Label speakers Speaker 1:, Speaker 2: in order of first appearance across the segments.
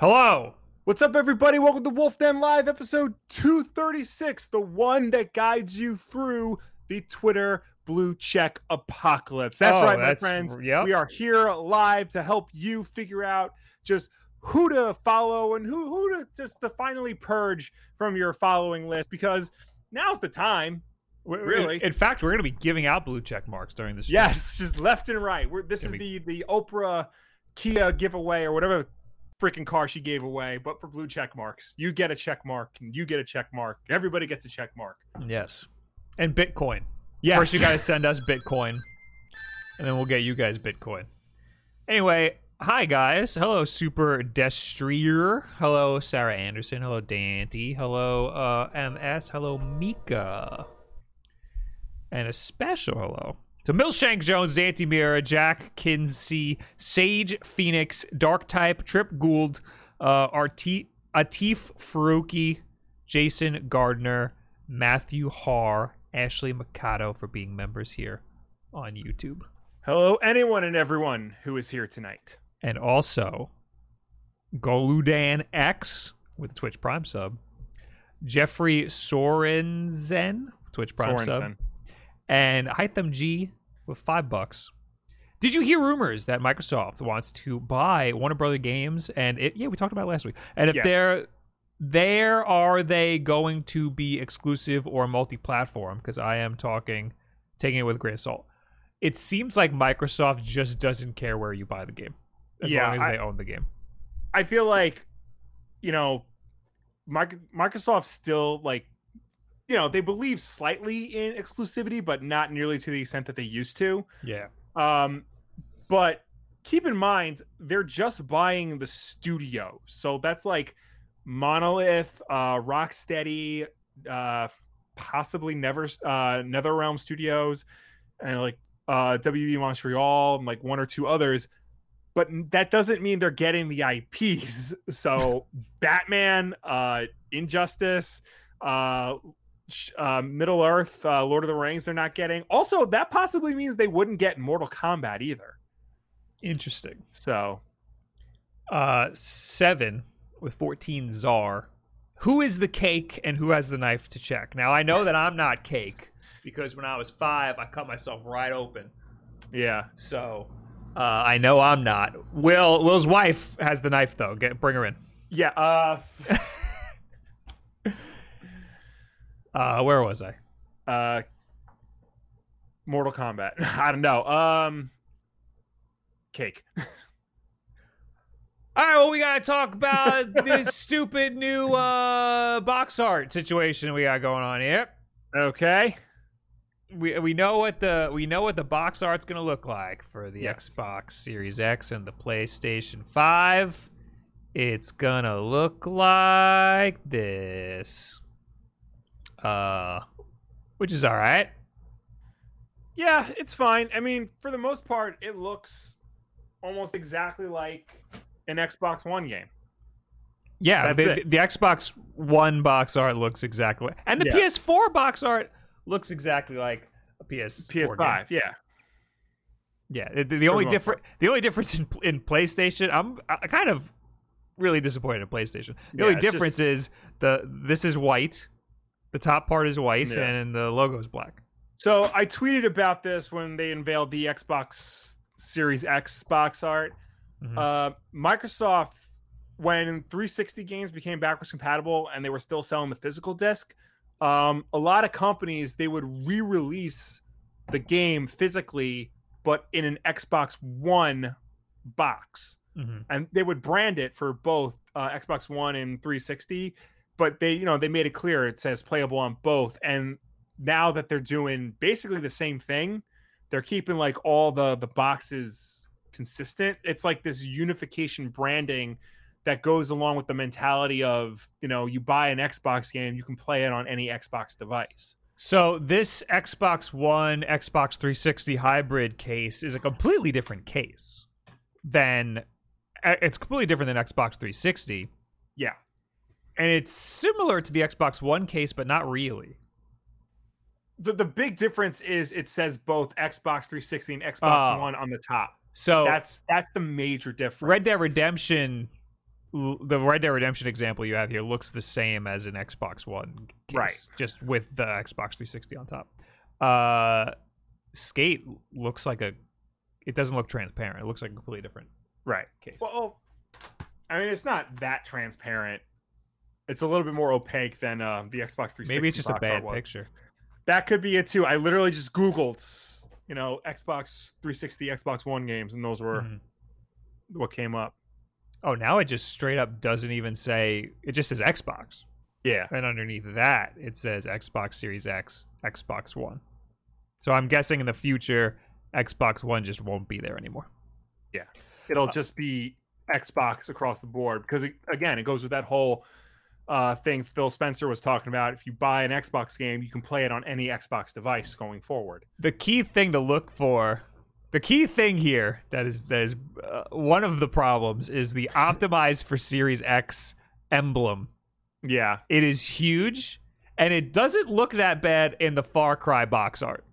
Speaker 1: Hello.
Speaker 2: What's up, everybody? Welcome to Wolf Den Live, episode 236, the one that guides you through the Twitter blue check apocalypse. That's
Speaker 1: Oh,
Speaker 2: right, my
Speaker 1: that's-
Speaker 2: friends.
Speaker 1: yep.
Speaker 2: We are here live to help you figure out just who to follow and who who to just to finally purge from your following list because now's the time. Really?
Speaker 1: In, in fact, we're going to be giving out blue check marks during this. show.
Speaker 2: Yes, just left and right. We're, this is
Speaker 1: Gonna
Speaker 2: the the Oprah Kia giveaway or whatever freaking car she gave away, but for blue check marks. You get a check mark and you get a check mark. Everybody gets a check mark.
Speaker 1: Yes. And Bitcoin.
Speaker 2: Yes.
Speaker 1: First, you guys send us Bitcoin, and then we'll get you guys Bitcoin. Anyway, hi guys. Hello, Super Destrier. Hello, Sarah Anderson. Hello, Dante. Hello, uh, MS. Hello, Mika. And a special hello to Milshank Jones, Dante Mira, Jack Kinsey, Sage Phoenix, Dark Type, Trip Gould, uh, Arti- Atif Faruqi, Jason Gardner, Matthew Har, Ashley Mikado for being members here on YouTube.
Speaker 2: Hello, anyone and everyone who is here tonight.
Speaker 1: And also Goludan X with Twitch Prime sub. Jeffrey Sorensen, Twitch Prime sub. And Hytham G with five bucks. Did you hear rumors that Microsoft wants to buy Warner Brother Games? And it, yeah, we talked about it last week. And if
Speaker 2: Yeah.
Speaker 1: they're there, are they going to be exclusive or multi-platform? Because I am talking, taking it with a grain of salt. It seems like Microsoft just doesn't care where you buy the game, as
Speaker 2: Yeah,
Speaker 1: long as
Speaker 2: I-
Speaker 1: they own the game.
Speaker 2: I feel like, you know, Microsoft still like, you know, they believe slightly in exclusivity, but not nearly to the extent that they used to.
Speaker 1: Yeah,
Speaker 2: Um, but keep in mind, they're just buying the studio. So that's like Monolith, uh, Rocksteady, uh, possibly Never, uh, NetherRealm Studios, and like uh, WB Montreal, and like one or two others. But that doesn't mean they're getting the IPs. So Batman, uh, Injustice, uh, uh, Middle Earth, uh, Lord of the Rings, they're not getting. Also, that possibly means they wouldn't get Mortal Kombat either.
Speaker 1: interesting.
Speaker 2: So,
Speaker 1: Uh, seven with fourteen czar. Who is the cake and who has the knife to check? Now I know that I'm not cake because when I was five, I cut myself right open.
Speaker 2: yeah.
Speaker 1: So uh, I know I'm not. Will Will's wife has the knife though. Get bring her in.
Speaker 2: Yeah. Uh,
Speaker 1: Uh, where was I?
Speaker 2: uh, Mortal Kombat. I don't know. Um, cake.
Speaker 1: All right, well, we gotta talk about this stupid new uh, box art situation we got going on here.
Speaker 2: Okay.
Speaker 1: we we know what the we know what the box art's gonna look like for the
Speaker 2: Yes.
Speaker 1: Xbox Series X and the PlayStation Five. It's gonna look like this, uh, which is all right.
Speaker 2: Yeah, it's fine. I mean, for the most part, it looks almost exactly like an Xbox One game.
Speaker 1: Yeah, the, the Xbox One box art looks exactly, and the
Speaker 2: Yeah.
Speaker 1: PS4 box art looks exactly like a PS
Speaker 2: PS5. Yeah.
Speaker 1: Yeah, the, the only different the only difference in in PlayStation, I'm I kind of really disappointed in PlayStation. The
Speaker 2: Yeah,
Speaker 1: only difference
Speaker 2: just-
Speaker 1: is the this is white, the top part is white,
Speaker 2: Yeah.
Speaker 1: and the logo is black.
Speaker 2: So I tweeted about this when they unveiled the Xbox Series X box art.
Speaker 1: Mhm.
Speaker 2: Uh, Microsoft, when 360 games became backwards compatible and they were still selling the physical disc, um, a lot of companies they would re-release the game physically, but in an Xbox One box,
Speaker 1: Mhm.
Speaker 2: and they would brand it for both uh, Xbox One and 360. But they, you know, they made it clear it says playable on both, and now that they're doing basically the same thing, they're keeping like all the the boxes consistent. It's like this unification branding that goes along with the mentality of, you know, you buy an Xbox game, you can play it on any Xbox device.
Speaker 1: So this Xbox One, Xbox 360 hybrid case is a completely different case than uh, it's completely different than Xbox 360,
Speaker 2: Yeah.
Speaker 1: And it's similar to the Xbox One case, but not really.
Speaker 2: The the big difference is it says both Xbox 360 and Xbox
Speaker 1: Oh.
Speaker 2: One on the top.
Speaker 1: So
Speaker 2: That's that's the major difference.
Speaker 1: Red Dead Redemption the Red Dead Redemption example you have here looks the same as an Xbox One, case,
Speaker 2: Right.
Speaker 1: Just with the Xbox 360 on top. Uh, Skate looks like a. It doesn't look transparent. It looks like a completely different
Speaker 2: Right.
Speaker 1: case.
Speaker 2: Well, I mean, it's not that transparent. It's a little bit more opaque than uh, the Xbox 360.
Speaker 1: Maybe it's just a bad picture.
Speaker 2: That could be it too. I literally just Googled, you know, Xbox 360, Xbox One games, and those were
Speaker 1: Mhm.
Speaker 2: what came up.
Speaker 1: Oh, now it just straight up doesn't even say. It just says Xbox,
Speaker 2: Yeah.
Speaker 1: and underneath that it says Xbox Series X, Xbox One. So I'm guessing in the future, Xbox One just won't be there anymore. Yeah.
Speaker 2: It'll
Speaker 1: Uh,
Speaker 2: just be Xbox across the board because, it, again, it goes with that whole uh, thing Phil Spencer was talking about. If you buy an Xbox game, you can play it on any Xbox device going forward.
Speaker 1: the key thing to look for the key thing here that is that is uh, one of the problems is the optimized for series x emblem
Speaker 2: Yeah.
Speaker 1: it is huge and it doesn't look that bad in the far cry box art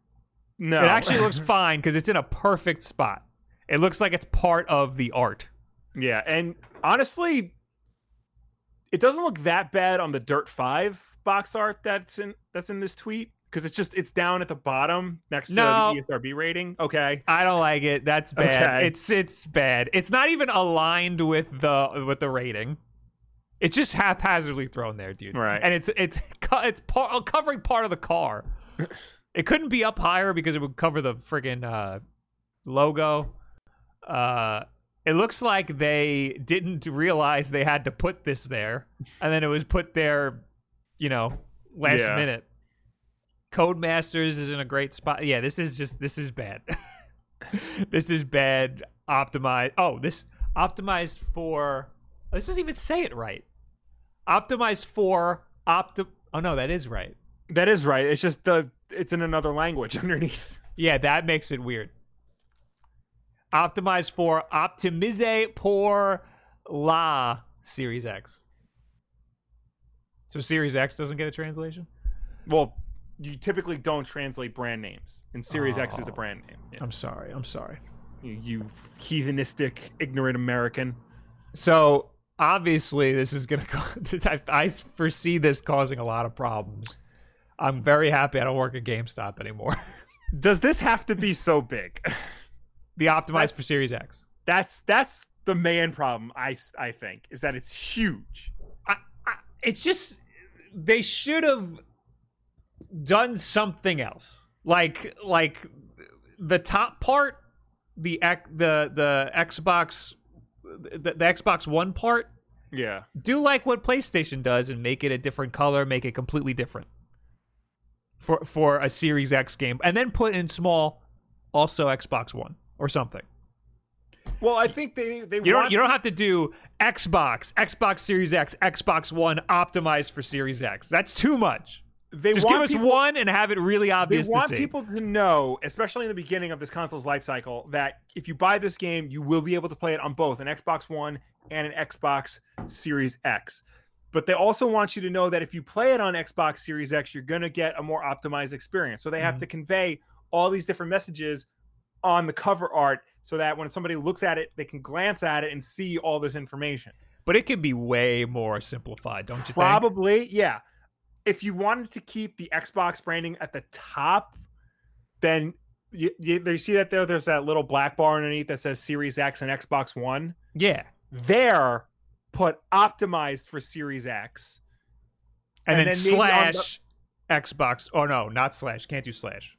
Speaker 2: No.
Speaker 1: it actually looks fine because it's in a perfect spot it looks like it's part of the art
Speaker 2: Yeah, and honestly, it doesn't look that bad on the Dirt Five box art that's in that's in this tweet because it's just it's down at the bottom next
Speaker 1: No.
Speaker 2: to the ESRB rating. Okay,
Speaker 1: i don't like it that's bad
Speaker 2: Okay.
Speaker 1: it's it's bad it's not even aligned with the with the rating it's just haphazardly thrown there dude
Speaker 2: Right.
Speaker 1: and it's it's it's par- covering part of the car. it couldn't be up higher because it would cover the friggin' uh, logo. Uh, it looks like they didn't realize they had to put this there, and then it was put there, you know, last
Speaker 2: Yeah.
Speaker 1: minute. Codemasters is in a great spot. Yeah, this is just this is bad. this is bad. Optimized. Oh, this optimized for. This doesn't even say it right. Optimized for opti. Oh no, that is right.
Speaker 2: that is right. It's just the it's in another language underneath.
Speaker 1: Yeah, that makes it weird. Optimized for optimize pour la Series X. So Series X doesn't get a translation.
Speaker 2: Well, you typically don't translate brand names, and Series X is a
Speaker 1: Oh.
Speaker 2: brand name. Yeah.
Speaker 1: I'm sorry. I'm sorry.
Speaker 2: You, you heathenistic, ignorant American.
Speaker 1: So obviously, this is gonna. I, I foresee this causing a lot of problems. I'm very happy I don't work at GameStop anymore.
Speaker 2: Does this have to be so big?
Speaker 1: the optimized for Series X.
Speaker 2: That's that's the main problem. I I think is that it's huge.
Speaker 1: I, I, it's just they should have done something else. Like like the top part, the the the Xbox the, the Xbox One part,
Speaker 2: Yeah.
Speaker 1: do like what PlayStation does and make it a different color, make it completely different. For for a Series X game and then put in small also Xbox One or something.
Speaker 2: Well, I think they they
Speaker 1: You
Speaker 2: want
Speaker 1: don't you don't have to do Xbox, Xbox Series X, Xbox One optimized for Series X. That's too much.
Speaker 2: they
Speaker 1: Just
Speaker 2: want
Speaker 1: give us
Speaker 2: people,
Speaker 1: one and have it really obvious.
Speaker 2: They want
Speaker 1: to
Speaker 2: people to know, especially in the beginning of this console's life cycle, that if you buy this game, you will be able to play it on both an Xbox One and an Xbox Series X. But they also want you to know that if you play it on Xbox Series X, you're going to get a more optimized experience. So they have
Speaker 1: Mhm.
Speaker 2: to convey all these different messages on the cover art so that when somebody looks at it, they can glance at it and see all this information.
Speaker 1: but it could be way more simplified, don't you think?
Speaker 2: Probably, yeah. If you wanted to keep the Xbox branding at the top, then you, you, you see that there. There's that little black bar underneath that says Series X and Xbox One.
Speaker 1: Yeah.
Speaker 2: There, put optimized for Series X.
Speaker 1: And,
Speaker 2: And
Speaker 1: then,
Speaker 2: then on the-
Speaker 1: slash Xbox. Oh no, not slash. Can't do slash.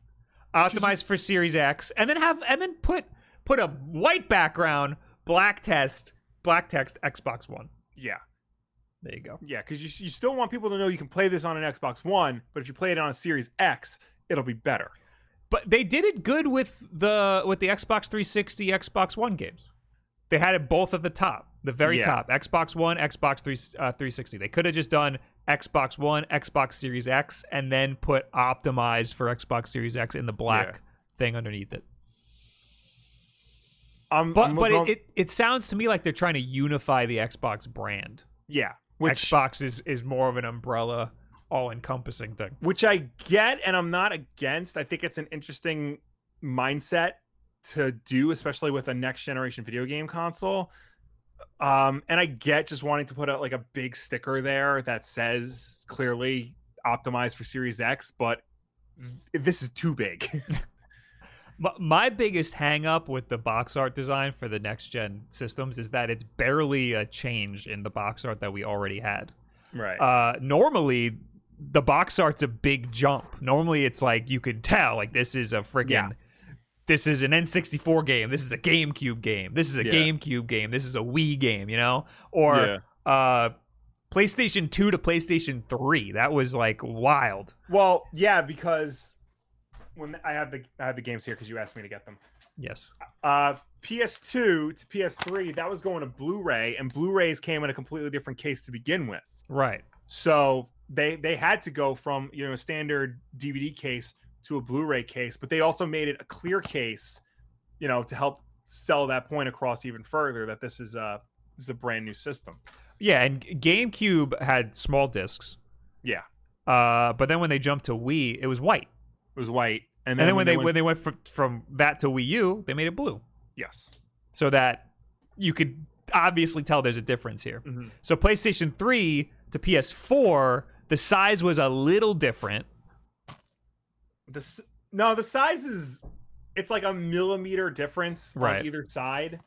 Speaker 1: Optimized for Series X, and then have and then put put a white background, black test, black text, Xbox One.
Speaker 2: Yeah,
Speaker 1: There you go.
Speaker 2: yeah, because you, you still want people to know you can play this on an Xbox One, but if you play it on a Series X, it'll be better.
Speaker 1: But they did it good with the with the Xbox 360, Xbox One games. They had it both at the top, the very
Speaker 2: Yeah.
Speaker 1: top. Xbox One, Xbox 3, uh, 360. They could have just done Xbox One, Xbox Series X, and then put optimized for Xbox Series X in the black
Speaker 2: Yeah.
Speaker 1: thing underneath it.
Speaker 2: Um,
Speaker 1: But
Speaker 2: I'm
Speaker 1: but
Speaker 2: going-
Speaker 1: it, it, it sounds to me like they're trying to unify the Xbox brand.
Speaker 2: yeah, which
Speaker 1: Xbox is, is more of an umbrella, all encompassing thing.
Speaker 2: which I get and I'm not against. I think it's an interesting mindset to do, especially with a next generation video game console. Um, and I get just wanting to put out like a big sticker there that says clearly optimized for Series X, but this is too big.
Speaker 1: My, my biggest hang up with the box art design for the next gen systems is that it's barely a change in the box art that we already had.
Speaker 2: right.
Speaker 1: Uh, normally, the box art's a big jump. Normally, it's like you could tell, like this is a friggin'
Speaker 2: Yeah.
Speaker 1: This is an N64 game. This is a GameCube game. This is a
Speaker 2: Yeah.
Speaker 1: GameCube game. This is a Wii game. You know, or uh, PlayStation 2 to PlayStation 3. That was like wild.
Speaker 2: Well, yeah, because when I have the I have the games here because you asked me to get them.
Speaker 1: Yes.
Speaker 2: Uh, PS2 to PS3, that was going to Blu-ray, and Blu-rays came in a completely different case to begin with.
Speaker 1: Right.
Speaker 2: So they they had to go from you know a standard DVD case to a Blu-ray case, but they also made it a clear case, you know, to help sell that point across even further that this is a this is a brand new system.
Speaker 1: Yeah, and GameCube had small discs.
Speaker 2: Yeah,
Speaker 1: Uh, but then when they jumped to Wii, it was white.
Speaker 2: it was white,
Speaker 1: And
Speaker 2: and
Speaker 1: then, when they
Speaker 2: went-
Speaker 1: when they went from, from that to Wii U, they made it blue,
Speaker 2: yes,
Speaker 1: so that you could obviously tell there's a difference here.
Speaker 2: Mhm.
Speaker 1: So PlayStation 3 to PS4, the size was a little different.
Speaker 2: The no the size is it's like a millimeter difference
Speaker 1: Right.
Speaker 2: on either side,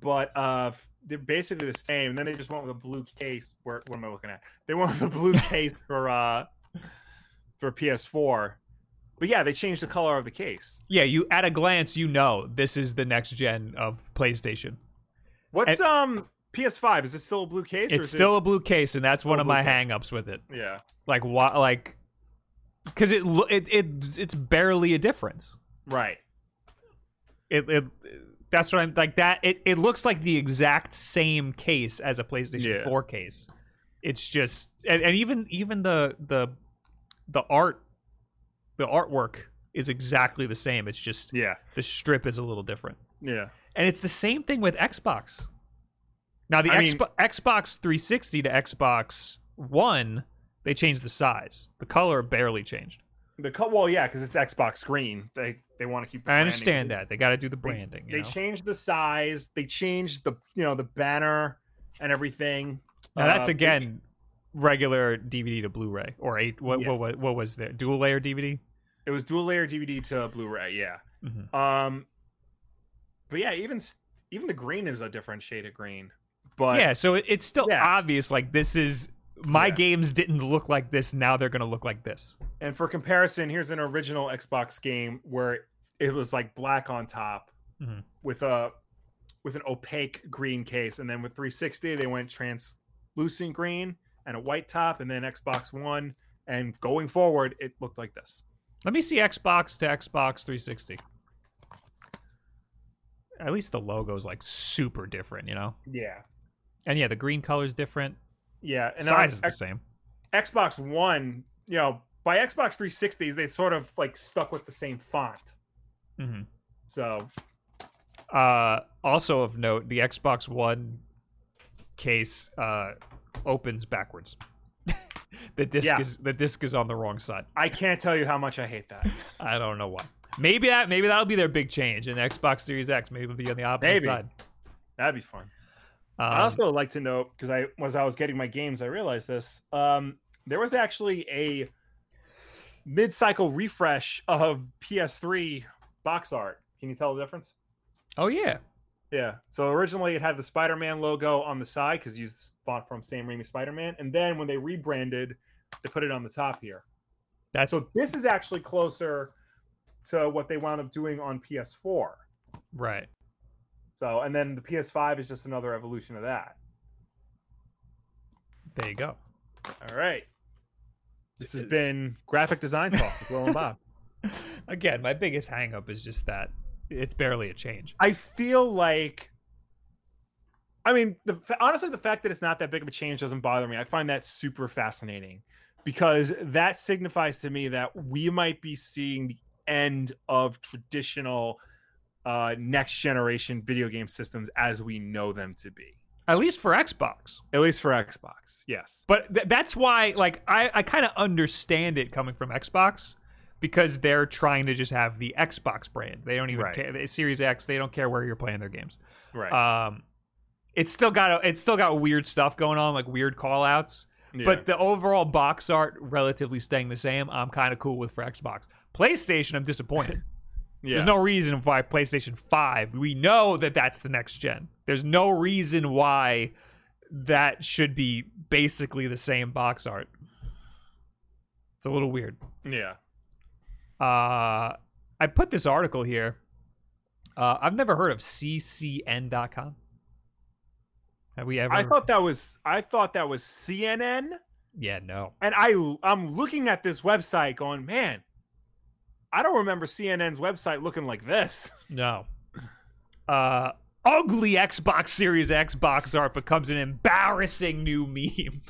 Speaker 2: but uh they're basically the same. And then they just went with a blue case. Where what am I looking at? They went with a blue case for uh for PS4. But yeah, they changed the color of the case.
Speaker 1: Yeah, you at a glance you know this is the next gen of PlayStation.
Speaker 2: What's um PS5? Is it still a blue case?
Speaker 1: It's still a blue case, and that's one of my hangups with it.
Speaker 2: It, yeah.
Speaker 1: Like what? Like because it, it it it's barely a difference.
Speaker 2: Right.
Speaker 1: It, it that's what I'm like that. It it looks like the exact same case as a PlayStation
Speaker 2: Yeah.
Speaker 1: 4 case. It's just and, and even even the the the art the artwork is exactly the same. It's just
Speaker 2: Yeah.
Speaker 1: the strip is a little different.
Speaker 2: Yeah.
Speaker 1: And it's the same thing with Xbox. Now the
Speaker 2: mean-
Speaker 1: Xbox Xbox 360 to Xbox One, they changed the size. The color barely changed.
Speaker 2: The co- well, yeah, because it's Xbox screen. They they want to keep. The
Speaker 1: I
Speaker 2: branding.
Speaker 1: understand that they got to do the branding.
Speaker 2: They
Speaker 1: know?
Speaker 2: changed the size. They changed the you know the banner and everything.
Speaker 1: Now that's
Speaker 2: Uh, they-
Speaker 1: again regular DVD to Blu-ray or eight. What
Speaker 2: Yeah.
Speaker 1: what, what what was there? Dual layer DVD.
Speaker 2: It was dual layer DVD to Blu-ray. Yeah.
Speaker 1: Mhm.
Speaker 2: Um. But yeah, even even the green is a different shade of green. But
Speaker 1: yeah, so it, it's still
Speaker 2: Yeah.
Speaker 1: obvious. Like this is my
Speaker 2: Yeah.
Speaker 1: games didn't look like this. Now they're gonna look like this.
Speaker 2: And for comparison, here's an original Xbox game where it was like black on top
Speaker 1: Mhm.
Speaker 2: with a with an opaque green case, and then with 360 they went translucent green and a white top, and then Xbox One. And going forward, it looked like this.
Speaker 1: Let me see Xbox to Xbox 360. At least the logo is like super different, you know.
Speaker 2: Yeah,
Speaker 1: And yeah, the green color is different.
Speaker 2: Yeah. And
Speaker 1: Size is the same.
Speaker 2: Xbox One, you know, by Xbox 360s, they sort of like stuck with the same font.
Speaker 1: hmm
Speaker 2: So
Speaker 1: Uh, also of note, the Xbox One case uh, opens backwards. the disc
Speaker 2: Yeah.
Speaker 1: is the disc is on the wrong side.
Speaker 2: I can't tell you how much I hate that.
Speaker 1: I don't know why. Maybe that maybe that'll be their big change in Xbox Series X. Maybe it'll be on the opposite
Speaker 2: Maybe.
Speaker 1: side.
Speaker 2: That'd be fun.
Speaker 1: Um,
Speaker 2: I also like to note because I as I was getting my games, I realized this. Um, there was actually a mid-cycle refresh of PS3 box art. Can you tell the difference?
Speaker 1: oh yeah,
Speaker 2: Yeah. So originally it had the Spider-Man logo on the side because used font from Sam Raimi Spider-Man, and then when they rebranded, they put it on the top here.
Speaker 1: that's
Speaker 2: So this is actually closer to what they wound up doing on PS4.
Speaker 1: right.
Speaker 2: So and then the PS5 is just another evolution of that.
Speaker 1: There you go.
Speaker 2: All right. This has been graphic design talk with Will and Bob.
Speaker 1: Again, my biggest hang up is just that it's barely a change.
Speaker 2: I feel like, I mean, the honestly, the fact that it's not that big of a change doesn't bother me. I find that super fascinating because that signifies to me that we might be seeing the end of traditional uh, next generation video game systems as we know them to be,
Speaker 1: At least for Xbox.
Speaker 2: at least for Xbox. Yes.
Speaker 1: But th- that's why, like, I, I kind of understand it coming from Xbox because they're trying to just have the Xbox brand. They don't even
Speaker 2: Right.
Speaker 1: care. The Series X, they don't care where you're playing their games.
Speaker 2: Right.
Speaker 1: Um, it's still got a, it's still got weird stuff going on, like weird call outs.
Speaker 2: Yeah.
Speaker 1: But the overall box art relatively staying the same. I'm kind of cool with for Xbox. PlayStation, I'm disappointed.
Speaker 2: yeah.
Speaker 1: There's no reason why PlayStation 5. We know that that's the next gen. There's no reason why that should be basically the same box art. It's a little weird.
Speaker 2: yeah.
Speaker 1: Uh, I put this article here. Uh, I've never heard of ccn.com. Have we ever?
Speaker 2: I thought that was I thought that was CNN,
Speaker 1: Yeah, no.
Speaker 2: and I I'm looking at this website going, man, I don't remember CNN's website looking like this.
Speaker 1: No. Uh, ugly Xbox Series X box art becomes an embarrassing new meme.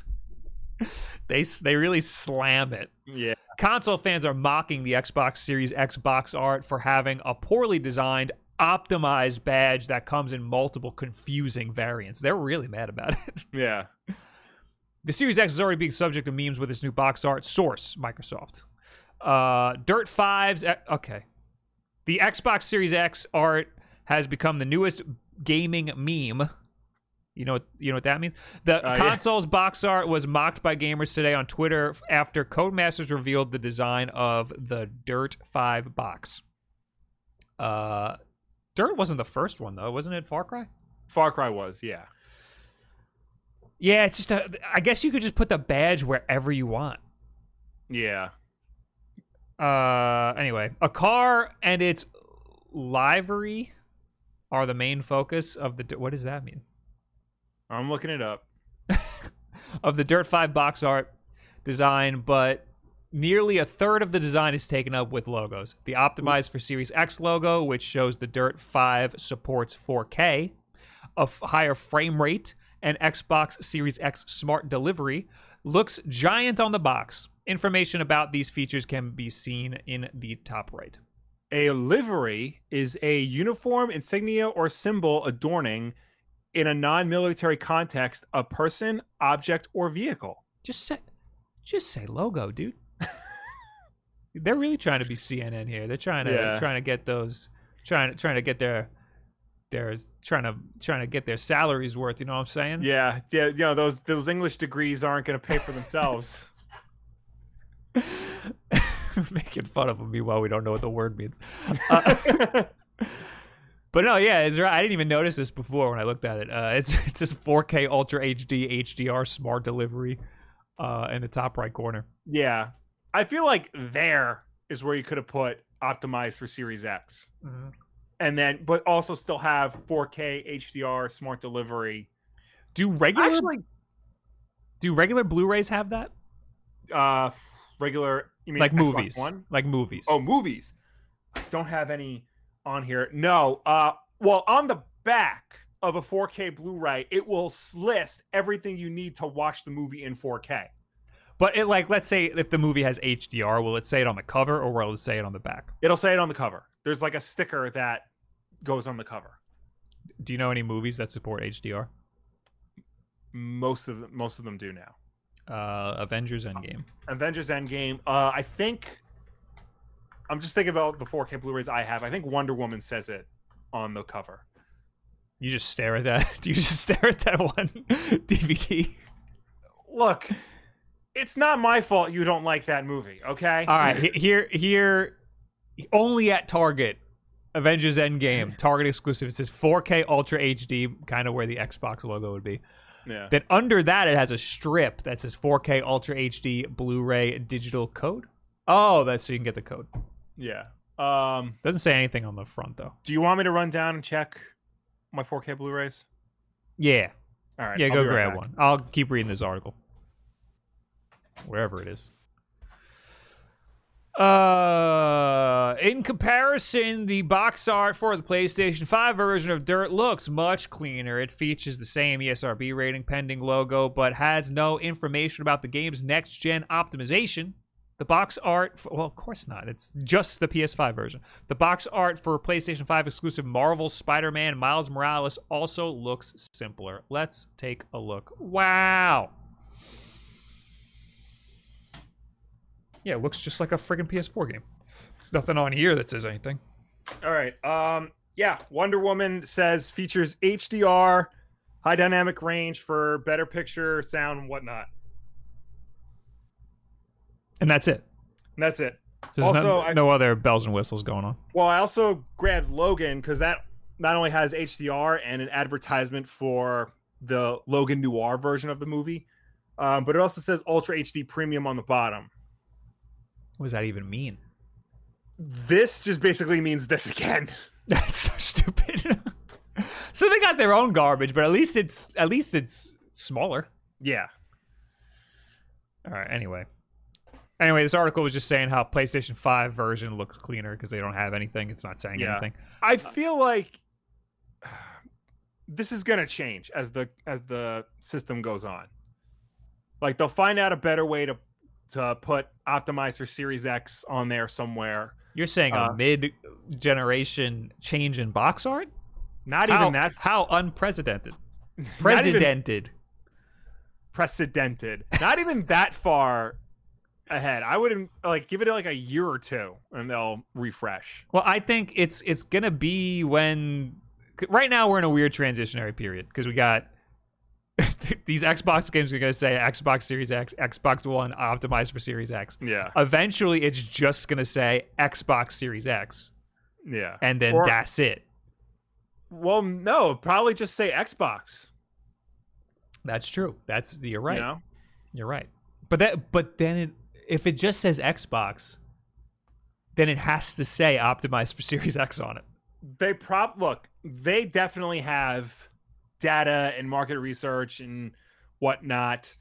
Speaker 1: they they really slam it.
Speaker 2: Yeah.
Speaker 1: Console fans are mocking the Xbox Series X box art for having a poorly designed, optimized badge that comes in multiple confusing variants. They're really mad about it.
Speaker 2: Yeah.
Speaker 1: The Series X is already being subject to memes with its new box art. Source Microsoft. Uh, Dirt 5's. e- Okay. The Xbox Series X art has become the newest gaming meme. You know, what, you know what that means. The
Speaker 2: Uh, yeah.
Speaker 1: console's box art was mocked by gamers today on Twitter after Codemasters revealed the design of the Dirt 5 box. Uh, Dirt wasn't the first one though, wasn't it? Far Cry.
Speaker 2: Far Cry was, yeah.
Speaker 1: Yeah, it's just a. I guess you could just put the badge wherever you want.
Speaker 2: Yeah.
Speaker 1: Uh, anyway, a car and its livery are the main focus of the. What does that mean?
Speaker 2: I'm looking it up.
Speaker 1: Of the Dirt Five box art design, but nearly a third of the design is taken up with logos. The optimized for Series X logo, which shows the Dirt Five supports 4K, a f- higher frame rate, and Xbox Series X Smart Delivery, looks giant on the box. Information about these features can be seen in the top right.
Speaker 2: A livery is a uniform, insignia, or symbol adorning in a non-military context a person, object, or vehicle.
Speaker 1: Just say, just say logo, dude. They're really trying to be CNN here. They're trying to
Speaker 2: Yeah.
Speaker 1: trying to get those trying to trying to get their their trying to trying to get their salaries worth. You know what I'm saying?
Speaker 2: Yeah, yeah, you know those those English degrees aren't going to pay for themselves.
Speaker 1: Making fun of them. Meanwhile, we don't know what the word means. Uh, but no, yeah, it's right. I didn't even notice this before when I looked at it. Uh, it's it's just 4K Ultra HD HDR Smart Delivery uh, in the top right corner.
Speaker 2: yeah, I feel like there is where you could have put optimized for Series X, and then but also still have 4K HDR smart delivery.
Speaker 1: Do regular
Speaker 2: Actually,
Speaker 1: do regular Blu-rays have that?
Speaker 2: uh, regular. You mean
Speaker 1: like
Speaker 2: Xbox
Speaker 1: movies
Speaker 2: One?
Speaker 1: like movies
Speaker 2: Oh, movies. I don't have any on here. No. Uh, well, on the back of a 4K Blu-ray, it will list everything you need to watch the movie in 4K.
Speaker 1: but it like let's say if the movie has hdr will it say it on the cover or will it say it on the back
Speaker 2: It'll say it on the cover. There's like a sticker that goes on the cover.
Speaker 1: do you know any movies that support hdr
Speaker 2: Most of them, most of them do now.
Speaker 1: Uh avengers endgame
Speaker 2: Avengers Endgame. Uh, I think. I'm just thinking about the 4K Blu-rays I have. I think Wonder Woman says it on the cover.
Speaker 1: you just stare at that do you just stare at that one dvd
Speaker 2: Look, it's not my fault you don't like that movie. Okay.
Speaker 1: all right here here only at target avengers endgame target exclusive it says 4k ultra hd kind of where the xbox logo would be
Speaker 2: yeah.
Speaker 1: then under that it has a strip that says 4k ultra hd blu-ray digital code oh that's so you can get the code
Speaker 2: Yeah. Um.
Speaker 1: doesn't say anything on the front though
Speaker 2: Do you want me to run down and check my 4K Blu-rays?
Speaker 1: yeah
Speaker 2: All right.
Speaker 1: Yeah,
Speaker 2: I'll
Speaker 1: go
Speaker 2: right
Speaker 1: grab
Speaker 2: back.
Speaker 1: one. I'll keep reading this article. Wherever it is. Uh, in comparison, the box art for the PlayStation 5 version of Dirt looks much cleaner. It features the same ESRB rating pending logo, but has no information about the game's next gen optimization. The box art, for, well, of course not. It's just the PS5 version. The box art for PlayStation 5 exclusive Marvel Spider Man Miles Morales also looks simpler. Let's take a look. Wow. Yeah, it looks just like a friggin' PS4 game. There's nothing on here that says anything.
Speaker 2: All right. Um. Yeah. Wonder Woman says features HDR, high dynamic range for better picture, sound, whatnot.
Speaker 1: And that's it.
Speaker 2: And that's it.
Speaker 1: There's
Speaker 2: Also,
Speaker 1: no,
Speaker 2: I-
Speaker 1: no other bells and whistles going on.
Speaker 2: Well, I also grabbed Logan because that not only has HDR and an advertisement for the Logan Noir version of the movie, um, but it also says Ultra HD Premium on the bottom.
Speaker 1: What does that even mean?
Speaker 2: This just basically means this again.
Speaker 1: That's so stupid. so they got their own garbage, but at least it's at least it's smaller.
Speaker 2: Yeah.
Speaker 1: All right. Anyway, anyway, this article was just saying how PlayStation Five version looks cleaner because they don't have anything. It's not saying
Speaker 2: Yeah.
Speaker 1: anything.
Speaker 2: I feel like this is gonna change as the as the system goes on. Like they'll find out a better way to to put optimized for Series X on there somewhere.
Speaker 1: You're saying
Speaker 2: Uh,
Speaker 1: a mid-generation change in box art?
Speaker 2: Not
Speaker 1: how,
Speaker 2: even that
Speaker 1: How unprecedented. Precedented.
Speaker 2: precedented. Not even that far ahead. I wouldn't like give it like a year or two and they'll refresh.
Speaker 1: Well, I think it's it's gonna be when right now we're in a weird transitionary period because we got these Xbox games are gonna say Xbox Series X, Xbox One optimized for Series X.
Speaker 2: Yeah.
Speaker 1: Eventually, it's just gonna say Xbox Series X,
Speaker 2: Yeah.
Speaker 1: and then
Speaker 2: Or-
Speaker 1: that's it.
Speaker 2: Well, no, probably just say Xbox.
Speaker 1: That's true. That's you're right.
Speaker 2: You know?
Speaker 1: You're right. But that but then it, if it just says Xbox, then it has to say optimized for Series X on it.
Speaker 2: they prop look they definitely have data and market research and whatnot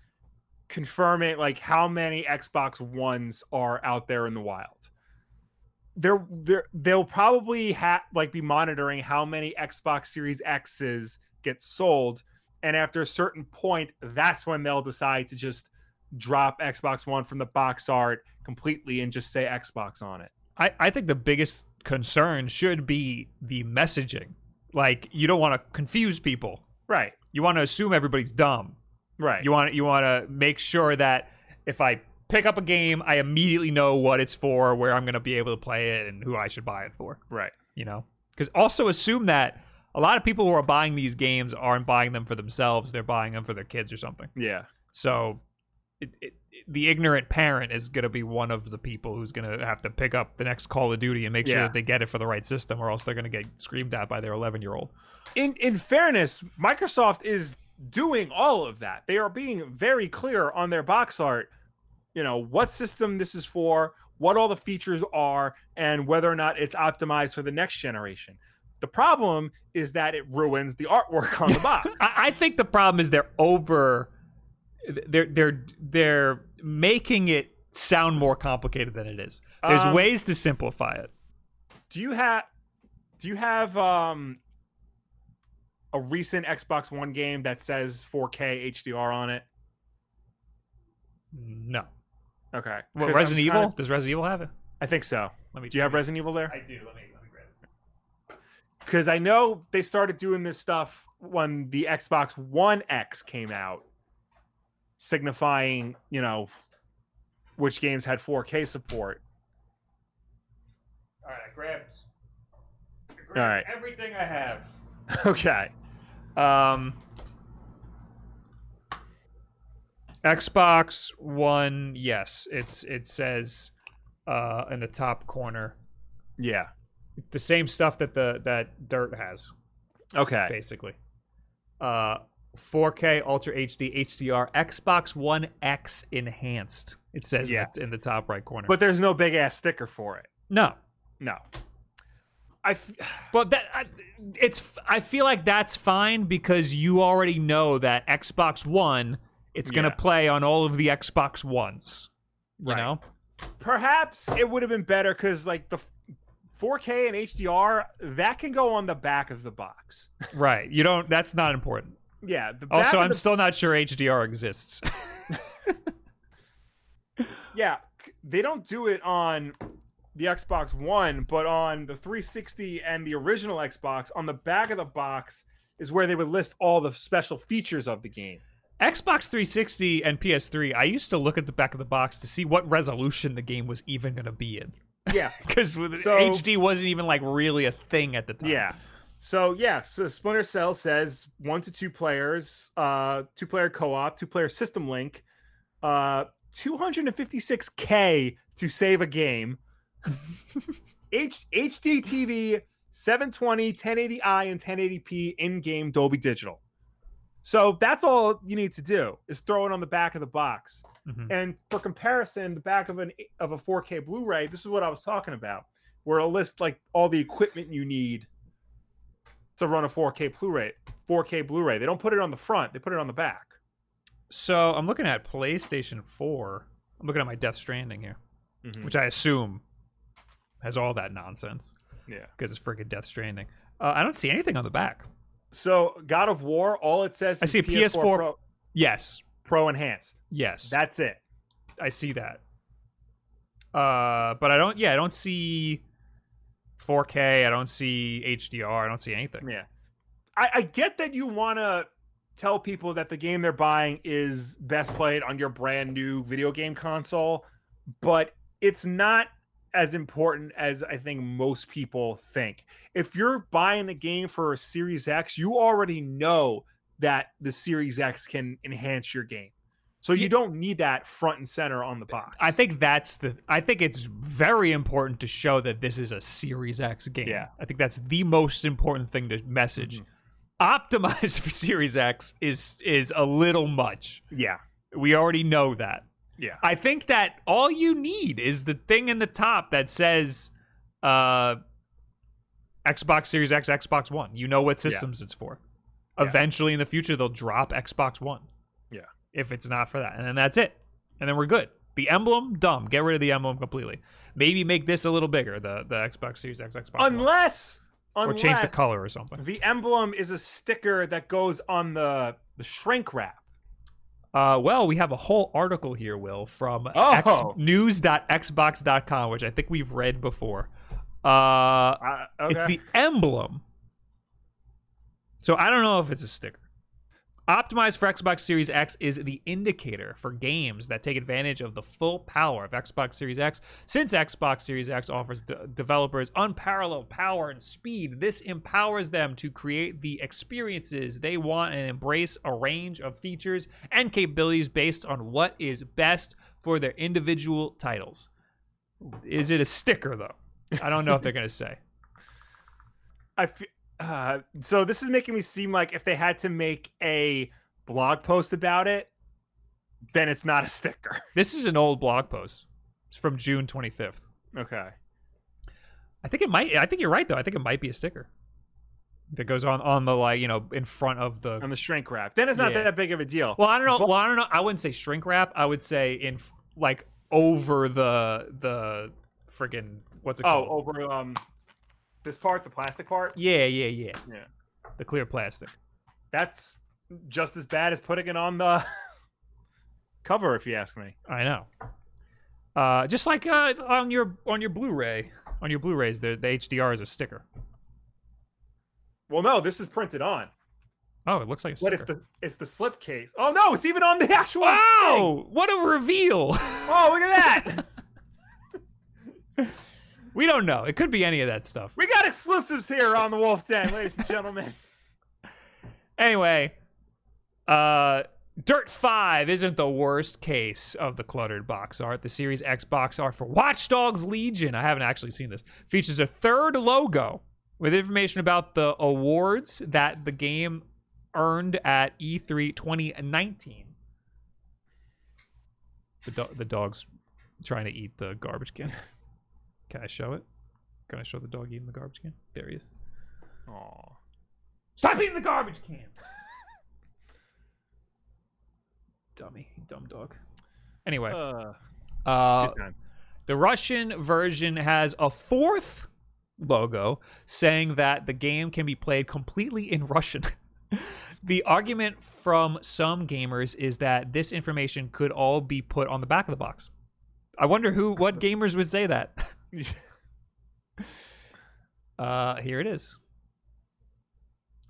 Speaker 2: confirming like how many xbox ones are out there in the wild they're, they're they'll probably have like be monitoring how many xbox series x's get sold and after a certain point that's when they'll decide to just drop xbox one from the box art completely and just say xbox on it
Speaker 1: I, I think the biggest concern should be the messaging. Like you don't want to confuse people.
Speaker 2: Right
Speaker 1: You want to assume everybody's dumb.
Speaker 2: right
Speaker 1: You want you want to make sure that if I pick up a game, I immediately know what it's for, where I'm going to be able to play it, and who I should buy it for.
Speaker 2: right
Speaker 1: You know, because also assume that a lot of people who are buying these games aren't buying them for themselves; they're buying them for their kids or something.
Speaker 2: yeah
Speaker 1: So, it, it, the ignorant parent is going to be one of the people who's going to have to pick up the next Call of Duty and make sure that they get it for the right system, or else they're going to get screamed at by their 11 year old.
Speaker 2: in in fairness, Microsoft is doing all of that. They are being very clear on their box art, you know, what system this is for, what all the features are, and whether or not it's optimized for the next generation. The problem is that it ruins the artwork on the box.
Speaker 1: I, I think the problem is they're over. They're they're they're making it sound more complicated than it is. There's
Speaker 2: Um,
Speaker 1: ways to simplify it.
Speaker 2: do you have do you have um a recent Xbox One game that says 4K HDR on it?
Speaker 1: No.
Speaker 2: Okay.
Speaker 1: What, Resident Evil?
Speaker 2: to-
Speaker 1: Does Resident Evil have it?
Speaker 2: I think so.
Speaker 1: Let me.
Speaker 2: Do you have Resident Evil there?
Speaker 1: I do. Let me let me grab it.
Speaker 2: because I know they started doing this stuff when the Xbox One X came out, signifying, you know, which games had 4K support.
Speaker 1: All right, I grabbed. I grabbed
Speaker 2: All right.
Speaker 1: everything I have.
Speaker 2: okay.
Speaker 1: Um, Xbox One, yes, it's it says uh, in the top corner
Speaker 2: Yeah.
Speaker 1: the same stuff that the that Dirt has,
Speaker 2: Okay.
Speaker 1: basically. Uh, 4K Ultra HD HDR Xbox One X enhanced. It says
Speaker 2: Yeah.
Speaker 1: that in the top right corner.
Speaker 2: But there's no big ass sticker for it.
Speaker 1: no,
Speaker 2: No. I f-
Speaker 1: But that I, it's I feel like that's fine because you already know that Xbox One it's going to
Speaker 2: Yeah.
Speaker 1: play on all of the Xbox Ones. You
Speaker 2: Right.
Speaker 1: know?
Speaker 2: perhaps it would have been better because like the 4K and HDR that can go on the back of the box.
Speaker 1: Right. You don't that's not important.
Speaker 2: Yeah.
Speaker 1: Also, I'm
Speaker 2: the
Speaker 1: still not sure HDR exists.
Speaker 2: Yeah, they don't do it on the Xbox One, but on the 360 and the original Xbox, on the back of the box is where they would list all the special features of the game.
Speaker 1: Xbox 360 and PS3, I used to look at the back of the box to see what resolution the game was even going to be in.
Speaker 2: Yeah,
Speaker 1: Because
Speaker 2: So-
Speaker 1: HD wasn't even like really a thing at the time.
Speaker 2: yeah. So yeah, so Splinter Cell says one to two players, uh, two player co-op, two player system link, uh, 256k to save a game. H- HD TV, 720, 1080i, and 1080p in-game Dolby Digital. So that's all you need to do is throw it on the back of the box.
Speaker 1: Mhm.
Speaker 2: And for comparison, the back of an of a 4K Blu-ray, this is what I was talking about, where it'll list like all the equipment you need to run a 4K Blu-ray. 4K Blu-ray. They don't put it on the front; they put it on the back.
Speaker 1: So I'm looking at PlayStation 4. I'm looking at my Death Stranding here,
Speaker 2: Mhm.
Speaker 1: which I assume has all that nonsense
Speaker 2: Yeah.
Speaker 1: because it's freaking Death Stranding. Uh, I don't see anything on the back.
Speaker 2: So God of War, all it says
Speaker 1: I
Speaker 2: is
Speaker 1: see a PS4
Speaker 2: Pro,
Speaker 1: Yes,
Speaker 2: Pro enhanced.
Speaker 1: yes,
Speaker 2: That's it.
Speaker 1: I see that. Uh, but I don't. Yeah, I don't see 4K. I don't see HDR. I don't see anything.
Speaker 2: Yeah. I, I get that you want to tell people that the game they're buying is best played on your brand new video game console, but it's not as important as I think most people think. If you're buying a game for a Series X, you already know that the Series X can enhance your game. So you don't need that front and center on the box.
Speaker 1: I think that's the. I think it's very important to show that this is a Series X game.
Speaker 2: Yeah.
Speaker 1: I think that's the most important thing to message.
Speaker 2: Mhm.
Speaker 1: Optimized for Series X is is a little much.
Speaker 2: yeah.
Speaker 1: We already know that.
Speaker 2: Yeah.
Speaker 1: I think that all you need is the thing in the top that says uh Xbox Series X, Xbox One. You know what systems it's for.
Speaker 2: Yeah.
Speaker 1: Eventually in the future they'll drop Xbox One. If it's not for that. And then that's it. And then we're good. The emblem, dumb. Get rid of the emblem completely. Maybe make this a little bigger, the the Xbox Series X, Xbox One.
Speaker 2: Unless
Speaker 1: Or
Speaker 2: unless
Speaker 1: change the color or something.
Speaker 2: The emblem is a sticker that goes on the the shrink wrap.
Speaker 1: Uh, well, we have a whole article here, Will, from
Speaker 2: Oh.
Speaker 1: X- news.xbox.com, which I think we've read before. Uh,
Speaker 2: Uh, okay.
Speaker 1: It's the emblem. So I don't know if it's a sticker. Optimized for Xbox Series X is the indicator for games that take advantage of the full power of Xbox Series X. Since Xbox Series X offers de- developers unparalleled power and speed, this empowers them to create the experiences they want and embrace a range of features and capabilities based on what is best for their individual titles. Is it a sticker, though? I don't know if they're going to say.
Speaker 2: I fe- uh, so this is making me seem like if they had to make a blog post about it, then it's not a sticker.
Speaker 1: This is an old blog post. It's from June 25th.
Speaker 2: Okay.
Speaker 1: I think it might. I think you're right though. I think it might be a sticker that goes on on the like you know in front of the.
Speaker 2: On the shrink wrap, then it's not
Speaker 1: Yeah.
Speaker 2: that big of a deal.
Speaker 1: Well, I don't know.
Speaker 2: But-
Speaker 1: Well, I don't know. I wouldn't say shrink wrap. I would say in like over the the friggin' what's it called?
Speaker 2: oh,
Speaker 1: called?
Speaker 2: over um this part, the plastic part.
Speaker 1: Yeah, yeah, yeah.
Speaker 2: Yeah.
Speaker 1: The clear plastic.
Speaker 2: That's just as bad as putting it on the cover, if you ask me.
Speaker 1: I know. Uh, just like uh, on your on your Blu-ray, on your Blu-rays, the the HDR is a sticker.
Speaker 2: Well, no, this is printed on,
Speaker 1: Oh, it looks like a
Speaker 2: but
Speaker 1: sticker.
Speaker 2: it's the it's the slip case. Oh no, it's even on the actual. thing!
Speaker 1: Wow! What a reveal!
Speaker 2: Oh, look at that!
Speaker 1: we don't know. It could be any of that stuff.
Speaker 2: we got exclusives here on the Wolf Den, ladies and gentlemen.
Speaker 1: Anyway, uh, Dirt 5 isn't the worst case of the cluttered box art. The Series X box art for Watch Dogs Legion, I haven't actually seen this, features a third logo with information about the awards that the game earned at E E3 2019. The, do- the dog's trying to eat the garbage can. Can I show it? Can I show the dog eating the garbage can? There he is.
Speaker 2: Aw.
Speaker 1: Stop eating the garbage can. Dummy, dumb dog. Anyway,
Speaker 2: Uh,
Speaker 1: uh, the Russian version has a fourth logo saying that the game can be played completely in Russian. the argument from some gamers is that this information could all be put on the back of the box. I wonder who, what gamers would say that. Uh, here it is.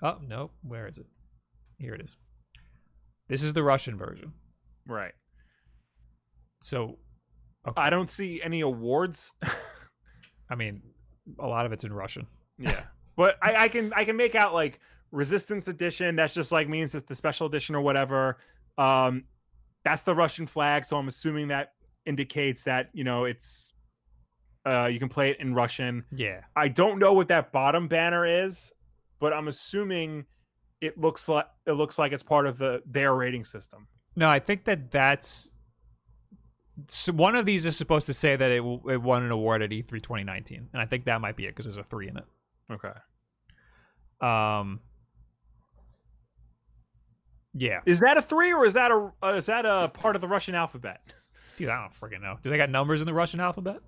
Speaker 1: Oh no, where is it? Here it is. This is the Russian version.
Speaker 2: right.
Speaker 1: So,
Speaker 2: I don't see any awards.
Speaker 1: I mean, a lot of it's in Russian.
Speaker 2: yeah. but I, I can I can make out like Resistance Edition. That's just like means it's the special edition or whatever. Um, that's the Russian flag, so I'm assuming that indicates that you know it's uh you can play it in Russian.
Speaker 1: Yeah.
Speaker 2: I don't know what that bottom banner is, but I'm assuming it looks like it looks like it's part of the their rating system.
Speaker 1: No, I think that that's so one of these is supposed to say that it, it won an award at E E3 2019, and I think that might be it because there's a three in it.
Speaker 2: Okay.
Speaker 1: Um, yeah,
Speaker 2: Is that a three or is that a uh, is that a part of the Russian alphabet?
Speaker 1: dude, I don't freaking know. Do they got numbers in the Russian alphabet?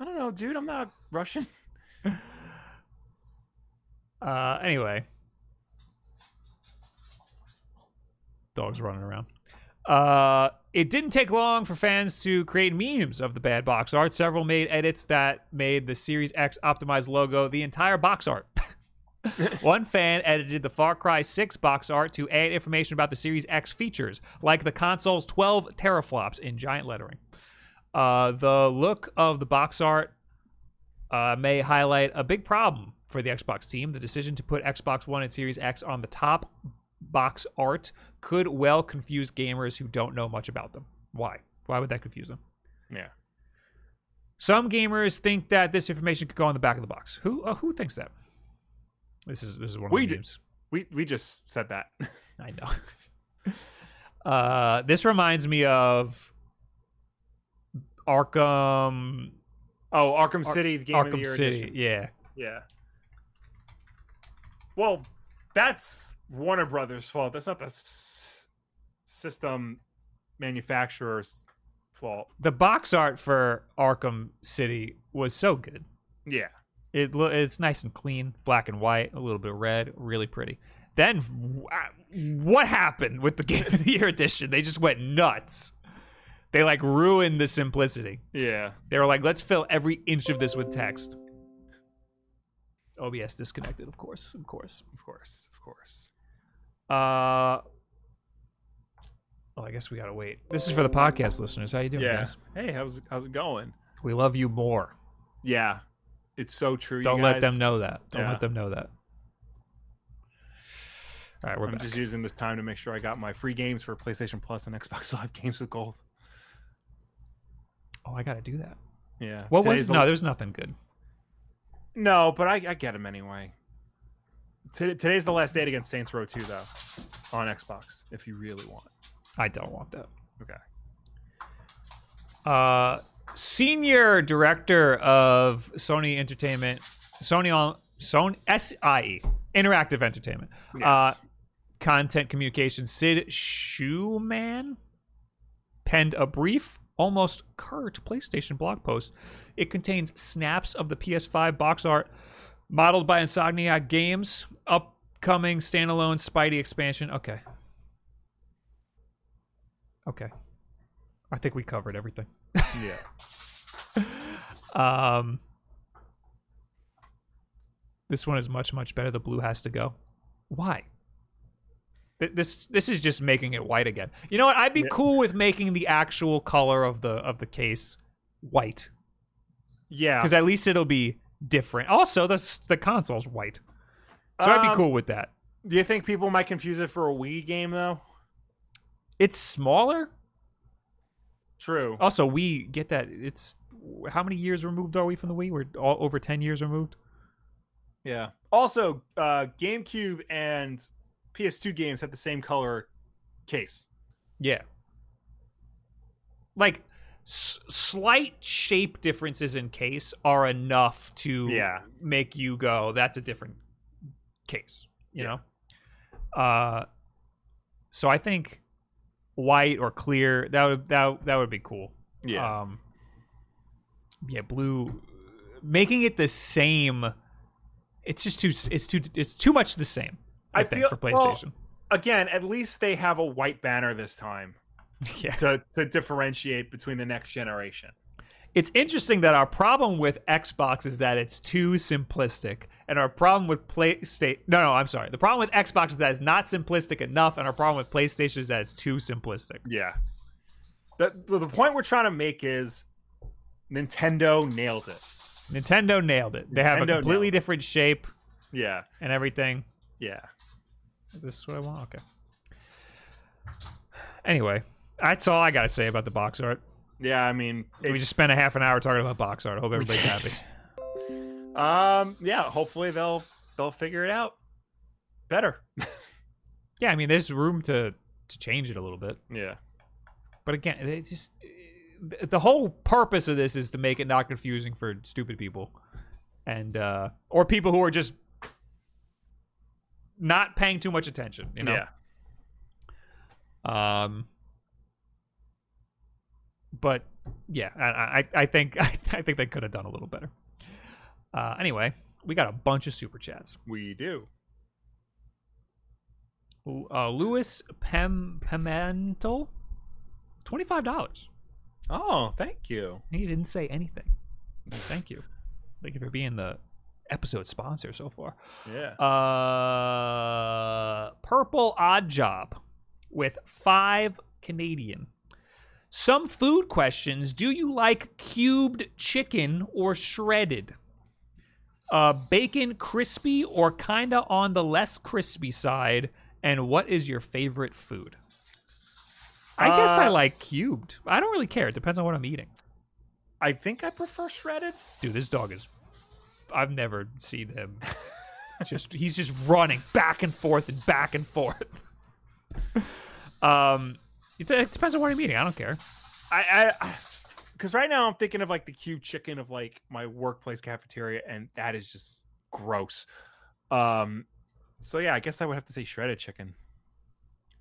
Speaker 2: I don't know, dude. I'm not Russian.
Speaker 1: Uh, anyway, dogs running around. Uh, it didn't take long for fans to create memes of the bad box art. Several made edits that made the Series X optimized logo the entire box art. One fan edited the Far Cry 6 box art to add information about the Series X features, like the console's 12 teraflops in giant lettering. Uh, the look of the box art uh, may highlight a big problem for the Xbox team. The decision to put Xbox One and Series X on the top box art could well confuse gamers who don't know much about them. Why? Why would that confuse them?
Speaker 2: Yeah.
Speaker 1: Some gamers think that this information could go on the back of the box. Who uh, who thinks that? This is this is one of
Speaker 2: We
Speaker 1: the games.
Speaker 2: We we just said that.
Speaker 1: I know. uh, this reminds me of Arkham
Speaker 2: Oh, Arkham
Speaker 1: Ar-
Speaker 2: City, the game of the year
Speaker 1: City.
Speaker 2: edition.
Speaker 1: Yeah.
Speaker 2: Yeah. Well, that's Warner Brothers' fault. That's not the s- system manufacturer's fault.
Speaker 1: The box art for Arkham City was so good.
Speaker 2: Yeah.
Speaker 1: It lo- it's nice and clean, black and white, a little bit of red, really pretty. Then wh- what happened with the Game of the Year edition? They just went nuts. They like ruined the simplicity.
Speaker 2: Yeah.
Speaker 1: They were like, let's fill every inch of this with text. OBS disconnected, of course, of course.
Speaker 2: Of course. Of course.
Speaker 1: Uh, oh, I guess we gotta wait. This is for the podcast listeners. How you doing,
Speaker 2: Yeah.
Speaker 1: guys?
Speaker 2: Hey, how's how's it going?
Speaker 1: We love you more.
Speaker 2: Yeah. It's so true.
Speaker 1: Don't let them know that. Don't
Speaker 2: Yeah.
Speaker 1: let them know that. All right, we're
Speaker 2: I'm
Speaker 1: back.
Speaker 2: just using this time to make sure I got my free games for PlayStation Plus and Xbox Live Games with Gold.
Speaker 1: Oh, I gotta do that.
Speaker 2: Yeah.
Speaker 1: What
Speaker 2: Today's
Speaker 1: was?
Speaker 2: the-
Speaker 1: No, there's nothing good.
Speaker 2: No, but I, I get him anyway. T- today's the last day against Saints Row 2, though, on Xbox, if you really want.
Speaker 1: I don't want that.
Speaker 2: Okay.
Speaker 1: Uh, senior director of Sony Entertainment, Sony on Sony SIE Interactive Entertainment, uh, content communication Sid Shuman penned a brief, almost curt PlayStation blog post. It contains snaps of the PS5 box art modeled by Insomniac Games, upcoming standalone Spidey expansion. Okay. Okay. I think we covered everything.
Speaker 2: yeah.
Speaker 1: Um, this one is much much better. The blue has to go. Why? Th- This this is just making it white again. You know what? I'd be
Speaker 2: Yeah.
Speaker 1: cool with making the actual color of the of the case white
Speaker 2: Yeah.
Speaker 1: because at least it'll be different. Also, the the console's white, so I'd be
Speaker 2: Um,
Speaker 1: cool with that.
Speaker 2: Do you think people might confuse it for a Wii game, though?
Speaker 1: It's smaller.
Speaker 2: True.
Speaker 1: Also, we get that it's how many years removed are we from the Wii? We're all over ten years removed.
Speaker 2: Yeah. Also, uh, GameCube and PS2 games had the same color case.
Speaker 1: Yeah. Like s- slight shape differences in case are enough to
Speaker 2: Yeah.
Speaker 1: make you go that's a different case, you
Speaker 2: Yeah.
Speaker 1: know. Uh so I think white or clear that would that that would be cool. Yeah. Um yeah, blue making it the same it's just too it's too it's too much the same. I,
Speaker 2: I
Speaker 1: think
Speaker 2: feel-
Speaker 1: for
Speaker 2: well-
Speaker 1: PlayStation.
Speaker 2: Again, at least they have a white banner this time
Speaker 1: yeah.
Speaker 2: to, to differentiate between the next generation.
Speaker 1: it's interesting that our problem with Xbox is that it's too simplistic, and our problem with PlayStation. No, no, I'm sorry. The problem with Xbox is that it's not simplistic enough, and our problem with PlayStation is that it's too simplistic.
Speaker 2: Yeah. The, the the point we're trying to make is Nintendo nailed it.
Speaker 1: Nintendo nailed it. They have a completely different shape
Speaker 2: Yeah.
Speaker 1: and everything.
Speaker 2: Yeah.
Speaker 1: Is this what I want? Okay. Anyway, that's all I got to say about the box art.
Speaker 2: Yeah. I mean,
Speaker 1: we just spent a half an hour talking about box art. I hope everybody's happy.
Speaker 2: Um. Yeah. Hopefully they'll they'll figure it out better.
Speaker 1: Yeah, I mean, there's room to to change it a little bit,
Speaker 2: Yeah.
Speaker 1: but again, it's just the whole purpose of this is to make it not confusing for stupid people, and uh or people who are just not paying too much attention. You know.
Speaker 2: Yeah.
Speaker 1: Um, but yeah, I, I, I think I think they could have done a little better. Uh, anyway, we got a bunch of super chats.
Speaker 2: We do.
Speaker 1: Uh, Louis Pem Pimentel, twenty five dollars.
Speaker 2: Oh, thank you.
Speaker 1: He didn't say anything. Thank you. Thank you for being the episode sponsor so far.
Speaker 2: Yeah.
Speaker 1: Uh, Purple Odd Job with five Canadian. Some food questions. Do you like cubed chicken or shredded? Uh, bacon crispy or kinda on the less crispy side? And what is your favorite food? I guess I
Speaker 2: Uh,
Speaker 1: like cubed. I don't really care. It depends on what I'm eating.
Speaker 2: I think I prefer shredded.
Speaker 1: Dude, this dog is. I've never seen him. just he's just running back and forth and back and forth. um, it, it depends on what I'm eating. I don't care.
Speaker 2: I, I, because right now I'm thinking of like the cube chicken of like my workplace cafeteria, and that is just gross. Um, so yeah, I guess I would have to say shredded chicken,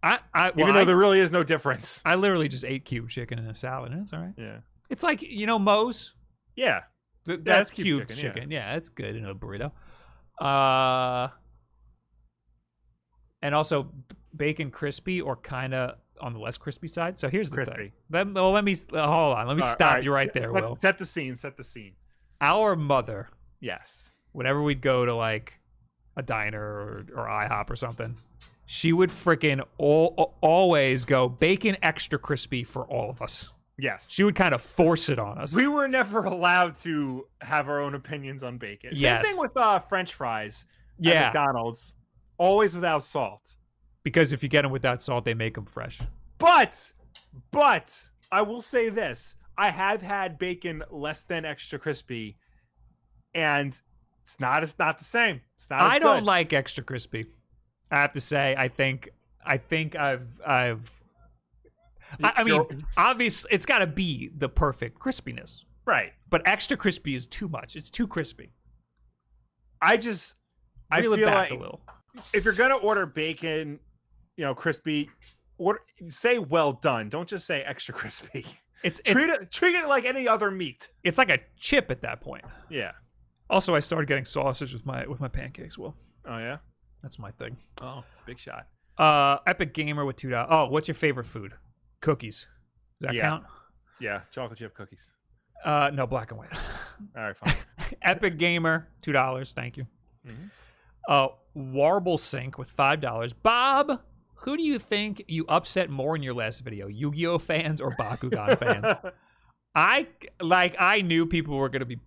Speaker 1: I, I
Speaker 2: even
Speaker 1: well,
Speaker 2: though
Speaker 1: I,
Speaker 2: there really is no difference.
Speaker 1: I literally just ate cube chicken in a salad, and it's all right.
Speaker 2: Yeah,
Speaker 1: It's like you know Moe's.
Speaker 2: yeah,
Speaker 1: Th-
Speaker 2: Yeah,
Speaker 1: that's
Speaker 2: cube
Speaker 1: cubed
Speaker 2: chicken,
Speaker 1: chicken.
Speaker 2: yeah.
Speaker 1: Yeah. that's good in a burrito. Uh, and also bacon crispy or kind of on the less crispy side. So here's the thing.
Speaker 2: Crispy.
Speaker 1: Let, well, let me uh, hold on. Let me
Speaker 2: All
Speaker 1: stop
Speaker 2: all right.
Speaker 1: you right there,
Speaker 2: Set-
Speaker 1: Will.
Speaker 2: Set the scene. Set the scene.
Speaker 1: Our mother,
Speaker 2: Yes.
Speaker 1: whenever we'd go to like a diner or, or IHOP or something, she would freaking al- always go bacon extra crispy for all of us.
Speaker 2: Yes.
Speaker 1: She would kind of force it on us.
Speaker 2: We were never allowed to have our own opinions on bacon.
Speaker 1: Yes.
Speaker 2: Same thing with uh, French fries. at
Speaker 1: yeah,
Speaker 2: McDonald's, always without salt.
Speaker 1: because if you get them without salt, they make them fresh.
Speaker 2: But, but I will say this: I have had bacon less than extra crispy, and it's not. It's not the same. It's not. As
Speaker 1: I don't
Speaker 2: good.
Speaker 1: like extra crispy. I have to say, I think, I think I've, I've. I, I mean, obviously, it's got to be the perfect crispiness,
Speaker 2: right.
Speaker 1: but extra crispy is too much. It's too crispy.
Speaker 2: I just, I feel like
Speaker 1: a little.
Speaker 2: if you're gonna order bacon, you know, crispy, order say well done. Don't just say extra crispy.
Speaker 1: It's it's,
Speaker 2: treat it treat it like any other meat.
Speaker 1: it's like a chip at that point.
Speaker 2: Yeah.
Speaker 1: Also, I started getting sausage with my with my pancakes. Well,
Speaker 2: Oh yeah.
Speaker 1: that's my thing.
Speaker 2: Oh, big shot.
Speaker 1: Uh, Epic Gamer with two dollars. Oh, what's your favorite food? Cookies. Does that
Speaker 2: Yeah.
Speaker 1: count?
Speaker 2: Yeah, chocolate chip cookies.
Speaker 1: Uh, no, black and white.
Speaker 2: All right, fine.
Speaker 1: Epic Gamer, two dollars. Thank you.
Speaker 2: Mhm.
Speaker 1: Uh, Warble Sync with five dollars. Bob, who do you think you upset more in your last video? Yu-Gi-Oh fans or Bakugan fans? I like. I knew people were gonna be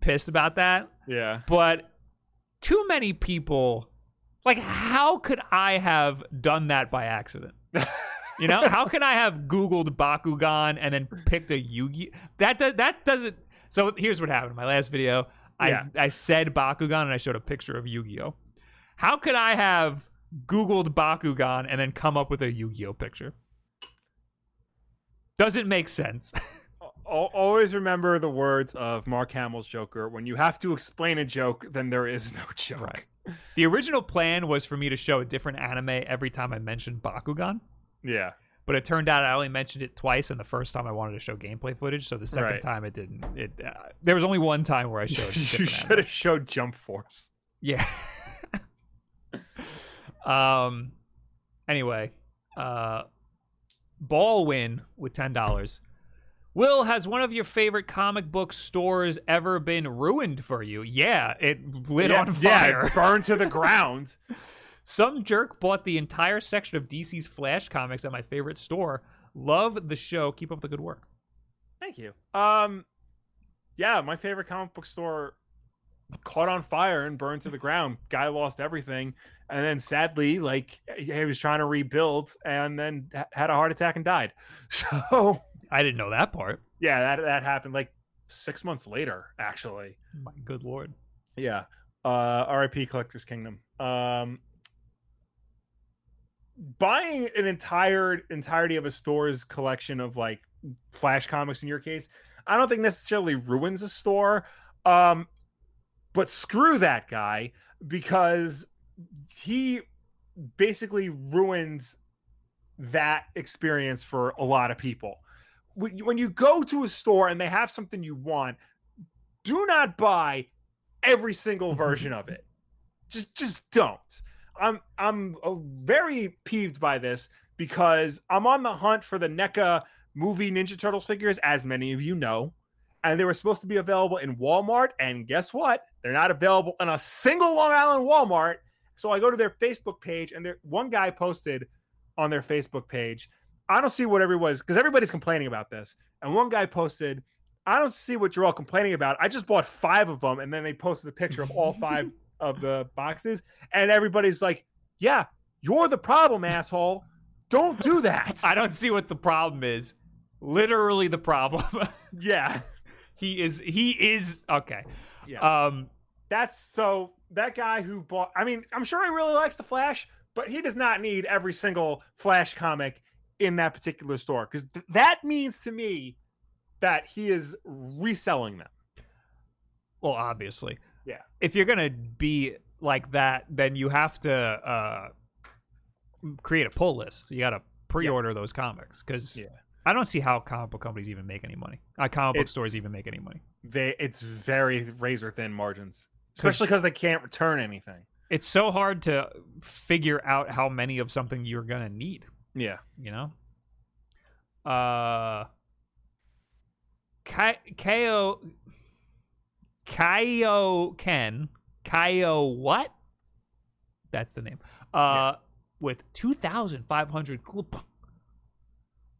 Speaker 1: pissed about that,
Speaker 2: yeah.
Speaker 1: but too many people. Like, how could I have done that by accident? You know, how can I have Googled Bakugan and then picked a Yugi? That does, that doesn't. So here's what happened in my last video. I
Speaker 2: Yeah.
Speaker 1: I said Bakugan and I showed a picture of Yu-Gi-Oh. How could I have Googled Bakugan and then come up with a Yu-Gi-Oh picture? Doesn't make sense.
Speaker 2: Always remember the words of Mark Hamill's Joker. When you have to explain a joke, then there is no joke.
Speaker 1: Right. the original plan was for me to show a different anime every time I mentioned Bakugan.
Speaker 2: Yeah.
Speaker 1: But it turned out I only mentioned it twice, and the first time I wanted to show gameplay footage. So the second
Speaker 2: Right.
Speaker 1: time it didn't. It uh, there was only one time where I showed.
Speaker 2: you
Speaker 1: different
Speaker 2: should have showed Jump Force.
Speaker 1: Yeah. um. Anyway, uh, ball win with ten dollars. Will has one of your favorite comic book stores ever been ruined for you? Yeah, it lit
Speaker 2: yeah,
Speaker 1: on
Speaker 2: yeah,
Speaker 1: fire.
Speaker 2: burned to the ground.
Speaker 1: Some jerk bought the entire section of DC's Flash comics at my favorite store. Love the show. Keep up the good work.
Speaker 2: Thank you. Um, yeah, my favorite comic book store caught on fire and burned to the ground. Guy lost everything, and then sadly, like he was trying to rebuild, and then had a heart attack and died. So
Speaker 1: I didn't know that part.
Speaker 2: yeah, that that happened like six months later, actually.
Speaker 1: My good lord.
Speaker 2: Yeah. Uh RIP Collector's Kingdom. Um buying an entire entirety of a store's collection of like flash comics in your case, I don't think necessarily ruins a store. Um but screw that guy because he basically ruins that experience for a lot of people. When you- when you go to a store and they have something you want, do not buy every single version of it. Just just don't. I'm I'm uh, very peeved by this because I'm on the hunt for the NECA movie Ninja Turtles figures, as many of you know, and they were supposed to be available in Walmart. And guess what? They're not available in a single Long Island Walmart. So I go to their Facebook page, and there one guy posted on their Facebook page. I don't see what was because everybody's complaining about this, and one guy posted. I don't see what you're all complaining about. I just bought five of them, and then they posted a picture of all five of the boxes, and everybody's like, "Yeah, you're the problem, asshole. Don't do that."
Speaker 1: I don't see what the problem is. Literally the problem.
Speaker 2: Yeah,
Speaker 1: he is he is okay.
Speaker 2: yeah.
Speaker 1: Um
Speaker 2: That's so that guy who bought. I mean, I'm sure he really likes the Flash, but he does not need every single Flash comic in that particular store because th- that means to me that he is reselling them.
Speaker 1: well obviously.
Speaker 2: Yeah.
Speaker 1: If you're going to be like that, then you have to uh create a pull list. You got to pre-order those comics cuz
Speaker 2: Yeah.
Speaker 1: I don't see how comic book companies even make any money. Uh, comic book
Speaker 2: It's-
Speaker 1: stores even make any money.
Speaker 2: They it's very razor thin margins, especially because they can't return anything.
Speaker 1: It's so hard to figure out how many of something you're going to need.
Speaker 2: Yeah.
Speaker 1: you know uh Kai Ko Kaio Ken Kaio what that's the name uh with 2500 clip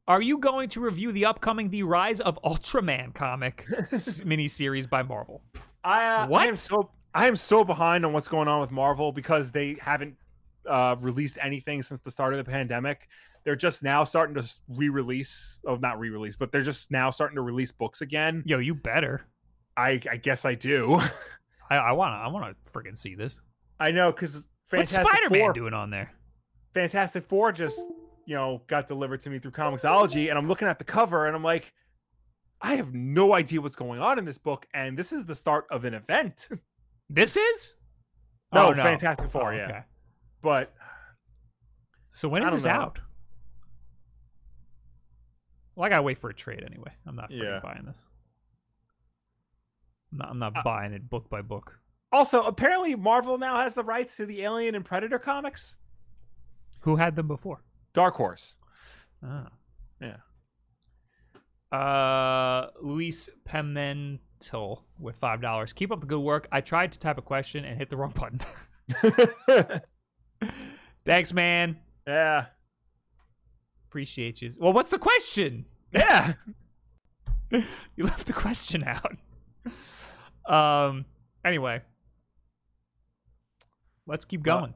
Speaker 1: are you going to review the upcoming The Rise of Ultraman comic miniseries by Marvel?
Speaker 2: I, uh? I am so I am so behind on what's going on with Marvel because they haven't uh, released anything since the start of the pandemic. They're just now starting to re-release, oh, not re-release, but they're just now starting to release books again.
Speaker 1: Yo, you better.
Speaker 2: I, I guess I do.
Speaker 1: I, I wanna I wanna freaking see this.
Speaker 2: I know because
Speaker 1: What's
Speaker 2: Fantastic
Speaker 1: Spider Man
Speaker 2: Four,
Speaker 1: doing on there?
Speaker 2: Fantastic Four just you know got delivered to me through ComiXology, and I'm looking at the cover and I'm like, I have no idea what's going on in this book, and this is the start of an event.
Speaker 1: This is?
Speaker 2: no,
Speaker 1: Oh, no.
Speaker 2: Fantastic Four,
Speaker 1: Oh,
Speaker 2: yeah,
Speaker 1: okay.
Speaker 2: but
Speaker 1: So when is this
Speaker 2: know.
Speaker 1: out? Well, I gotta wait for a trade anyway. I'm not freaking
Speaker 2: Yeah.
Speaker 1: buying this. I'm not, I'm not
Speaker 2: Uh,
Speaker 1: buying it book by book.
Speaker 2: Also, apparently Marvel now has the rights to the Alien and Predator comics.
Speaker 1: Who had them before?
Speaker 2: Dark Horse.
Speaker 1: Ah.
Speaker 2: Yeah.
Speaker 1: Uh, Luis Pimentel with five dollars. Keep up the good work. I tried to type a question and hit the wrong button. Thanks, man.
Speaker 2: yeah.
Speaker 1: Appreciate you. Well, what's the question?
Speaker 2: Yeah.
Speaker 1: you left the question out. Um. Anyway, let's keep
Speaker 2: Uh,
Speaker 1: going.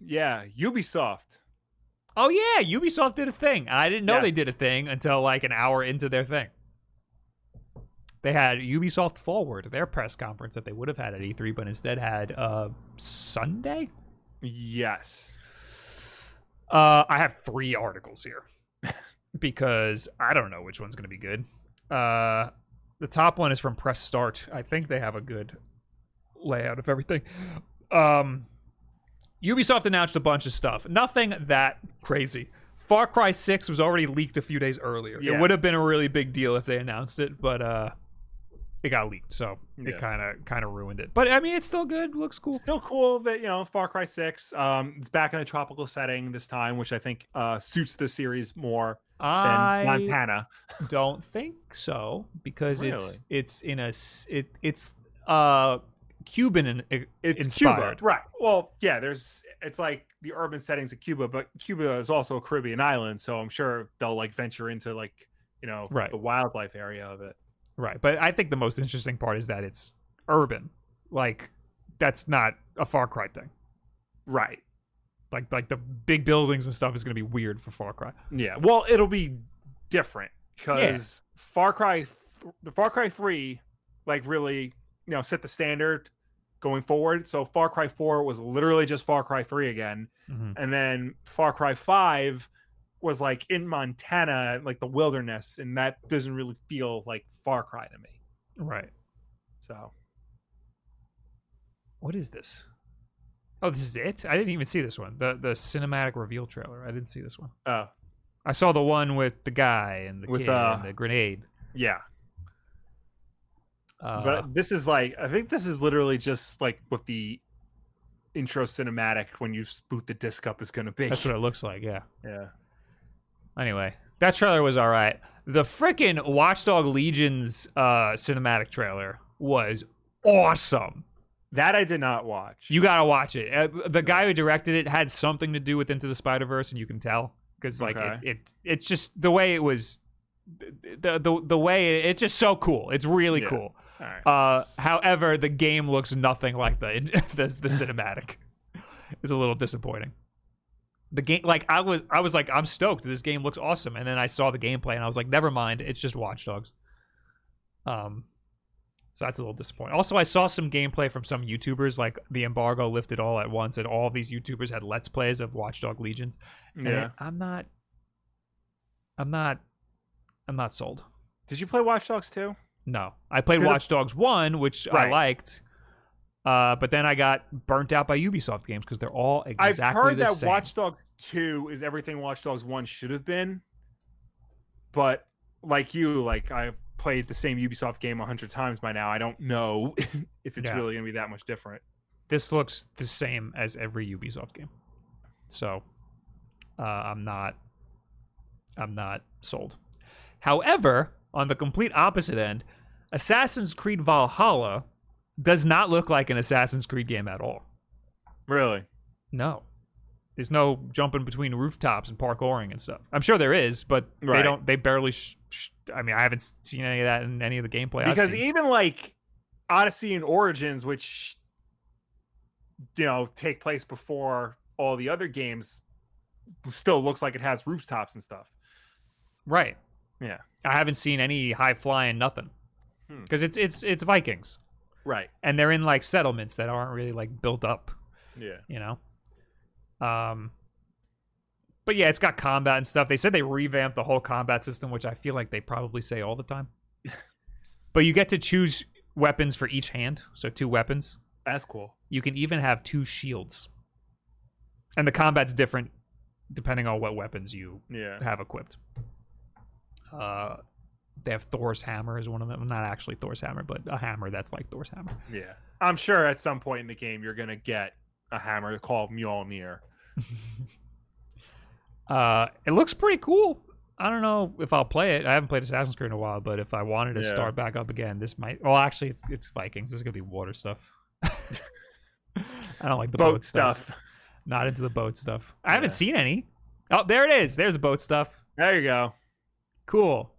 Speaker 2: Yeah. Ubisoft.
Speaker 1: oh yeah, Ubisoft did a thing. and I didn't know
Speaker 2: Yeah.
Speaker 1: they did a thing until like an hour into their thing. They had Ubisoft Forward, their press conference that they would have had at E3, but instead had uh Sunday.
Speaker 2: Yes.
Speaker 1: Uh, I have three articles here because I don't know which one's going to be good. Uh, the top one is from Press Start. I think they have a good layout of everything. Um, Ubisoft announced a bunch of stuff. Nothing that crazy. Far Cry 6 was already leaked a few days earlier.
Speaker 2: Yeah.
Speaker 1: It would have been a really big deal if they announced it, but uh, it got leaked, so
Speaker 2: Yeah.
Speaker 1: it kind of kind of ruined it. But I mean, it's still good. Looks cool.
Speaker 2: Still cool that, you know, Far Cry 6. Um, it's back in a tropical setting this time, which I think uh suits the series more
Speaker 1: I
Speaker 2: Montana.
Speaker 1: don't think so because it's
Speaker 2: Really?
Speaker 1: it's in a it it's uh Cuban in,
Speaker 2: It's
Speaker 1: inspired.
Speaker 2: Cuba. Right. Well, yeah, there's it's like the urban settings of Cuba, but Cuba is also a Caribbean island, so I'm sure they'll like venture into like, you know,
Speaker 1: Right.
Speaker 2: the wildlife area of it.
Speaker 1: Right. But I think the most interesting part is that it's urban. Like that's not a Far Cry thing.
Speaker 2: Right.
Speaker 1: Like like the big buildings and stuff is going to be weird for Far Cry.
Speaker 2: Yeah. Well, it'll be different because Far Cry, th- the Far Cry Three, like really, you know, set the standard going forward. So Far Cry Four was literally just Far Cry Three again,
Speaker 1: Mm-hmm.
Speaker 2: and then Far Cry Five was like in Montana, like the wilderness, and that doesn't really feel like Far Cry to me.
Speaker 1: Right.
Speaker 2: So
Speaker 1: What is this? Oh, this is it? I didn't even see this one. The the cinematic reveal trailer. I didn't see this one.
Speaker 2: uh,
Speaker 1: I saw the one with the guy and the
Speaker 2: With,
Speaker 1: kid
Speaker 2: uh,
Speaker 1: and the grenade.
Speaker 2: yeah,
Speaker 1: Uh,
Speaker 2: but this is like I think this is literally just like what the intro cinematic when you boot the disc up is going to be.
Speaker 1: that's what it looks like. Yeah.
Speaker 2: yeah.
Speaker 1: Anyway, that trailer was all right. The freaking Watchdog Legions uh, cinematic trailer was awesome.
Speaker 2: That I did not watch.
Speaker 1: You gotta watch it. Uh, the guy who directed it had something to do with Into the Spider Verse, and you can tell because like
Speaker 2: Okay.
Speaker 1: it, it, it's just the way it was, the the the way it's just so cool. It's really
Speaker 2: Yeah.
Speaker 1: cool.
Speaker 2: All right.
Speaker 1: Uh, however, the game looks nothing like the the, the cinematic. It's a little disappointing. The game, like I was, I was like, I'm stoked. This game looks awesome, and then I saw the gameplay, and I was like, never mind. It's just Watch Dogs. Um, so that's a little disappointing. Also, I saw some gameplay from some YouTubers, like the embargo lifted all at once, and all these YouTubers had let's plays of Watchdog Legions. And
Speaker 2: yeah.
Speaker 1: I'm not, I'm not, I'm not sold.
Speaker 2: Did you play Watch Dogs 2?
Speaker 1: No, I played
Speaker 2: it-
Speaker 1: Watch Dogs One, which I liked, uh, but then I got burnt out by Ubisoft games because they're all exactly
Speaker 2: I've heard that
Speaker 1: same.
Speaker 2: Watch Dogs 2 is everything Watch Dogs 1 should have been. But like you, like I've played the same Ubisoft game a hundred times by now. I don't know if it's
Speaker 1: Yeah.
Speaker 2: really gonna be that much different.
Speaker 1: This looks the same as every Ubisoft game, so uh, I'm not, I'm not sold. However, on the complete opposite end, Assassin's Creed Valhalla does not look like an Assassin's Creed game at all.
Speaker 2: Really?
Speaker 1: No. There's no jumping between rooftops and parkouring and stuff. I'm sure there is, but they don't. They barely. Sh- sh- I mean, I haven't seen any of that in any of the gameplay.
Speaker 2: Because even like Odyssey and Origins, which you know take place before all the other games, still looks like it has rooftops and stuff.
Speaker 1: right,
Speaker 2: Yeah.
Speaker 1: I haven't seen any high flying nothing
Speaker 2: Hmm.
Speaker 1: because it's it's it's Vikings
Speaker 2: Right.
Speaker 1: and they're in like settlements that aren't really like built up.
Speaker 2: Yeah.
Speaker 1: You know. Um. But yeah, it's got combat and stuff. They said they revamped the whole combat system, which I feel like they probably say all the time. but you get to choose weapons for each hand, so two weapons.
Speaker 2: That's cool.
Speaker 1: You can even have two shields. And the combat's different depending on what weapons you
Speaker 2: Yeah.
Speaker 1: have equipped. Uh they have Thor's hammer is one of them. Not actually Thor's hammer, but a hammer that's like Thor's hammer.
Speaker 2: Yeah. I'm sure at some point in the game you're gonna get a hammer called Mjolnir.
Speaker 1: Uh it looks pretty cool. I don't know if I'll play it. I haven't played Assassin's Creed in a while, but if I wanted to
Speaker 2: Yeah.
Speaker 1: start back up again, this might well actually it's it's Vikings. There's gonna be water stuff. I don't like the
Speaker 2: Boat,
Speaker 1: boat,
Speaker 2: stuff.
Speaker 1: Not into the boat stuff. I haven't seen any. Oh, there it is. There's the boat stuff.
Speaker 2: There you go.
Speaker 1: Cool.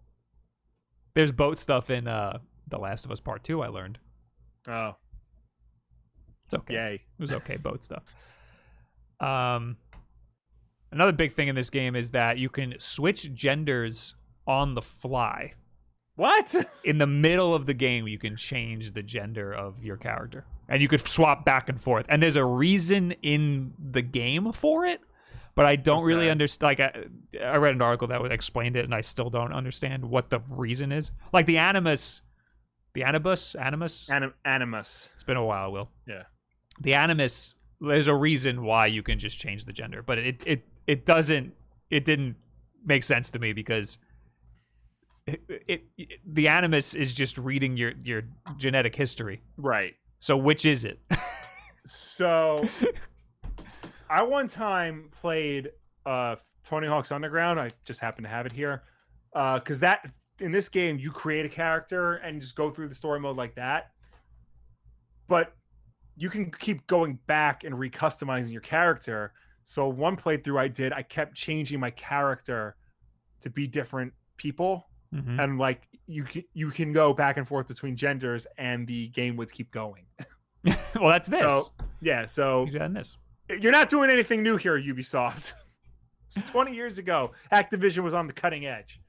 Speaker 1: There's boat stuff in uh The Last of Us Part 2, I learned.
Speaker 2: Oh,
Speaker 1: It's okay.
Speaker 2: yay.
Speaker 1: It was okay boat stuff. Um another big thing in this game is that you can switch genders on the fly.
Speaker 2: What?
Speaker 1: In the middle of the game, you can change the gender of your character. And you could swap back and forth. And there's a reason in the game for it, but I don't really understand. Like, I, I read an article that would explained it, and I still don't understand what the reason is. Like, the Animus, the Anibus, Animus?
Speaker 2: Anim- animus.
Speaker 1: It's been a while, Will.
Speaker 2: Yeah.
Speaker 1: The Animus, there's a reason why you can just change the gender, but it it it doesn't it didn't make sense to me because it, it, it- the Animus is just reading your your genetic history.
Speaker 2: Right.
Speaker 1: So which is it?
Speaker 2: So I one time played uh Tony Hawk's Underground. I just happen to have it here. Uh cuz that in this game you create a character and just go through the story mode like that. But you can keep going back and recustomizing your character. So one playthrough I did, I kept changing my character to be different people
Speaker 1: Mhm.
Speaker 2: and like you can you can go back and forth between genders, and the game would keep going.
Speaker 1: well, that's this.
Speaker 2: So yeah, so
Speaker 1: You done this.
Speaker 2: you're not doing anything new here, Ubisoft. 20 years ago, Activision was on the cutting edge.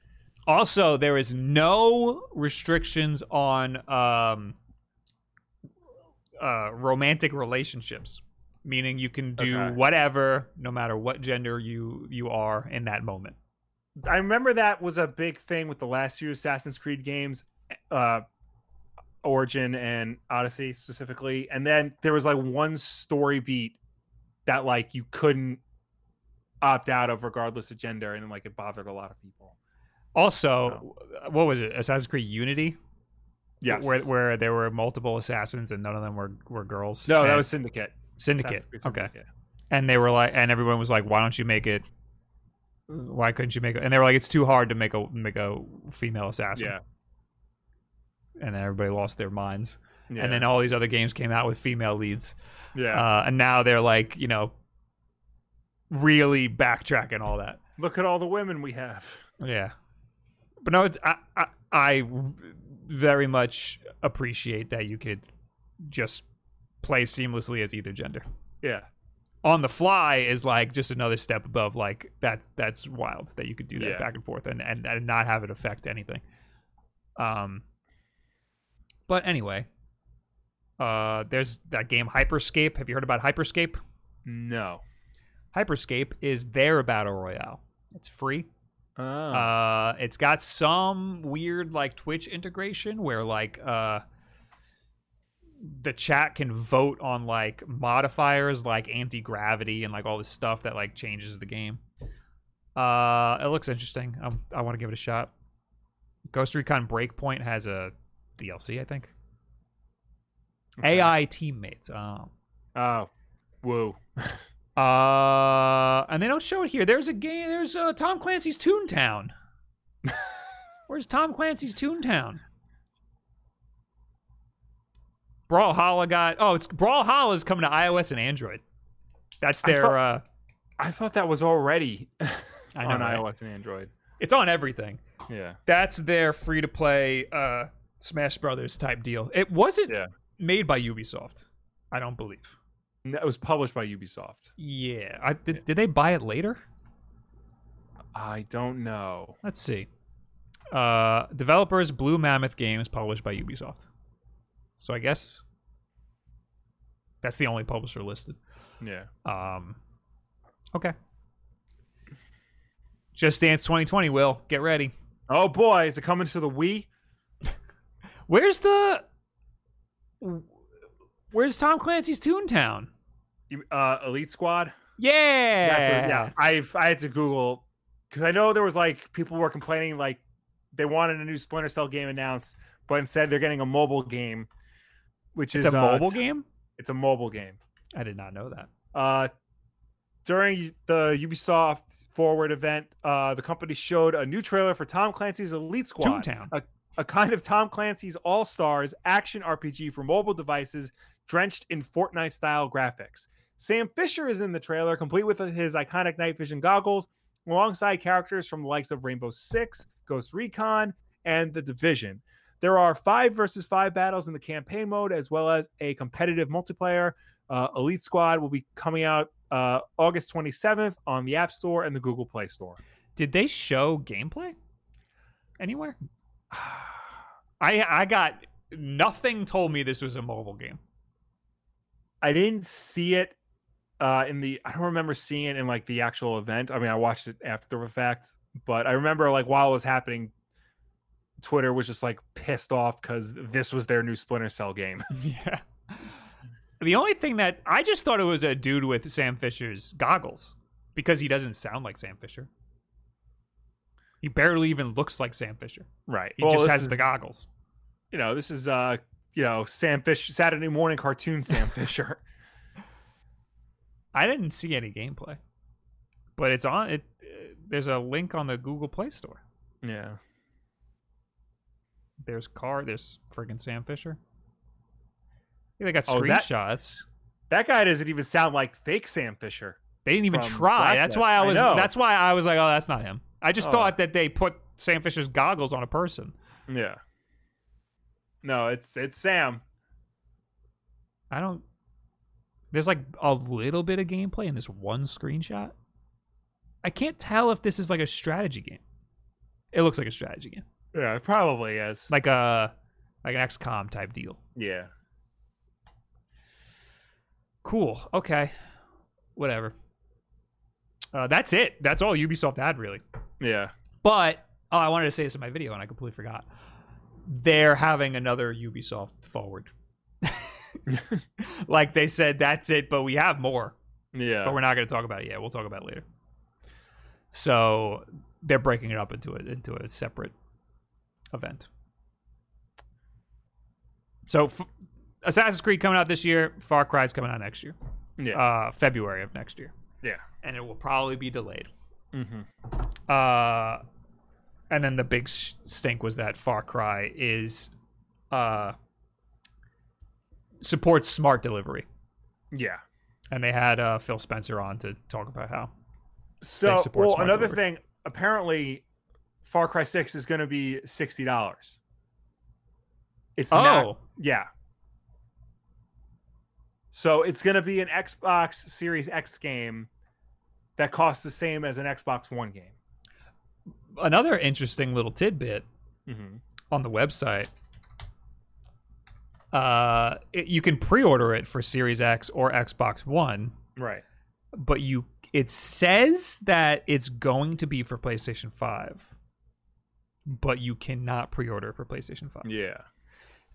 Speaker 1: Also, there is no restrictions on um, uh, romantic relationships, meaning you can do
Speaker 2: Okay.
Speaker 1: whatever, no matter what gender you you are in that moment.
Speaker 2: I remember that was a big thing with the last few Assassin's Creed games, uh, Origin and Odyssey specifically. And then there was like one story beat that like you couldn't opt out of regardless of gender, and like it bothered a lot of people.
Speaker 1: Also, what was it? Assassin's Creed Unity,
Speaker 2: Yes.
Speaker 1: where where there were multiple assassins and none of them were were girls.
Speaker 2: no, that was Syndicate.
Speaker 1: Syndicate.
Speaker 2: Creed
Speaker 1: Okay.
Speaker 2: Syndicate.
Speaker 1: and they were like, and everyone was like, "Why don't you make it? Why couldn't you make it?" And they were like, "It's too hard to make a make a female assassin."
Speaker 2: Yeah.
Speaker 1: And then everybody lost their minds.
Speaker 2: Yeah.
Speaker 1: And then all these other games came out with female leads.
Speaker 2: yeah.
Speaker 1: Uh, and now they're like, you know, really backtracking all that.
Speaker 2: Look at all the women we have.
Speaker 1: Yeah. But no, it's, I, I I very much appreciate that you could just play seamlessly as either gender.
Speaker 2: Yeah.
Speaker 1: on the fly is like just another step above like that's that's wild that you could do that
Speaker 2: Yeah.
Speaker 1: back and forth and, and and not have it affect anything um but anyway uh there's that game hyperscape have you heard about hyperscape
Speaker 2: No.
Speaker 1: hyperscape is their battle royale it's free
Speaker 2: Oh.
Speaker 1: uh, it's got some weird like Twitch integration where like uh the chat can vote on like modifiers like anti-gravity and like all this stuff that like changes the game. Uh it looks interesting. Um, I want to give it a shot. Ghost Recon Breakpoint has a DLC, I think.
Speaker 2: Okay.
Speaker 1: AI teammates. Oh.
Speaker 2: Oh. Woo.
Speaker 1: Uh, and they don't show it here. There's a game. There's uh, Tom Clancy's Toontown. Where's Tom Clancy's Toontown? Brawlhalla got. Oh, it's Brawlhalla is coming to iOS and Android. That's
Speaker 2: I
Speaker 1: their.
Speaker 2: thought-
Speaker 1: uh,
Speaker 2: I thought that was already
Speaker 1: I know,
Speaker 2: on
Speaker 1: right?
Speaker 2: iOS and Android.
Speaker 1: It's on everything.
Speaker 2: Yeah.
Speaker 1: That's their free to play uh, Smash Brothers type deal. It wasn't
Speaker 2: Yeah.
Speaker 1: made by Ubisoft. I don't believe.
Speaker 2: It was published by Ubisoft.
Speaker 1: Yeah, I, did, did they buy it later?
Speaker 2: I don't know.
Speaker 1: Let's see. Uh, developers Blue Mammoth Games, published by Ubisoft. So I guess that's the only publisher listed.
Speaker 2: Yeah.
Speaker 1: Um, okay. Just Dance 2020. Will get ready.
Speaker 2: Oh boy, is it coming to the Wii?
Speaker 1: Where's the? Where's Tom Clancy's Toontown?
Speaker 2: Uh, Elite Squad.
Speaker 1: Yeah,
Speaker 2: yeah. I've I had to Google because I know there was like people were complaining like they wanted a new Splinter Cell game announced, but instead they're getting a mobile game, which
Speaker 1: It's
Speaker 2: is
Speaker 1: a
Speaker 2: uh,
Speaker 1: mobile
Speaker 2: t-
Speaker 1: game.
Speaker 2: It's a mobile game.
Speaker 1: I did not know that.
Speaker 2: Uh, during the Ubisoft Forward event, uh, the company showed a new trailer for Tom Clancy's Elite Squad,
Speaker 1: Toontown.
Speaker 2: a, a kind of Tom Clancy's All Stars action RPG for mobile devices, drenched in Fortnite style graphics. Sam Fisher is in the trailer, complete with his iconic night vision goggles, alongside characters from the likes of Rainbow Six, Ghost Recon, and The Division. There are five versus five battles in the campaign mode, as well as a competitive multiplayer. Uh, Elite Squad will be coming out uh, August 27th on the App Store and the Google Play Store.
Speaker 1: Did they show gameplay anywhere? I I got nothing told me this was a mobile game.
Speaker 2: I didn't see it uh, in the. I don't remember seeing it in like the actual event. I mean, I watched it after the fact, but I remember like while it was happening, Twitter was just like pissed off because this was their new Splinter Cell game.
Speaker 1: yeah. The only thing that I just thought it was a dude with Sam Fisher's goggles because he doesn't sound like Sam Fisher. He barely even looks like Sam Fisher.
Speaker 2: right.
Speaker 1: He
Speaker 2: Well,
Speaker 1: just has
Speaker 2: is-
Speaker 1: the goggles.
Speaker 2: You know, this is uh, you know, Sam Fish Saturday morning cartoon Sam Fisher.
Speaker 1: I didn't see any gameplay, but it's on it. uh, There's a link on the Google Play Store.
Speaker 2: Yeah.
Speaker 1: There's car. There's friggin' Sam Fisher. Yeah, they got
Speaker 2: Oh, that-
Speaker 1: screenshots.
Speaker 2: That guy doesn't even sound like fake Sam Fisher.
Speaker 1: They didn't even try. That's why I
Speaker 2: I
Speaker 1: was.
Speaker 2: know.
Speaker 1: that's why I was like, oh, that's not him. I just
Speaker 2: Oh.
Speaker 1: thought that they put Sam Fisher's goggles on a person.
Speaker 2: Yeah. No, it's it's Sam.
Speaker 1: I don't. There's like a little bit of gameplay in this one screenshot. I can't tell if this is like a strategy game. It looks like a strategy game,
Speaker 2: Yeah, it probably is.
Speaker 1: like a like an XCOM type deal.
Speaker 2: Yeah.
Speaker 1: Cool. Okay. Whatever. Uh, that's it. That's all Ubisoft had really.
Speaker 2: Yeah.
Speaker 1: But oh, I wanted to say this in my video and I completely forgot. They're having another Ubisoft forward. like they said, that's it, but we have more.
Speaker 2: Yeah.
Speaker 1: But we're not going to talk about it yet. We'll talk about it later. So they're breaking it up into it into a separate event. So F- Assassin's Creed coming out this year. Far Cry's coming out next year.
Speaker 2: yeah.
Speaker 1: Uh, February of next year,
Speaker 2: yeah.
Speaker 1: and it will probably be delayed.
Speaker 2: Mm-hmm.
Speaker 1: Uh, and then the big sh- stink was that Far Cry is uh supports smart delivery,
Speaker 2: Yeah.
Speaker 1: and they had uh, Phil Spencer on to talk about how.
Speaker 2: So, well, another
Speaker 1: delivery.
Speaker 2: thing. Apparently, Far Cry Six is going to be sixty dollars. It's
Speaker 1: Oh,
Speaker 2: not. Yeah. So it's going to be an Xbox Series X game that costs the same as an Xbox One game.
Speaker 1: Another interesting little tidbit
Speaker 2: Mm-hmm.
Speaker 1: on the website. Uh, it, you can pre-order it for Series X or Xbox One,
Speaker 2: Right.
Speaker 1: but you it says that it's going to be for PlayStation Five, but you cannot pre-order for PlayStation Five.
Speaker 2: Yeah.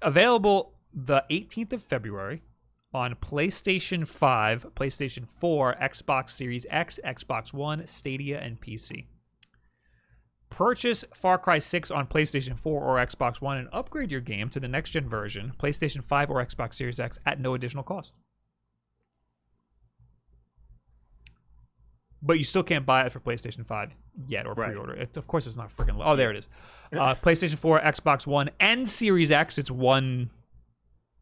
Speaker 1: Available the 18th of February on PlayStation 5, PlayStation 4, Xbox Series X, Xbox One, Stadia, and PC. Purchase Far Cry 6 on PlayStation 4 or Xbox One and upgrade your game to the next gen version, PlayStation 5 or Xbox Series X, at no additional cost. But you still can't buy it for PlayStation 5 yet or
Speaker 2: Right.
Speaker 1: pre order it. Of course, it's not freaking. Oh, there it is. Uh, PlayStation 4, Xbox One, and Series X. It's one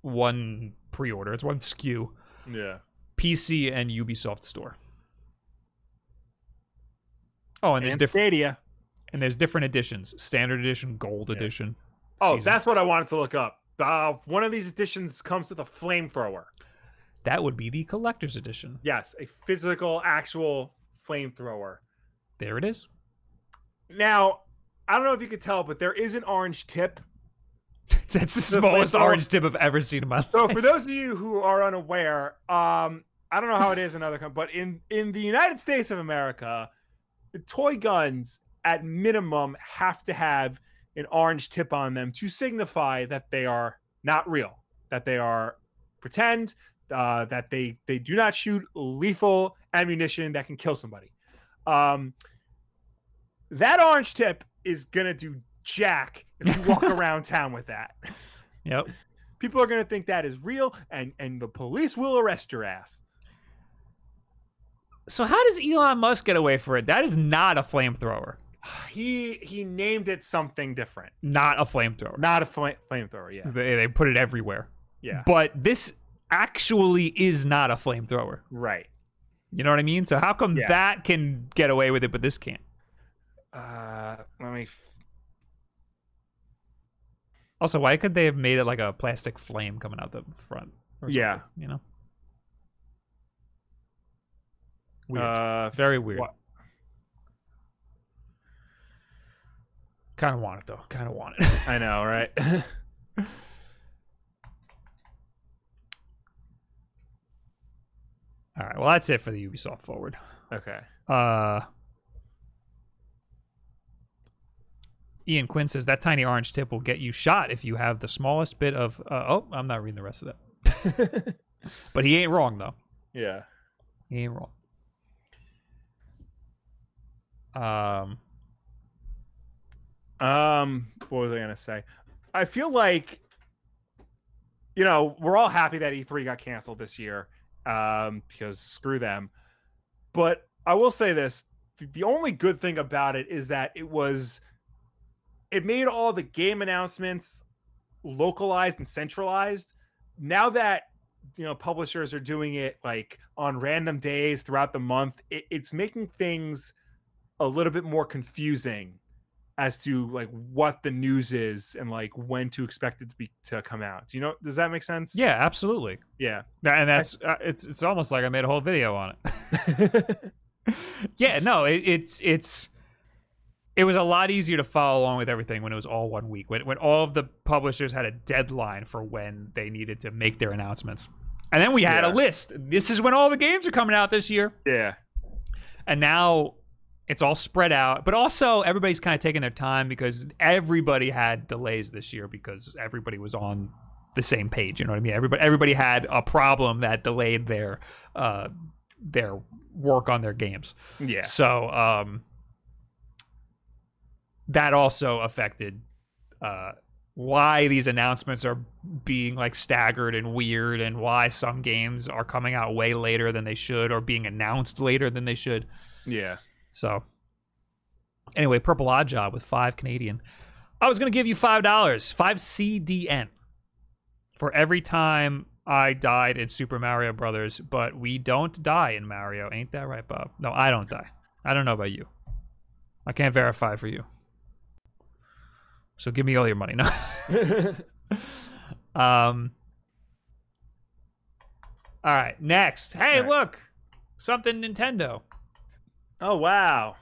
Speaker 1: one pre-order. It's one SKU.
Speaker 2: Yeah.
Speaker 1: PC and Ubisoft Store. Oh, and there's
Speaker 2: And
Speaker 1: different
Speaker 2: Stadia.
Speaker 1: And there's different editions: standard edition, gold edition.
Speaker 2: Oh,
Speaker 1: season-
Speaker 2: that's what I wanted to look up. Uh, one of these editions comes with a flamethrower.
Speaker 1: that would be the collector's edition.
Speaker 2: Yes, a physical, actual flamethrower.
Speaker 1: There it is.
Speaker 2: Now, I don't know if you could tell, but there is an orange tip.
Speaker 1: That's the
Speaker 2: The
Speaker 1: smallest orange tip I've ever seen in my life.
Speaker 2: So, for those of you who are unaware, um, I don't know how it is in other countries, but in in the United States of America, the toy guns at minimum have to have an orange tip on them to signify that they are not real, that they are pretend, uh, that they they do not shoot lethal ammunition that can kill somebody. Um, that orange tip is gonna do jack if you walk around town with that.
Speaker 1: Yep.
Speaker 2: People are gonna think that is real, and and the police will arrest your ass.
Speaker 1: So how does Elon Musk get away for it? That is not a flamethrower.
Speaker 2: He he named it something different,
Speaker 1: Not a flamethrower.
Speaker 2: not a flame, flamethrower. Yeah,
Speaker 1: They, they put it everywhere.
Speaker 2: yeah,
Speaker 1: But this actually is not a flamethrower.
Speaker 2: right.
Speaker 1: You know what I mean? So how come
Speaker 2: Yeah.
Speaker 1: that can get away with it, but this can't?
Speaker 2: Uh, let me. F-
Speaker 1: Also, why could they have made it like a plastic flame coming out the front? or
Speaker 2: Yeah.
Speaker 1: you know. Weird.
Speaker 2: uh,
Speaker 1: Very weird.
Speaker 2: what?
Speaker 1: Kind of want it though. Kind of want it.
Speaker 2: I know, right?
Speaker 1: All right. Well, that's it for the Ubisoft forward.
Speaker 2: okay.
Speaker 1: Uh, Ian Quinn says that tiny orange tip will get you shot if you have the smallest bit of. Uh, oh, I'm not reading the rest of that. but he ain't wrong though.
Speaker 2: yeah.
Speaker 1: He ain't wrong. Um.
Speaker 2: Um, what was I gonna say? I feel like, you know, we're all happy that E3 got canceled this year, um, because screw them. But I will say this: the- only good thing about it is that it was, it made all the game announcements localized and centralized. Now that you know publishers are doing it like on random days throughout the month, it, it's making things a little bit more confusing as to like what the news is and like when to expect it to be to come out. Do you know? Does that make sense?
Speaker 1: Yeah, absolutely.
Speaker 2: Yeah.
Speaker 1: And that's uh, it's it's almost like I made a whole video on it. yeah, no, it, it's it's it was a lot easier to follow along with everything when it was all one week. When when all of the publishers had a deadline for when they needed to make their announcements. And then we had a list. This is when all the games are coming out this year.
Speaker 2: yeah.
Speaker 1: and now it's all spread out but also everybody's kind of taking their time because everybody had delays this year because everybody was on the same page you know what i mean everybody everybody had a problem that delayed their uh their work on their games
Speaker 2: Yeah.
Speaker 1: so um that also affected uh why these announcements are being like staggered and weird and why some games are coming out way later than they should or being announced later than they should
Speaker 2: Yeah.
Speaker 1: So, anyway, Purple Odd Job with five Canadian. I was gonna give you five dollars, five CDN, for every time I died in Super Mario Brothers. But we don't die in Mario, ain't that right, Bob? No, I don't die. I don't know about you. I can't verify for you. So give me all your money now. um. All right, next. Hey,
Speaker 2: right.
Speaker 1: look, something Nintendo.
Speaker 2: Oh wow.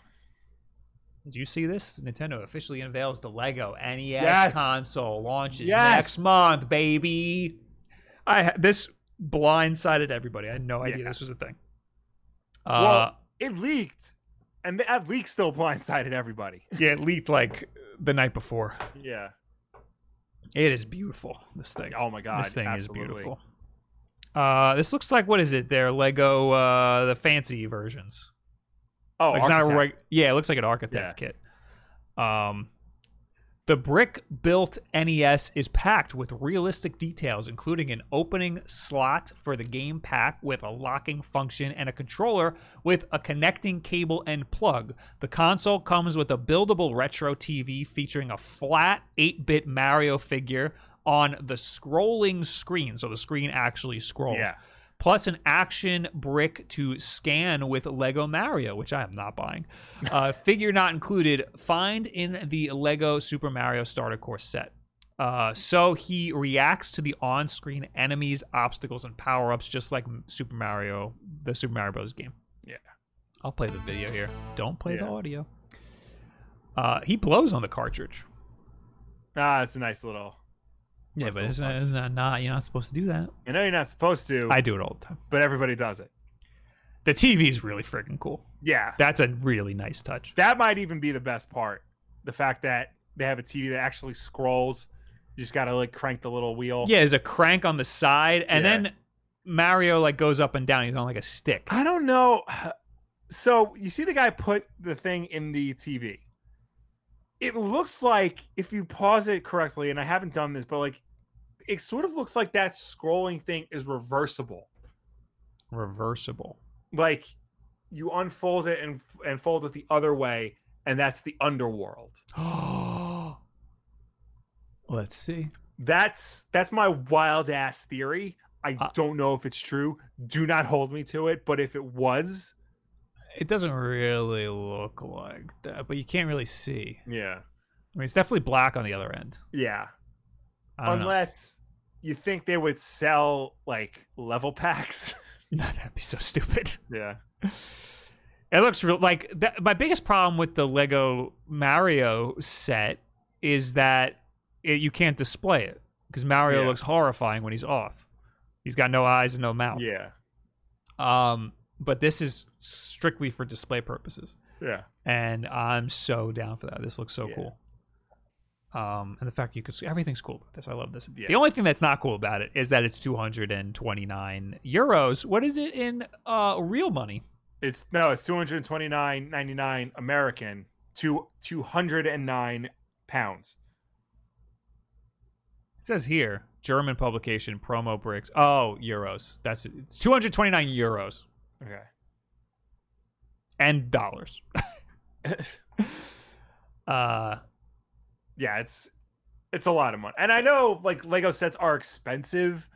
Speaker 1: Did you see this? Nintendo officially unveils the Lego NES
Speaker 2: Yes.
Speaker 1: console launches
Speaker 2: Yes.
Speaker 1: next month, baby. I this blindsided everybody. I had no idea
Speaker 2: Yeah.
Speaker 1: this was a thing.
Speaker 2: Well,
Speaker 1: Uh,
Speaker 2: it leaked, and that leak still blindsided everybody.
Speaker 1: yeah, it leaked like the night before.
Speaker 2: Yeah.
Speaker 1: It is beautiful. This thing.
Speaker 2: Oh my god.
Speaker 1: this thing
Speaker 2: absolutely.
Speaker 1: is beautiful. Uh, this looks like what is it? Their Lego, uh, the fancy versions.
Speaker 2: Oh,
Speaker 1: Like, it's not a reg- yeah, it looks like an architect kit. Um, the brick built NES is packed with realistic details, including an opening slot for the game pack with a locking function and a controller with a connecting cable and plug. The console comes with a buildable retro TV featuring a flat 8 bit Mario figure on the scrolling screen. So the screen actually scrolls
Speaker 2: Yeah.
Speaker 1: Plus an action brick to scan with Lego Mario, which I am not buying. Uh, figure not included. Find in the Lego Super Mario Starter Course set. Uh, so he reacts to the on-screen enemies, obstacles, and power-ups, just like Super Mario, the Super Mario Bros. game.
Speaker 2: Yeah.
Speaker 1: I'll play the video here. Don't play the audio. Uh, he blows on the cartridge.
Speaker 2: Ah, it's a nice little.
Speaker 1: Yeah, but isn't,
Speaker 2: touch.
Speaker 1: isn't that not? You're not supposed to do that.
Speaker 2: I know you're not supposed to,
Speaker 1: I do it all the time.
Speaker 2: but everybody does it.
Speaker 1: The TV is really freaking cool.
Speaker 2: Yeah.
Speaker 1: That's a really nice touch.
Speaker 2: That might even be the best part. The fact that they have a TV that actually scrolls. You just gotta like crank the little wheel.
Speaker 1: Yeah, there's a crank on the side, and
Speaker 2: Yeah.
Speaker 1: then Mario like goes up and down. He's on like a stick.
Speaker 2: I don't know. So you see the guy put the thing in the TV. It looks like if you pause it correctly, and I haven't done this, but like it sort of looks like that scrolling thing is reversible.
Speaker 1: Reversible.
Speaker 2: Like you unfold it and and fold it the other way, and that's the underworld.
Speaker 1: Let's see.
Speaker 2: That's that's my wild ass theory. I
Speaker 1: Uh,
Speaker 2: don't know if it's true. Do not hold me to it. But if it was,
Speaker 1: It doesn't really look like that, but you can't really see.
Speaker 2: yeah,
Speaker 1: I mean, it's definitely black on the other end.
Speaker 2: yeah. Unless you think they would sell like level packs.
Speaker 1: know. That'd be so stupid.
Speaker 2: yeah.
Speaker 1: It looks real. Like that, my biggest problem with the Lego Mario set is that it, you can't display it because Mario
Speaker 2: Yeah.
Speaker 1: looks horrifying when he's off. He's got no eyes and no mouth.
Speaker 2: Yeah.
Speaker 1: Um, but this is strictly for display purposes,
Speaker 2: Yeah.
Speaker 1: and I'm so down for that. This looks so
Speaker 2: Yeah.
Speaker 1: cool. Um, and the fact you could see everything's cool about this. I love this.
Speaker 2: Yeah.
Speaker 1: The only thing that's not cool about it is that it's 229 euros. What is it in uh real money?
Speaker 2: It's no, it's two hundred twenty nine ninety nine American to two hundred and nine pounds.
Speaker 1: It says here German publication Promobricks. Oh, euros. That's it. It's 229 euros
Speaker 2: Okay.
Speaker 1: And dollars. uh,
Speaker 2: yeah, it's it's a lot of money. And I know like Lego sets are expensive,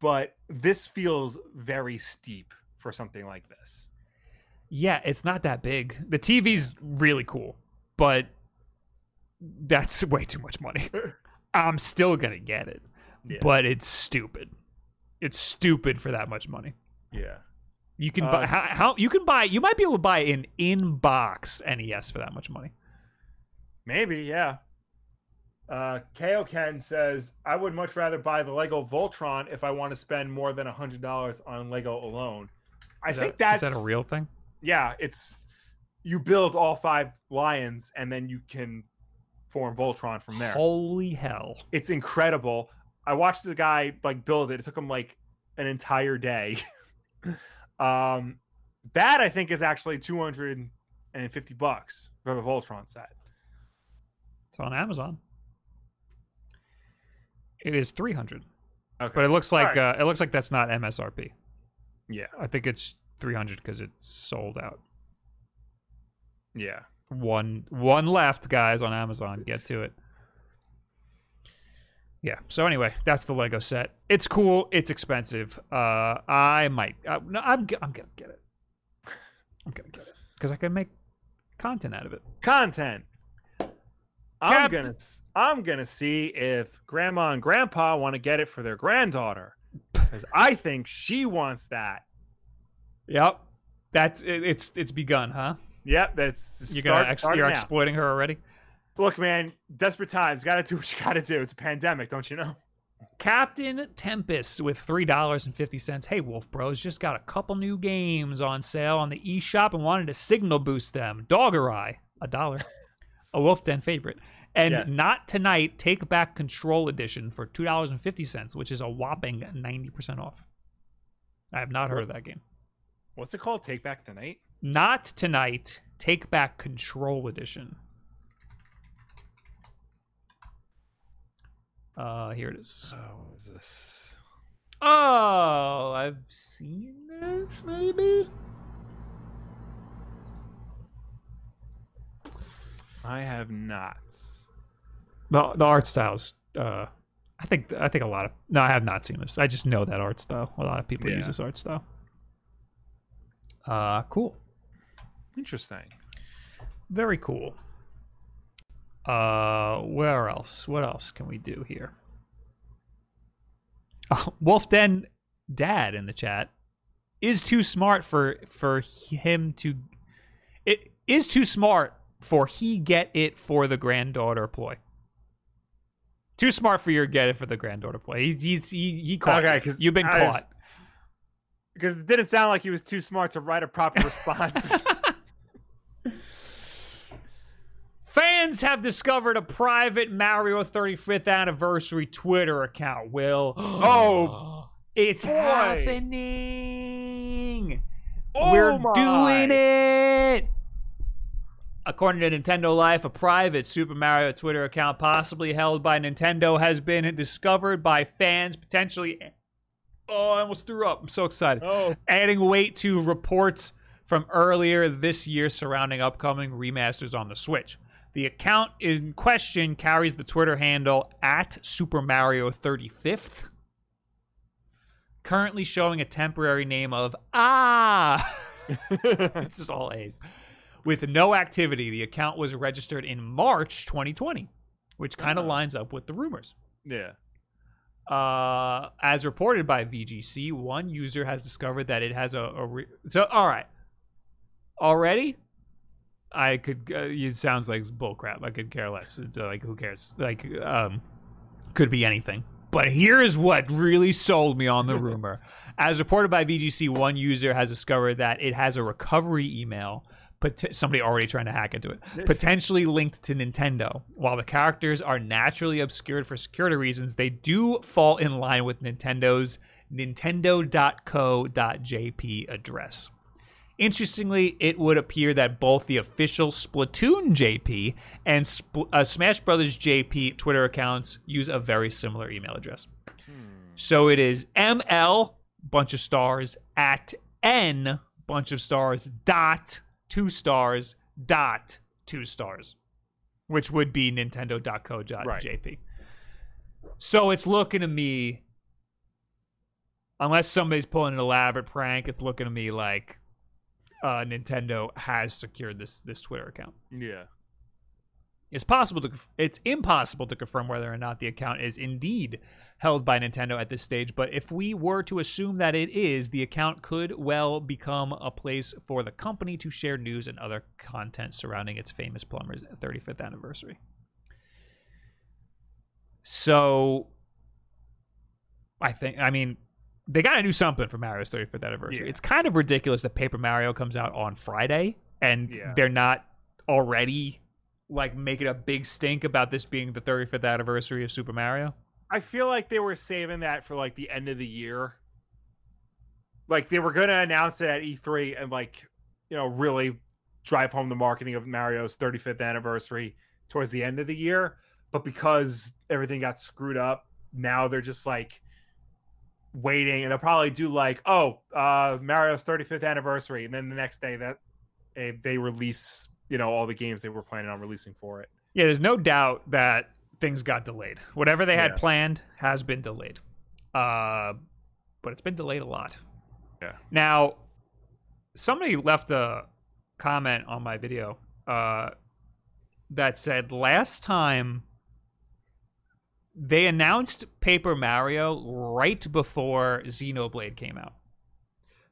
Speaker 2: but this feels very steep for something like this.
Speaker 1: yeah, it's not that big. The TV's really cool, but that's way too much money. I'm still gonna get it,
Speaker 2: Yeah.
Speaker 1: but it's stupid. It's stupid for that much money.
Speaker 2: yeah.
Speaker 1: You can
Speaker 2: Uh,
Speaker 1: buy how, how you can buy. You might be able to buy an in-box NES for that much money.
Speaker 2: Maybe, yeah. Uh, KO Ken says, I would much rather buy the Lego Voltron if I want to spend more than $100 on Lego alone. I
Speaker 1: Is
Speaker 2: think
Speaker 1: that,
Speaker 2: that's
Speaker 1: is that a real thing?
Speaker 2: yeah, it's you build all five lions and then you can form Voltron from there.
Speaker 1: Holy hell!
Speaker 2: It's incredible. I watched the guy like build it. It took him like an entire day. um that I think is actually 250 bucks for the Voltron set.
Speaker 1: It's on Amazon. It is three hundred,
Speaker 2: Okay.
Speaker 1: but it looks like
Speaker 2: Alright.
Speaker 1: uh, it looks like that's not MSRP.
Speaker 2: yeah.
Speaker 1: I think it's three hundred because it's sold out.
Speaker 2: Yeah.
Speaker 1: One one left, guys, on Amazon. Get to it. Yeah. So anyway, that's the Lego set. It's cool. It's expensive. Uh, I might. Uh, no, I'm. I'm gonna get it. I'm gonna get it because I can make content out of it.
Speaker 2: content. I'm gonna I'm gonna see if grandma and grandpa want to get it for their granddaughter because I think she wants that.
Speaker 1: Yep. That's it, it's it's begun, huh?
Speaker 2: Yep, that's
Speaker 1: You're gonna ex- you're
Speaker 2: now.
Speaker 1: exploiting her already.
Speaker 2: Look, man, desperate times. Got to do what you got to do. It's a pandemic, don't you know?
Speaker 1: Captain Tempest with three dollars and fifty cents. Hey, Wolf Bros, just got a couple new games on sale on the eShop and wanted to signal boost them. Dogger Eye, a dollar, a Wolf Den favorite, and
Speaker 2: Yeah.
Speaker 1: not tonight. Take back Control Edition for two dollars and fifty cents, which is a whopping ninety percent off. I have not heard of that game.
Speaker 2: What's it called? Take back Tonight?
Speaker 1: Not tonight. Take back Control Edition. Uh, here it is.
Speaker 2: Oh, what is this?
Speaker 1: Oh, I've seen this maybe.
Speaker 2: I have not.
Speaker 1: The the art styles. Uh, I think I think a lot of no, I have not seen this. I just know that art style. A lot of people use this art style. Uh, cool.
Speaker 2: Interesting.
Speaker 1: Very cool. Uh, where else? What else can we do here? Oh, Wolf Den Dad in the chat is too smart for for him to. It is too smart for he get it for the granddaughter ploy. Too smart for your get it for the granddaughter play. He's he's he, he caught.
Speaker 2: Okay, because
Speaker 1: you've been
Speaker 2: I
Speaker 1: caught.
Speaker 2: Because it didn't sound like he was too smart to write a proper response.
Speaker 1: Fans have discovered a private Mario 35th anniversary Twitter account. Will
Speaker 2: Oh,
Speaker 1: it's
Speaker 2: boy.
Speaker 1: happening.
Speaker 2: Oh
Speaker 1: We're
Speaker 2: my.
Speaker 1: doing it. According to Nintendo Life, a private Super Mario Twitter account, possibly held by Nintendo, has been discovered by fans. Potentially, oh, I almost threw up. I'm so excited
Speaker 2: oh,
Speaker 1: adding weight to reports from earlier this year surrounding upcoming remasters on the Switch. The account in question carries the Twitter handle at Super Mario 35th, currently showing a temporary name of Ah. it's just all A's. With no activity, the account was registered in March 2020, which kind of
Speaker 2: Ah.
Speaker 1: lines up with the rumors.
Speaker 2: yeah.
Speaker 1: Uh, as reported by VGC, one user has discovered that it has a, a re- so. All right, already, I could. Uh, it sounds like bullcrap. I could care less. It's uh, like who cares? Like, um, could be anything. But here's what really sold me on the rumor. As reported by VGC, one user has discovered that it has a recovery email. Pot- somebody already trying to hack into it, potentially linked to Nintendo. While the characters are naturally obscured for security reasons, they do fall in line with Nintendo's Nintendo.co.jp address. Interestingly, it would appear that both the official Splatoon JP and Spl- uh, Smash Brothers JP Twitter accounts use a very similar email address. So it is ML bunch of stars at N bunch of stars dot two stars dot two stars, which would be Nintendo.co.jp. So it's looking to me, unless somebody's pulling an elaborate prank, it's looking to me like uh, Nintendo has secured this this Twitter account.
Speaker 2: Yeah.
Speaker 1: It's possible to it's impossible to confirm whether or not the account is indeed held by Nintendo at this stage, but if we were to assume that it is, the account could well become a place for the company to share news and other content surrounding its famous Plumbers 35th anniversary. So I think I mean they got to do something for Mario's 35th anniversary.
Speaker 2: Yeah.
Speaker 1: It's kind of ridiculous that Paper Mario comes out on Friday and
Speaker 2: Yeah.
Speaker 1: they're not already like making a big stink about this being the 35th anniversary of Super Mario.
Speaker 2: I feel like they were saving that for like the end of the year. Like they were going to announce it at E3 and like, you know, really drive home the marketing of Mario's 35th anniversary towards the end of the year, but because everything got screwed up, now they're just like waiting and they'll probably do like, "Oh, uh Mario's 35th anniversary." And then the next day that eh, they release, you know, all the games they were planning on releasing for it.
Speaker 1: Yeah, there's no doubt that things got delayed. Whatever they had
Speaker 2: Yeah.
Speaker 1: planned has been delayed. Uh, but it's been delayed a lot.
Speaker 2: Yeah.
Speaker 1: Now, somebody left a comment on my video uh, that said last time they announced Paper Mario right before Xenoblade came out.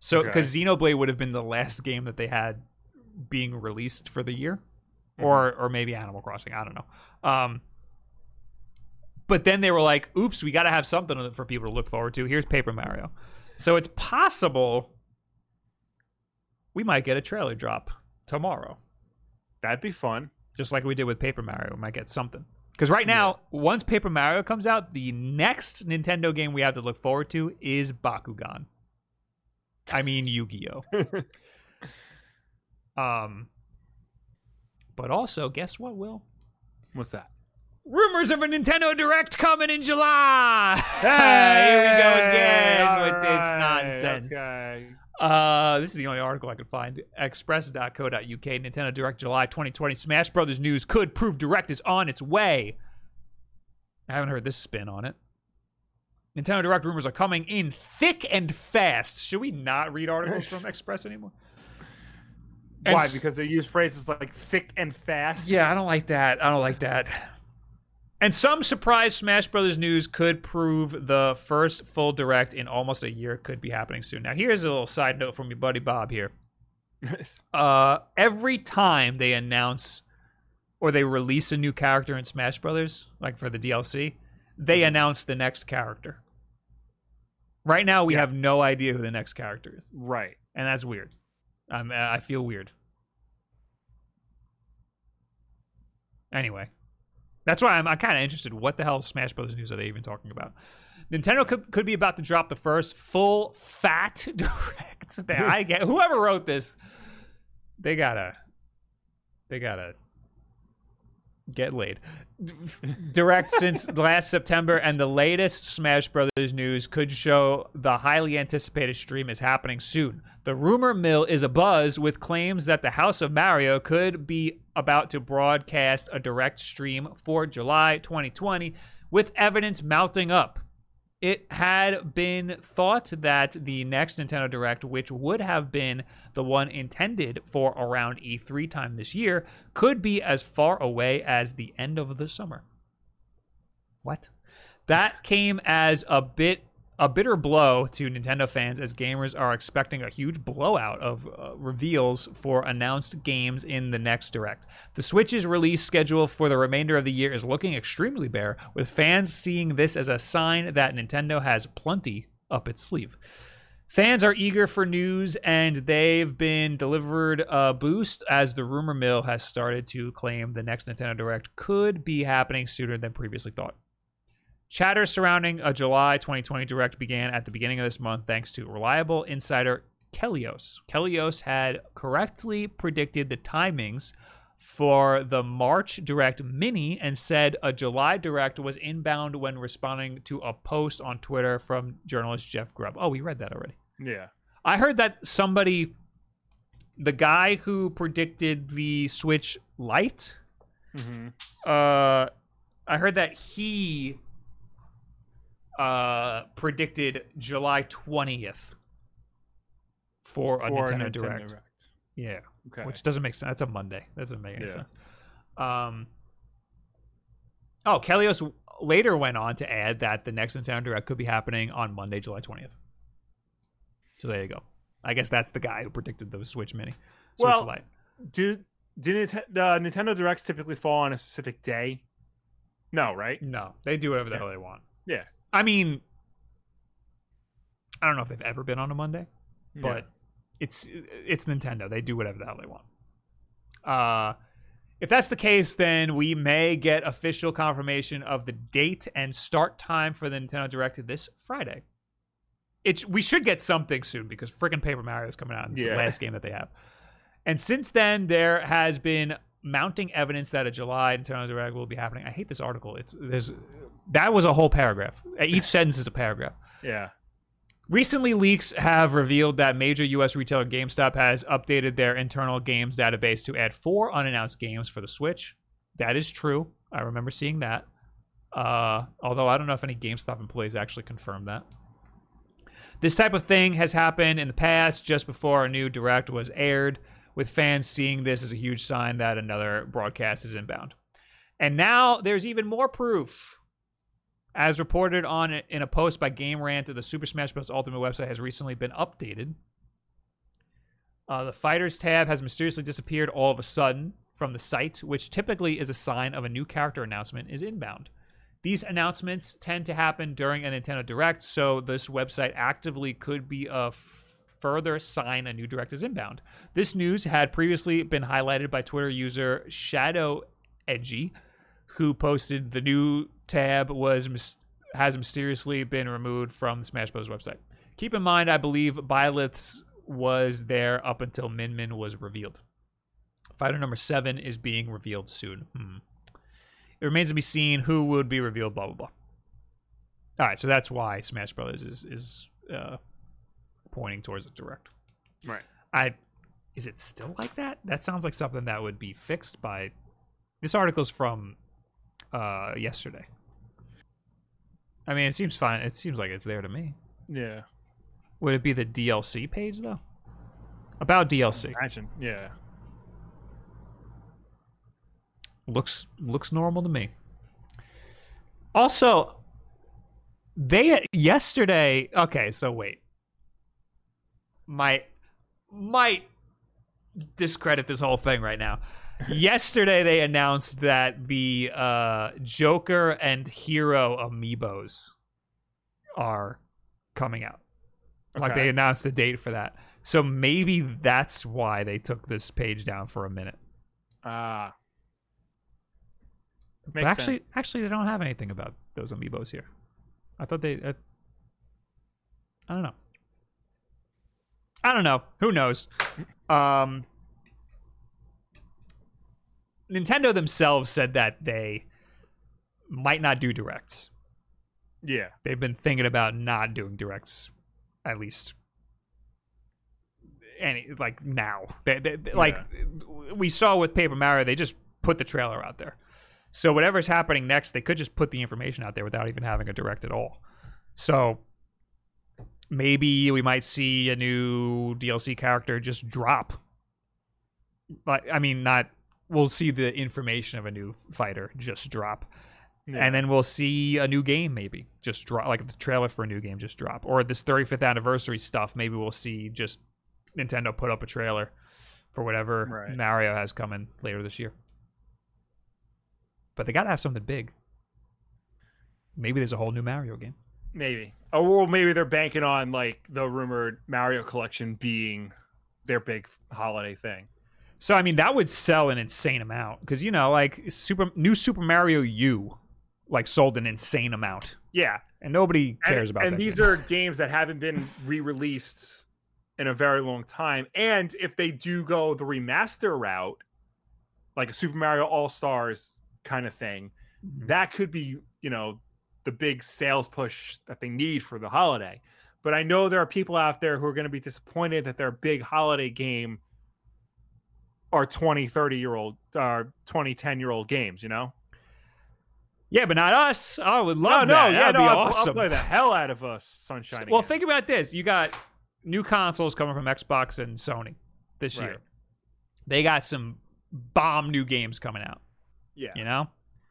Speaker 1: So,
Speaker 2: Okay.
Speaker 1: because Xenoblade would have been the last game that they had being released for the year,
Speaker 2: Mm-hmm.
Speaker 1: or or maybe Animal Crossing. I don't know. Um, but then they were like, "Oops, we got to have something for people to look forward to." Here's Paper Mario. So it's possible we might get a trailer drop tomorrow,
Speaker 2: That'd be fun.
Speaker 1: just like we did with Paper Mario. We might get something. Because right now, once Paper Mario comes out, the next Nintendo game we have to look forward to is Bakugan. I mean Yu-Gi-Oh. um, but also, guess what, Will?
Speaker 2: What's that?
Speaker 1: Rumors of a Nintendo Direct coming in July. Hey, Here we go again with this nonsense.
Speaker 2: Okay.
Speaker 1: Uh, this is the only article I could find. Express.co.uk. Nintendo Direct July 2020. Smash Brothers news could prove Direct is on its way. I haven't heard this spin on it. Nintendo Direct rumors are coming in thick and fast. Should we not read articles from Express anymore?
Speaker 2: Why?
Speaker 1: s-
Speaker 2: Because they use phrases like thick and fast.
Speaker 1: Yeah, I don't like that. I don't like that. And some surprise Smash Brothers news could prove the first full direct in almost a year could be happening soon. Now, here's a little side note from your buddy Bob here. Uh, every time they announce or they release a new character in Smash Brothers, like for the DLC, they announce the next character. Right now, we
Speaker 2: Yeah.
Speaker 1: have no idea who the next character is,
Speaker 2: right.
Speaker 1: and that's weird. I'm, I feel weird. Anyway, that's why I'm, I'm kind of interested. What the hell Smash Brothers news are they even talking about? Nintendo could, could be about to drop the first full fat direct. that I get whoever wrote this, they gotta, they gotta get laid. Direct since last September, and the latest Smash Brothers news could show the highly anticipated stream is happening soon. The rumor mill is abuzz with claims that the House of Mario could be about to broadcast a direct stream for July 2020, with evidence mounting up. It had been thought that the next Nintendo Direct, which would have been the one intended for around E3 time this year, could be as far away as the end of the summer. What? That came as a bit a bitter blow to Nintendo fans as gamers are expecting a huge blowout of uh, reveals for announced games in the next direct. The Switch's release schedule for the remainder of the year is looking extremely bare, with fans seeing this as a sign that Nintendo has plenty up its sleeve. Fans are eager for news, and they've been delivered a boost as the rumor mill has started to claim the next Nintendo Direct could be happening sooner than previously thought. Chatter surrounding a July 2020 Direct began at the beginning of this month thanks to reliable insider Kelios. Kelios had correctly predicted the timings for the March Direct Mini and said a July Direct was inbound when responding to a post on Twitter from journalist Jeff Grubb. Oh, we read that already.
Speaker 2: Yeah.
Speaker 1: I heard that somebody, the guy who predicted the Switch Lite,
Speaker 2: hmm
Speaker 1: uh, I heard that he uh predicted July twentieth for, a Nintendo, Direct. Yeah,
Speaker 2: Okay.
Speaker 1: which doesn't make sense. That's a Monday. That doesn't make any
Speaker 2: Yeah.
Speaker 1: sense. Um, Oh, Kelios later went on to add that the next Nintendo Direct could be happening on Monday, July 20th. So there you go. I guess that's the guy who predicted the Switch Mini. Switch
Speaker 2: Well,
Speaker 1: Lite.
Speaker 2: Do do uh, Nintendo Directs typically fall on a specific day? No, right?
Speaker 1: No, they do whatever the
Speaker 2: Yeah.
Speaker 1: hell they want.
Speaker 2: Yeah.
Speaker 1: I mean, I don't know if they've ever been on a Monday, but it's it's Nintendo. They do whatever the hell they want. Uh, if that's the case, then we may get official confirmation of the date and start time for the Nintendo Direct this Friday. It we should get something soon because freaking Paper Mario is coming out. And it's the last game that they have. And since then, there has been mounting evidence that a July Nintendo Direct will be happening. I hate this article. It's there's that was a whole paragraph. Each sentence is a paragraph.
Speaker 2: yeah.
Speaker 1: Recently, leaks have revealed that major U.S. retailer GameStop has updated their internal games database to add four unannounced games for the Switch. That is true. I remember seeing that. Uh, although I don't know if any GameStop employees actually confirmed that. This type of thing has happened in the past, just before a new direct was aired, with fans seeing this as a huge sign that another broadcast is inbound. And now there's even more proof. As reported on in a post by Game Rant, the Super Smash Bros. Ultimate website has recently been updated. Uh, the Fighters tab has mysteriously disappeared all of a sudden from the site, which typically is a sign of a new character announcement is inbound. These announcements tend to happen during a Nintendo Direct, so this website actively could be a f- further sign a new Direct is inbound. This news had previously been highlighted by Twitter user Shadow Edgy, who posted the new tab was has mysteriously been removed from the Smash Bros. website. Keep in mind, I believe Byleth's was there up until Min Min was revealed. Fighter number seven is being revealed soon. Hmm. It remains to be seen who would be revealed. Blah blah blah. All right, so that's why Smash Brothers is is uh, pointing towards a direct.
Speaker 2: Right.
Speaker 1: I is it still like that? That sounds like something that would be fixed by. This article's from uh, yesterday. I mean, it seems fine. It seems like it's there to me.
Speaker 2: Yeah.
Speaker 1: Would it be the DLC page though? About DLC
Speaker 2: Imagine. Yeah.
Speaker 1: looks looks normal to me. Also, they yesterday. Okay, so wait. Might might discredit this whole thing right now. Yesterday they announced that the uh, Joker and Hero amiibos are coming out. Like they announced the date for that. So maybe that's why they took this page down for a minute.
Speaker 2: Ah.
Speaker 1: But actually,
Speaker 2: sense.
Speaker 1: actually, they don't have anything about those amiibos here. I thought they. Uh, I don't know. I don't know. Who knows? Um, Nintendo themselves said that they might not do directs.
Speaker 2: Yeah.
Speaker 1: They've been thinking about not doing directs, at least. Any like now, they, they, they- like we saw with Paper Mario, they just put the trailer out there. So whatever's happening next, they could just put the information out there without even having a direct at all. So maybe we might see a new DLC character just drop. But I mean, not. We'll see the information of a new fighter just drop,
Speaker 2: yeah.
Speaker 1: and then we'll see a new game maybe just drop, like the trailer for a new game just drop, or this 35th anniversary stuff. Maybe we'll see just Nintendo put up a trailer for whatever
Speaker 2: Right.
Speaker 1: Mario has coming later this year. But they got to have something big. Maybe there's a whole new Mario game.
Speaker 2: maybe. Or well, maybe they're banking on like the rumored Mario collection being their big holiday thing.
Speaker 1: So I mean, that would sell an insane amount because you know, like Super new Super Mario U, like sold an insane amount,
Speaker 2: Yeah.
Speaker 1: and nobody cares
Speaker 2: and,
Speaker 1: about
Speaker 2: and these
Speaker 1: game.
Speaker 2: are games that haven't been re-released in a very long time and if they do go the remaster route like a super mario all stars kind of thing
Speaker 1: Mhm.
Speaker 2: that could be you know the big sales push that they need for the holiday but i know there are people out there who are going to be disappointed that their big holiday game are 20 30 year old uh 20 10 year old games you know
Speaker 1: yeah, but not us. I would love
Speaker 2: no
Speaker 1: that.
Speaker 2: no yeah
Speaker 1: That'd
Speaker 2: no
Speaker 1: be
Speaker 2: I'll, I'll
Speaker 1: awesome.
Speaker 2: play the hell out of us sunshine
Speaker 1: well,
Speaker 2: again.
Speaker 1: think about this: you got new consoles coming from Xbox and Sony this year. They got some bomb new games coming out.
Speaker 2: yeah
Speaker 1: You know,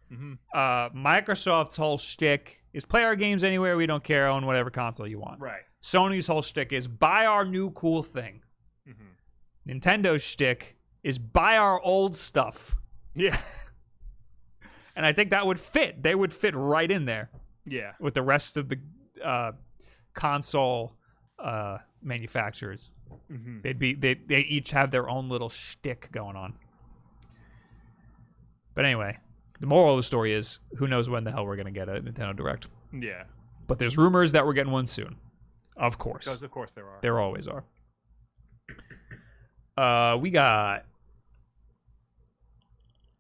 Speaker 2: hmm
Speaker 1: Uh, Microsoft's whole shtick is play our games anywhere we don't care on whatever console you want.
Speaker 2: Right.
Speaker 1: Sony's whole shtick is buy our new cool thing.
Speaker 2: hmm
Speaker 1: Nintendo's shtick is buy our old stuff.
Speaker 2: Yeah.
Speaker 1: And I think that would fit. They would fit right in there
Speaker 2: Yeah.
Speaker 1: with the rest of the uh, console uh, manufacturers.
Speaker 2: hmm
Speaker 1: They'd be they they each have their own little shtick going on. But anyway, the moral of the story is who knows when the hell we're gonna get a Nintendo Direct.
Speaker 2: Yeah.
Speaker 1: But there's rumors that we're getting one soon. Of course.
Speaker 2: Because of course there are.
Speaker 1: There always are. Uh we got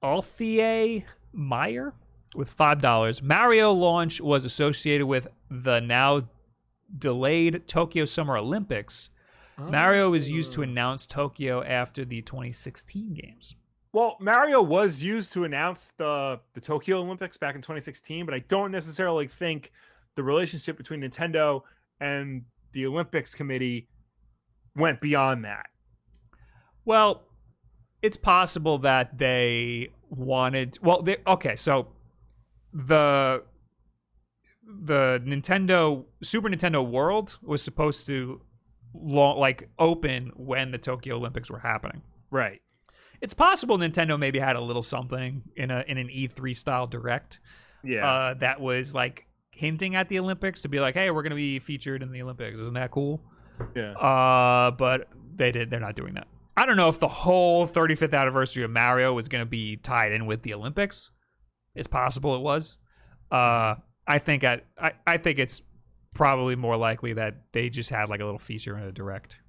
Speaker 1: Althea Meyer with five dollars. Mario launch was associated with the now delayed Tokyo Summer Olympics. Mario was used to
Speaker 2: Oh.
Speaker 1: announce Tokyo after the 2016 games.
Speaker 2: Well, Mario was used to announce the the Tokyo Olympics back in 2016, but I don't necessarily think the relationship between Nintendo and the Olympics committee went beyond that.
Speaker 1: Well, it's possible that they wanted. Well, they, okay, so the the Nintendo Super Nintendo World was supposed to lo- like open when the Tokyo Olympics were happening.
Speaker 2: Right.
Speaker 1: It's possible Nintendo maybe had a little something in a in an E3 style direct
Speaker 2: Yeah.
Speaker 1: uh, that was like hinting at the Olympics to be like, hey, we're gonna be featured in the Olympics. Isn't that cool?
Speaker 2: yeah.
Speaker 1: Uh, but they did. They're not doing that. I don't know if the whole 35th anniversary of Mario was going to be tied in with the Olympics. It's possible it was. Uh, I think I, I I think it's probably more likely that they just had like a little feature in a direct.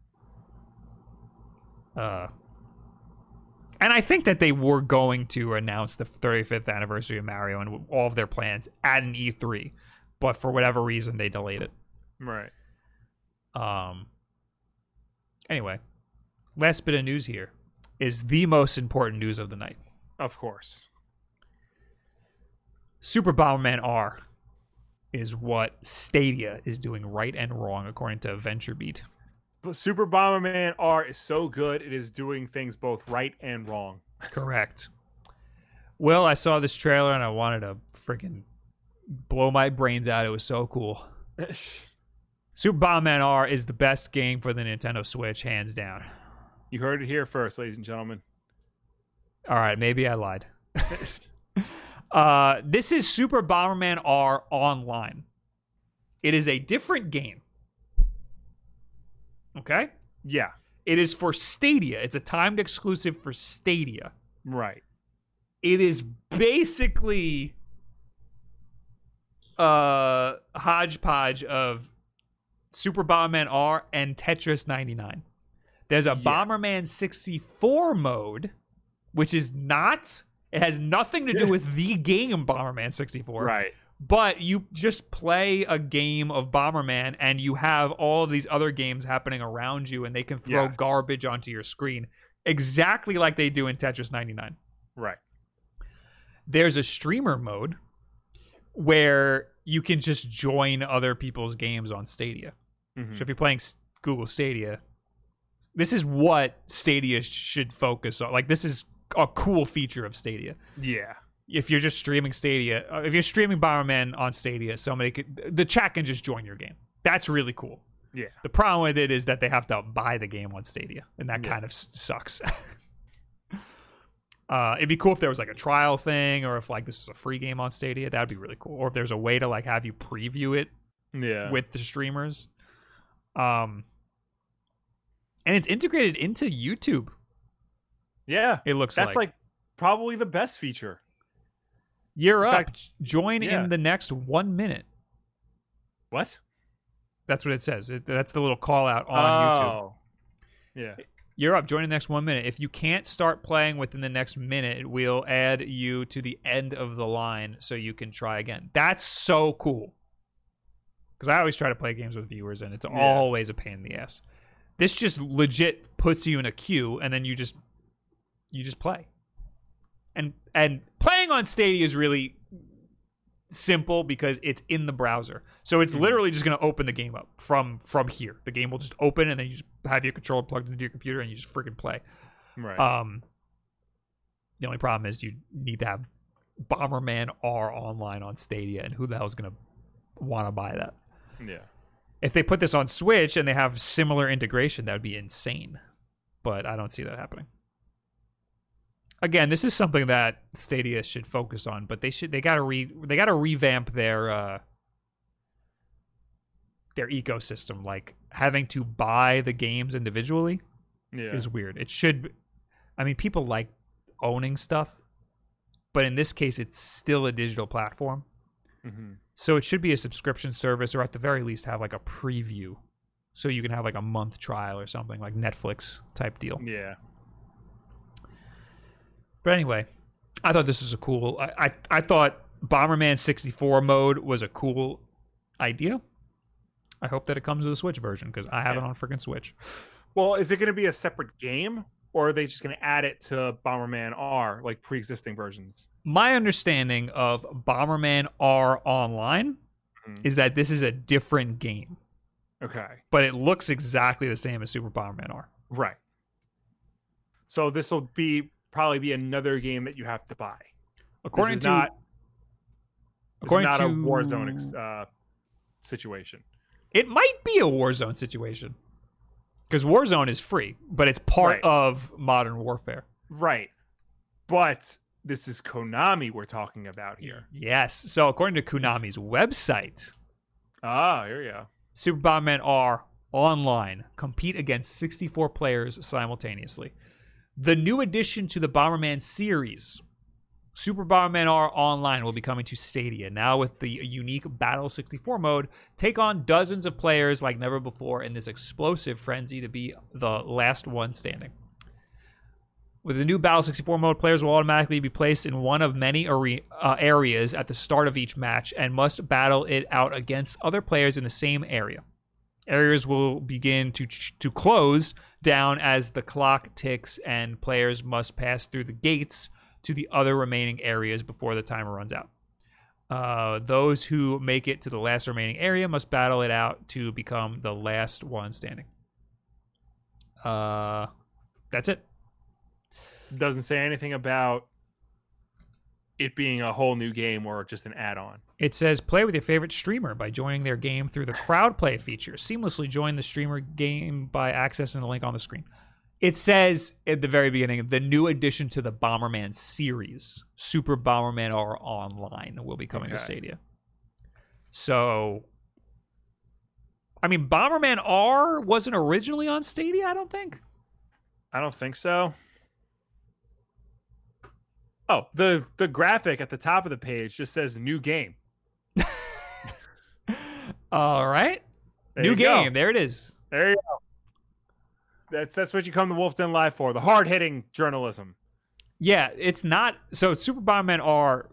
Speaker 1: Uh, and I think that they were going to announce the 35th anniversary of Mario and all of their plans at an E3, but for whatever reason they delayed it.
Speaker 2: right.
Speaker 1: Um. Anyway, last bit of news here is the most important news of the night.
Speaker 2: Of course.
Speaker 1: Super Bomberman R is what Stadia is doing right and wrong according to VentureBeat.
Speaker 2: But Super Bomberman R is so good, it is doing things both right and wrong.
Speaker 1: Correct. Well, I saw this trailer and I wanted to freaking blow my brains out. It was so cool. Super Bomberman R is the best game for the Nintendo Switch, hands down.
Speaker 2: You heard it here first, ladies and gentlemen.
Speaker 1: All right, maybe I lied. Uh, this is Super Bomberman R Online. It is a different game. Okay?
Speaker 2: yeah.
Speaker 1: It is for Stadia. It's a timed exclusive for Stadia.
Speaker 2: Right.
Speaker 1: It is basically a hodgepodge of Super Bomberman R and Tetris 99. There's a
Speaker 2: Yeah.
Speaker 1: Bomberman 64 mode, which is not. It has nothing to do with the game Bomberman 64.
Speaker 2: Right.
Speaker 1: But you just play a game of Bomberman and you have all of these other games happening around you and they can throw
Speaker 2: Yes.
Speaker 1: garbage onto your screen exactly like they do in Tetris 99.
Speaker 2: Right.
Speaker 1: There's a streamer mode where you can just join other people's games on Stadia.
Speaker 2: Mhm.
Speaker 1: So if you're playing Google Stadia, this is what Stadia should focus on. Like this is a cool feature of Stadia.
Speaker 2: Yeah.
Speaker 1: If you're just streaming Stadia, uh, if you're streaming Bomberman on Stadia, somebody could the chat can just join your game. That's really cool.
Speaker 2: Yeah.
Speaker 1: The problem with it is that they have to buy the game on Stadia, and that
Speaker 2: Yeah.
Speaker 1: kind of sucks. uh, it'd be cool if there was like a trial thing, or if like this is a free game on Stadia. That'd be really cool. Or if there's a way to like have you preview it
Speaker 2: Yeah.
Speaker 1: with the streamers. Um, and it's integrated into YouTube.
Speaker 2: yeah.
Speaker 1: It looks like
Speaker 2: That's
Speaker 1: like.
Speaker 2: like probably the best feature.
Speaker 1: You're
Speaker 2: in
Speaker 1: up.
Speaker 2: fact-
Speaker 1: Join
Speaker 2: yeah.
Speaker 1: in the next one minute.
Speaker 2: What?
Speaker 1: That's what it says. It, that's the little call out on oh. YouTube.
Speaker 2: oh. Yeah.
Speaker 1: You're up. Join in the next one minute. If you can't start playing within the next minute, we'll add you to the end of the line so you can try again. That's so cool. Because I always try to play games with viewers, and it's
Speaker 2: Yeah.
Speaker 1: always a pain in the ass. This just legit puts you in a queue, and then you just you just play. And and playing on Stadia is really simple because it's in the browser. So it's
Speaker 2: Mhm.
Speaker 1: literally just going to open the game up from from here. The game will just open and then you just have your controller plugged into your computer and you just freaking play.
Speaker 2: Right.
Speaker 1: Um the only problem is you need to have Bomberman R online on Stadia, and who the hell's gonna want to buy that?
Speaker 2: Yeah.
Speaker 1: If they put this on Switch and they have similar integration, that would be insane. But I don't see that happening. Again, this is something that Stadia should focus on, but they should they gotta re they gotta revamp their uh their ecosystem. Like having to buy the games individually
Speaker 2: Yeah.
Speaker 1: is weird. It should I mean people like owning stuff, but in this case it's still a digital platform.
Speaker 2: hmm
Speaker 1: So it should be a subscription service, or at the very least have like a preview, so you can have like a month trial or something like Netflix type deal.
Speaker 2: Yeah.
Speaker 1: But anyway, I thought this was a cool. I I, I thought Bomberman 64 mode was a cool idea. I hope that it comes to the Switch version because I have it on freaking Switch.
Speaker 2: Well, is it going to be a separate game, or are they just going to add it to Bomberman R, like pre-existing versions?
Speaker 1: My understanding of Bomberman R Online
Speaker 2: Mhm.
Speaker 1: is that this is a different game,
Speaker 2: Okay.
Speaker 1: but it looks exactly the same as Super Bomberman R.
Speaker 2: Right. So this will be probably be another game that you have to buy.
Speaker 1: According to
Speaker 2: not,
Speaker 1: according
Speaker 2: not
Speaker 1: to
Speaker 2: a Warzone uh, situation.
Speaker 1: It might be a Warzone situation. Because Warzone is free, but it's part
Speaker 2: Right.
Speaker 1: of Modern Warfare.
Speaker 2: Right. But this is Konami we're talking about here.
Speaker 1: Yes. So according to Konami's website,
Speaker 2: Ah, here we go.
Speaker 1: Super Bomberman R online compete against 64 players simultaneously. The new addition to the Bomberman series, Super Bomberman R Online, will be coming to Stadia now with the unique Battle 64 mode. Take on dozens of players like never before in this explosive frenzy to be the last one standing. With the new Battle 64 mode, players will automatically be placed in one of many are- uh, areas at the start of each match and must battle it out against other players in the same area. Areas will begin to ch- to close down as the clock ticks, and players must pass through the gates to the other remaining areas before the timer runs out. Uh, those who make it to the last remaining area must battle it out to become the last one standing. Uh, that's it.
Speaker 2: Doesn't say anything about it being a whole new game or just an add-on.
Speaker 1: It says play with your favorite streamer by joining their game through the crowd play feature. Seamlessly join the streamer game by accessing the link on the screen. It says at the very beginning the new addition to the Bomberman series, Super Bomberman R Online, will be coming to
Speaker 2: Okay.
Speaker 1: Stadia. So, I mean, Bomberman R wasn't originally on Stadia, I don't think.
Speaker 2: I don't think so. Oh, the the graphic at the top of the page just says new game.
Speaker 1: All right.
Speaker 2: There
Speaker 1: new
Speaker 2: you go.
Speaker 1: game. There it is.
Speaker 2: There you go. That's that's what you come to Wolf Den Live for. The hard hitting journalism.
Speaker 1: Yeah, it's not. So Super Bomberman R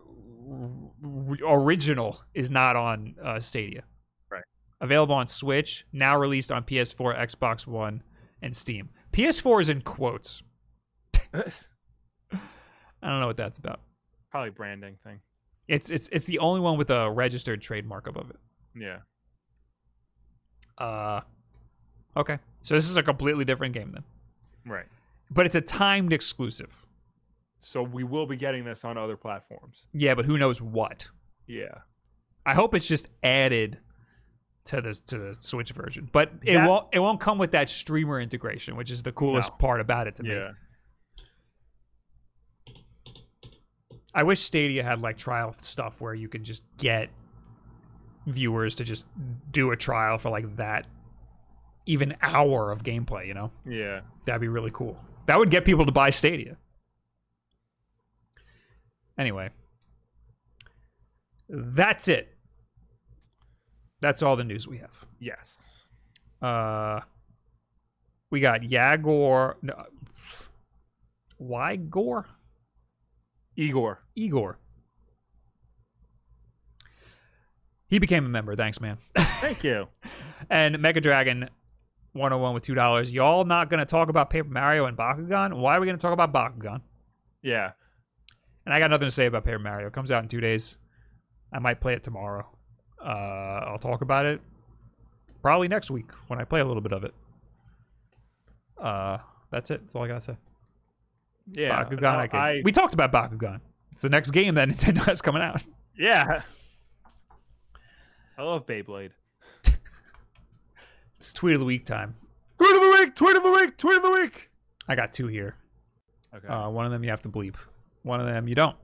Speaker 1: r- original is not on uh, Stadia.
Speaker 2: Right.
Speaker 1: Available on Switch, now released on PS4, Xbox One, and Steam. PS4 is in quotes. I don't know what that's about.
Speaker 2: Probably branding thing.
Speaker 1: It's it's it's the only one with a registered trademark above it.
Speaker 2: Yeah.
Speaker 1: Uh, okay. So this is a completely different game then,
Speaker 2: Right.
Speaker 1: but it's a timed exclusive.
Speaker 2: So we will be getting this on other platforms.
Speaker 1: Yeah, but who knows what?
Speaker 2: Yeah.
Speaker 1: I hope it's just added to the to the Switch version, but it
Speaker 2: That-
Speaker 1: won't it won't come with that streamer integration, which is the coolest
Speaker 2: No.
Speaker 1: part about it to me.
Speaker 2: Yeah.
Speaker 1: I wish Stadia had like trial stuff where you can just get viewers to just do a trial for like that even hour of gameplay, you know?
Speaker 2: Yeah.
Speaker 1: That'd be really cool. That would get people to buy Stadia. Anyway, that's it. That's all the news we have.
Speaker 2: Yes.
Speaker 1: Uh, we got Yagor. No, Wygor?
Speaker 2: Igor.
Speaker 1: Igor. He became a member. Thanks, man.
Speaker 2: Thank you.
Speaker 1: and Mega Dragon 101 with $2. Y'all not going to talk about Paper Mario and Bakugan? Why are we going to talk about Bakugan?
Speaker 2: Yeah.
Speaker 1: And I got nothing to say about Paper Mario. It comes out in two days. I might play it tomorrow. Uh, I'll talk about it probably next week when I play a little bit of it. Uh, that's it. That's all I gotta say.
Speaker 2: Yeah.
Speaker 1: Bakugan.
Speaker 2: no,
Speaker 1: I, could,
Speaker 2: I
Speaker 1: we talked about Bakugan. It's the next game that Nintendo has coming out.
Speaker 2: Yeah. I love Beyblade.
Speaker 1: It's tweet of the week time.
Speaker 2: Tweet of the week. Tweet of the week. Tweet of the week.
Speaker 1: I got two here.
Speaker 2: Okay.
Speaker 1: Uh, one of them you have to bleep. One of them you don't.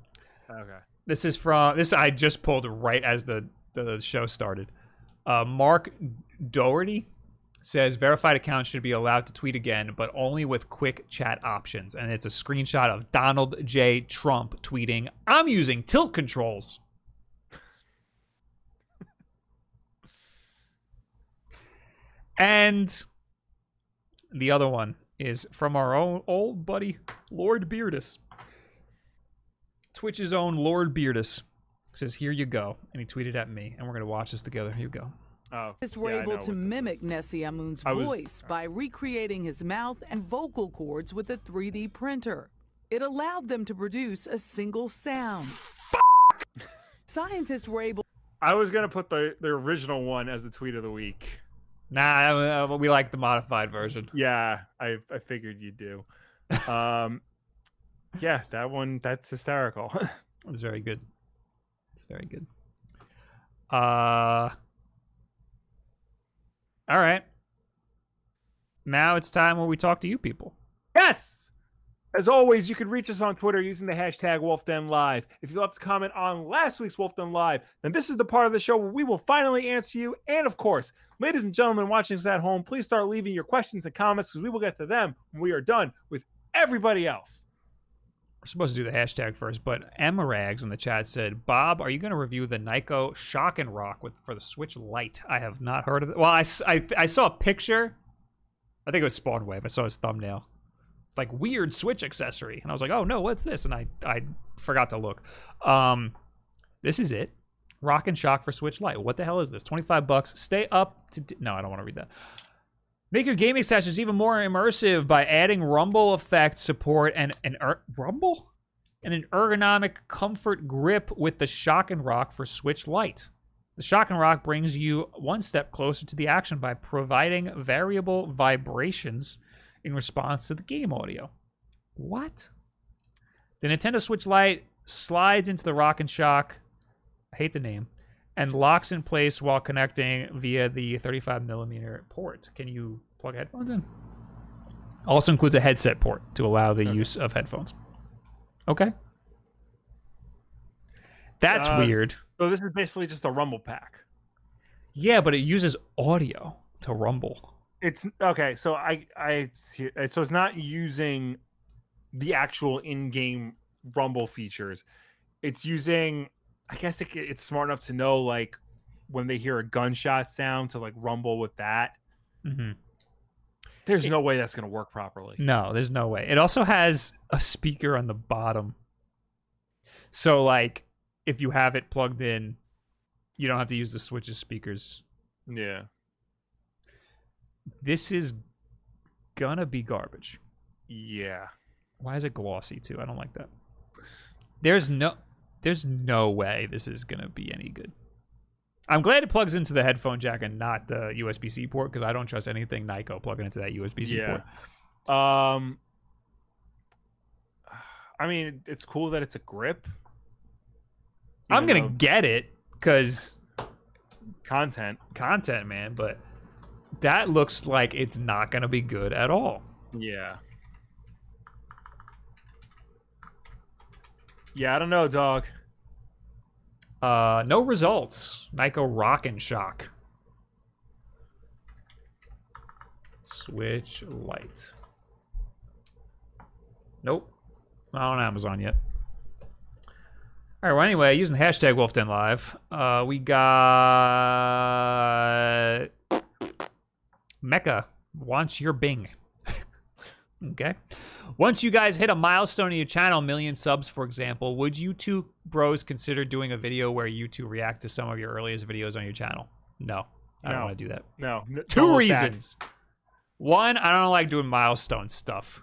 Speaker 2: okay.
Speaker 1: This is from this I just pulled right as the the show started. Uh, Mark Doherty says verified accounts should be allowed to tweet again, but only with quick chat options. And it's a screenshot of Donald J. Trump tweeting, "I'm using tilt controls." And the other one is from our own old buddy Lord Beardus. Twitch's own Lord Beardus says, "Here you go," and he tweeted at me, and we're gonna watch this together. Here you go.
Speaker 2: Oh.
Speaker 3: Artists were
Speaker 2: yeah,
Speaker 3: able to mimic. Nesyamun's
Speaker 2: I was-
Speaker 3: voice by recreating his mouth and vocal cords with a 3D printer. It allowed them to produce a single sound. Scientists were able
Speaker 2: I was gonna put the the original one as the tweet of the week.
Speaker 1: Nah, uh, we like the modified version.
Speaker 2: Yeah, I I figured you'd do. Um, yeah, that one that's hysterical.
Speaker 1: It's very good. It's very good. Uh, all right. Now it's time where we talk to you people.
Speaker 2: yes. As always, you can reach us on Twitter using the hashtag WolfDenLive. If you'd love to comment on last week's Wolf Den Live, then this is the part of the show where we will finally answer you. And of course, ladies and gentlemen watching us at home, please start leaving your questions and comments because we will get to them when we are done with everybody else.
Speaker 1: We're supposed to do the hashtag first, but Emma Rags in the chat said, "Bob, are you going to review the Nyko Shock and Rock with for the Switch Lite? I have not heard of it. Well, I I saw a picture. I think it was SpawnWave. I saw his thumbnail, like weird Switch accessory, and I was like, "Oh no, what's this?" And I I forgot to look. Um, this is it. Rock and Shock for Switch Lite. What the hell is this? Twenty five bucks. Stay up to. D- no, I don't want to read that. Make your gaming sessions even more immersive by adding rumble effect support and an er- rumble and an ergonomic comfort grip with the Shock and Rock for Switch Lite. The Shock and Rock brings you one step closer to the action by providing variable vibrations in response to the game audio. What? The Nintendo Switch Lite slides into the Rock and Shock. I hate the name. And locks in place while connecting via the 35 millimeter port. Can you plug headphones in? Also includes a headset port to allow the use of headphones. Okay. That's
Speaker 2: Uh,
Speaker 1: weird.
Speaker 2: So this is basically just a Rumble pack.
Speaker 1: Yeah, but it uses audio to rumble.
Speaker 2: It's okay. So I I so it's not using the actual in-game Rumble features. It's using. I guess it, it's smart enough to know like when they hear a gunshot sound to like rumble with that.
Speaker 1: hmm
Speaker 2: There's no way that's gonna work properly.
Speaker 1: No, there's no way. It also has a speaker on the bottom. So like if you have it plugged in, you don't have to use the switches speakers.
Speaker 2: Yeah.
Speaker 1: This is gonna be garbage.
Speaker 2: Yeah.
Speaker 1: Why is it glossy too? I don't like that. There's no there's no way this is gonna be any good. I'm glad it plugs into the headphone jack and not the USB C port because I don't trust anything Nyko plugging into that USB C
Speaker 2: Yeah.
Speaker 1: port.
Speaker 2: Um. I mean, it's cool that it's a grip.
Speaker 1: I'm gonna get it because
Speaker 2: content.
Speaker 1: content, man, but that looks like it's not gonna be good at all.
Speaker 2: Yeah. Yeah, I don't know, dog.
Speaker 1: Uh, no results. Nyko Rock and Shock. Switch light. Nope. Not on Amazon yet. All right. Well, anyway, using the hashtag WolfDenLive, uh, we got Mecca wants your Bing. okay. Once you guys hit a milestone in your channel, million subs, for example, would you two bros consider doing a video where you two react to some of your earliest videos on your channel? No, I don't want to do that.
Speaker 2: No. n- don't
Speaker 1: Two reasons. One, I don't like doing milestone stuff.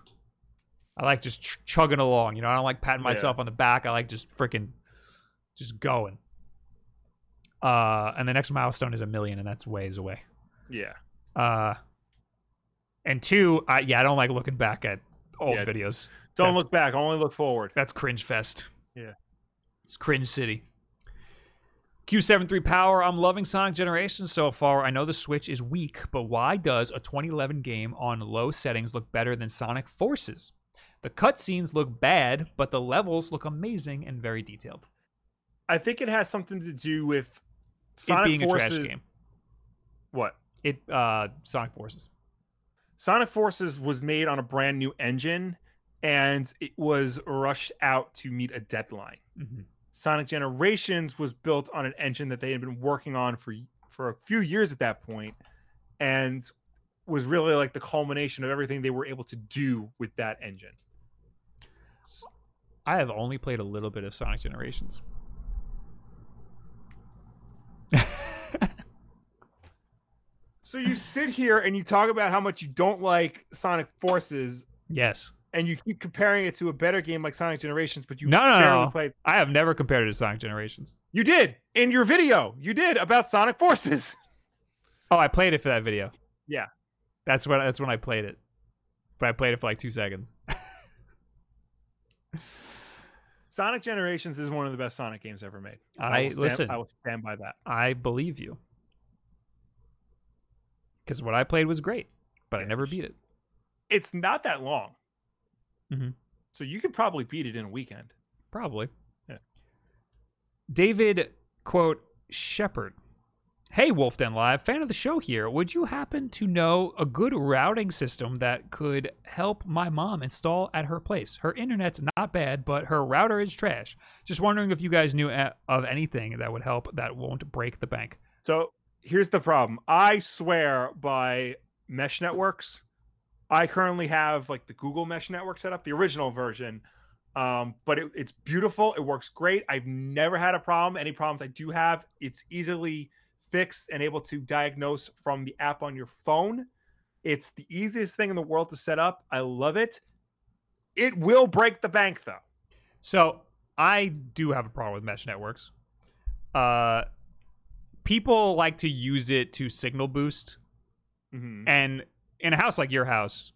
Speaker 1: I like just ch- chugging along. You know, I don't like patting
Speaker 2: Yeah.
Speaker 1: myself on the back. I like just freaking, just going. Uh, and the next milestone is a million, and that's ways away.
Speaker 2: Yeah.
Speaker 1: Uh, and two, I, yeah, I don't like looking back at old
Speaker 2: Yeah.
Speaker 1: videos.
Speaker 2: Don't
Speaker 1: That's-
Speaker 2: look back. Only look forward.
Speaker 1: That's cringe fest.
Speaker 2: Yeah.
Speaker 1: It's cringe city. Q73 Power, I'm loving Sonic Generations so far. I know the Switch is weak, but why does a 2011 game on low settings look better than Sonic Forces? The cutscenes look bad, but the levels look amazing and very detailed.
Speaker 2: I think it has something to do with
Speaker 1: it
Speaker 2: Sonic
Speaker 1: being
Speaker 2: Forces.
Speaker 1: a trash game.
Speaker 2: What?
Speaker 1: It uh Sonic Forces.
Speaker 2: Sonic Forces was made on a brand new engine and it was rushed out to meet a deadline.
Speaker 1: Mhm.
Speaker 2: Sonic Generations was built on an engine that they had been working on for for a few years at that point and was really like the culmination of everything they were able to do with that engine.
Speaker 1: I have only played a little bit of Sonic Generations.
Speaker 2: So you sit here and you talk about how much you don't like Sonic Forces
Speaker 1: yes.
Speaker 2: and you keep comparing it to a better game like Sonic Generations, but you
Speaker 1: No, no, no.
Speaker 2: played.
Speaker 1: I have never compared it to Sonic Generations.
Speaker 2: You did in your video. You did about Sonic Forces.
Speaker 1: Oh, I played it for that video.
Speaker 2: Yeah.
Speaker 1: That's when that's when I played it. But I played it for like two seconds.
Speaker 2: Sonic Generations is one of the best Sonic games ever made.
Speaker 1: I
Speaker 2: will stand,
Speaker 1: listen.
Speaker 2: I will stand by that.
Speaker 1: I believe you. Because what I played was great, but I never beat it.
Speaker 2: It's not that long,
Speaker 1: Mhm.
Speaker 2: so you could probably beat it in a weekend.
Speaker 1: Probably.
Speaker 2: Yeah.
Speaker 1: David, quote, Shepard. Hey, Wolf Den Live, fan of the show here. Would you happen to know a good routing system that could help my mom install at her place? Her internet's not bad, but her router is trash. Just wondering if you guys knew of anything that would help that won't break the bank.
Speaker 2: So here's the problem. I swear by mesh networks. I currently have like the Google Mesh Network set up, the original version. Um, but it, it's beautiful. It works great. I've never had a problem. Any problems I do have, it's easily fixed and able to diagnose from the app on your phone. It's the easiest thing in the world to set up. I love it. It will break the bank though.
Speaker 1: So I do have a problem with mesh networks. Uh, people like to use it to signal boost,
Speaker 2: Mhm.
Speaker 1: and in a house like your house,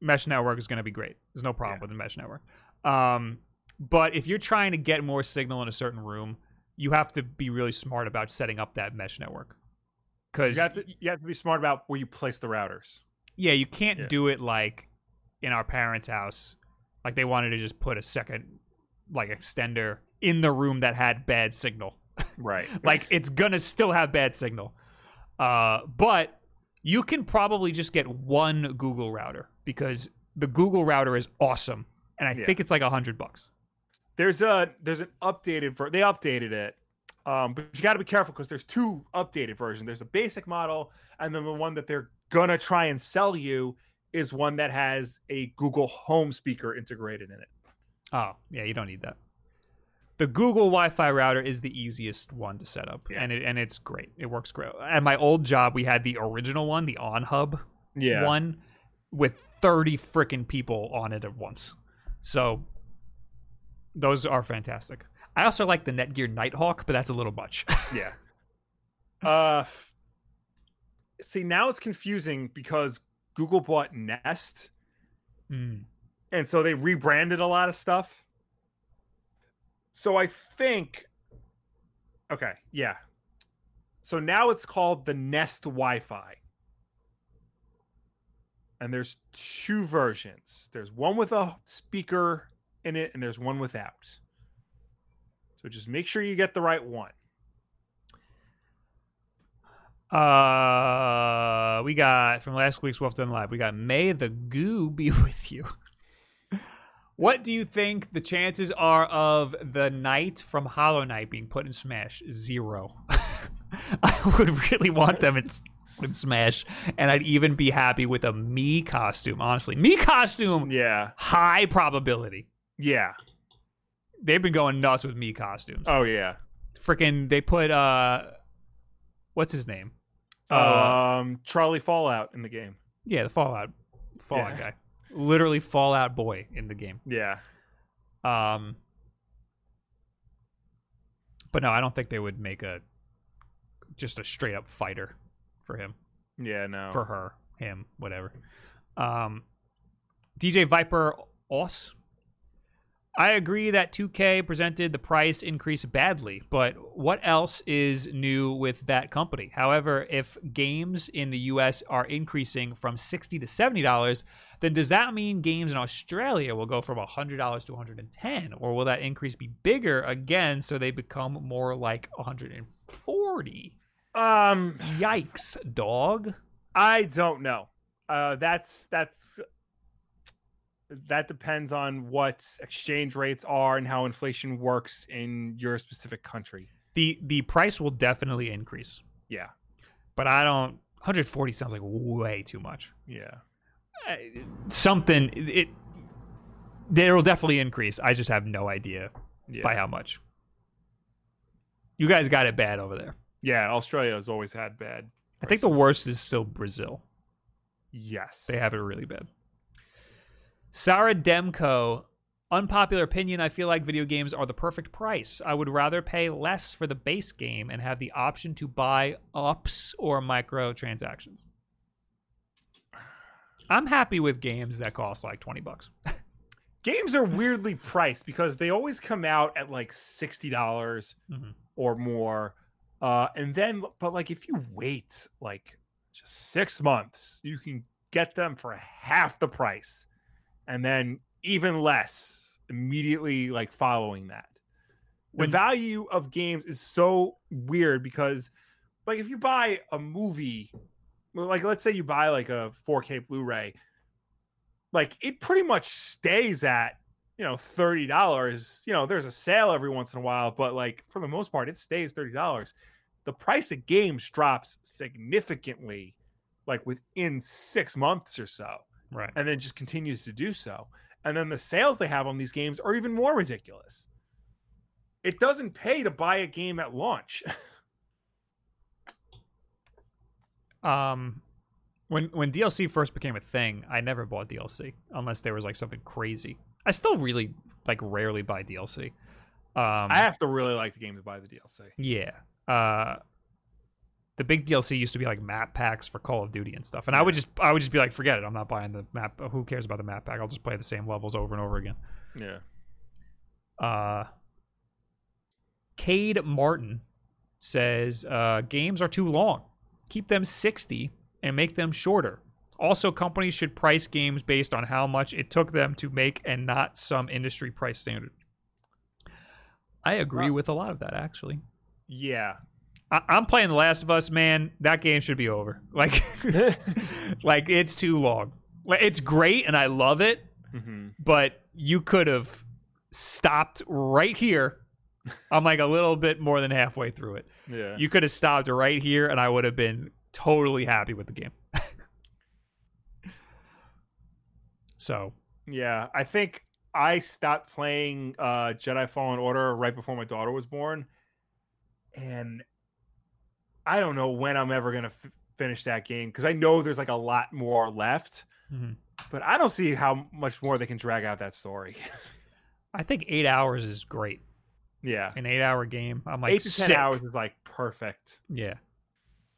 Speaker 1: mesh network is going to be great. There's no problem
Speaker 2: Yeah.
Speaker 1: with the mesh network. Um, but if you're trying to get more signal in a certain room, you have to be really smart about setting up that mesh network. Because
Speaker 2: You have to you have to be smart about where you place the routers.
Speaker 1: yeah, you can't
Speaker 2: Yeah.
Speaker 1: do it like in our parents' house. Like they wanted to just put a second like extender in the room that had bad signal.
Speaker 2: Right.
Speaker 1: like it's gonna still have bad signal. Uh, but you can probably just get one Google router because the Google router is awesome, and I
Speaker 2: Yeah.
Speaker 1: think it's like a hundred bucks.
Speaker 2: there's a there's an updated ver- they updated it um but you got to be careful because there's two updated versions there's a basic model and then the one that they're gonna try and sell you is one that has a google home speaker integrated in it
Speaker 1: Oh yeah, you don't need that. The Google Wi-Fi router is the easiest one to set up,
Speaker 2: Yeah.
Speaker 1: and it and it's great. It works great. At my old job, we had the original one, the OnHub one, with thirty freaking people on it at once. So those are fantastic. I also like the Netgear Nighthawk, but that's a little much.
Speaker 2: yeah uh see now it's confusing because google bought nest
Speaker 1: Mm.
Speaker 2: and so they rebranded a lot of stuff. So I think, okay, yeah. So now it's called the Nest Wi-Fi, and there's two versions. There's one with a speaker in it, and there's one without. So just make sure you get the right one.
Speaker 1: Uh, we got from last week's Wolf Den Live. We got May the Goo be with you. What do you think the chances are of the knight from Hollow Knight being put in Smash? Zero. I would really want them in, in Smash, and I'd even be happy with a me costume. Honestly, me costume,
Speaker 2: Yeah,
Speaker 1: high probability.
Speaker 2: yeah.
Speaker 1: They've been going nuts with me costumes.
Speaker 2: Oh yeah.
Speaker 1: Freaking, they put uh, what's his name? Uh,
Speaker 2: um, Charlie Fallout in the game.
Speaker 1: Yeah, the Fallout Fallout
Speaker 2: Yeah.
Speaker 1: guy. Literally Fallout boy in the game.
Speaker 2: Yeah.
Speaker 1: Um But no, I don't think they would make a just a straight up fighter for him.
Speaker 2: Yeah. No.
Speaker 1: For her, him, whatever. Um DJ Viper Os. I agree that 2K presented the price increase badly, but what else is new with that company? However, if games in the US are increasing from 60 to $70, then does that mean games in Australia will go from $100 to 110 or will that increase be bigger again so they become more like 140?
Speaker 2: Um,
Speaker 1: Yikes, dog.
Speaker 2: I don't know. Uh, that's that's that depends on what exchange rates are and how inflation works in your specific country.
Speaker 1: The the price will definitely increase,
Speaker 2: Yeah,
Speaker 1: but I don't 140 sounds like way too much.
Speaker 2: yeah.
Speaker 1: Something it it'll definitely increase. I just have no idea
Speaker 2: Yeah.
Speaker 1: by how much. You guys got it bad over there.
Speaker 2: Yeah, Australia has always had bad.
Speaker 1: I think the worst is still Brazil.
Speaker 2: Yes.
Speaker 1: They have it really bad. Sarah Demko, unpopular opinion. I feel like video games are the perfect price. I would rather pay less for the base game and have the option to buy ups or microtransactions. I'm happy with games that cost like 20 bucks.
Speaker 2: Games are weirdly priced because they always come out at like $60
Speaker 1: Mhm.
Speaker 2: or more. Uh and then but like if you wait like just 6 months, you can get them for half the price and then even less immediately like following that. The
Speaker 1: When-
Speaker 2: value of games is so weird because like if you buy a movie like let's say you buy like a 4K Blu-ray like it pretty much stays at you know $30 you know there's a sale every once in a while but like for the most part it stays $30 the price of games drops significantly like within six months or so
Speaker 1: Right.
Speaker 2: and then just continues to do so and then the sales they have on these games are even more ridiculous it doesn't pay to buy a game at launch
Speaker 1: Um, when when DLC first became a thing, I never bought DLC unless there was like something crazy. I still really like rarely buy DLC. Um,
Speaker 2: i have to really like the game to buy the dlc
Speaker 1: yeah. Uh, the big DLC used to be like map packs for Call of Duty and stuff, and I would just I would just be like, forget it, I'm not buying the map. Who cares about the map pack? I'll just play the same levels over and over again.
Speaker 2: yeah
Speaker 1: Uh, Cade Martin says uh, games are too long. Keep them 60 and make them shorter. Also, companies should price games based on how much it took them to make and not some industry price standard. I agree
Speaker 2: Well-
Speaker 1: with a lot of that, actually.
Speaker 2: yeah
Speaker 1: I- I'm playing The Last of Us, man. That game should be over. Like, like it's too long. Like, It's great and I love it,
Speaker 2: hmm
Speaker 1: but you could have stopped right here. I'm like a little bit more than halfway through it.
Speaker 2: yeah
Speaker 1: You could have stopped right here, and I would have been totally happy with the game. so,
Speaker 2: Yeah, I think I stopped playing uh Jedi Fallen Order right before my daughter was born, and I don't know when I'm ever gonna f- finish that game because I know there's like a lot more left,
Speaker 1: Mhm.
Speaker 2: but I don't see how much more they can drag out that story.
Speaker 1: I think eight hours is great.
Speaker 2: yeah,
Speaker 1: An eight-hour game. I'm like
Speaker 2: eight to ten
Speaker 1: sick.
Speaker 2: hours is like perfect.
Speaker 1: Yeah,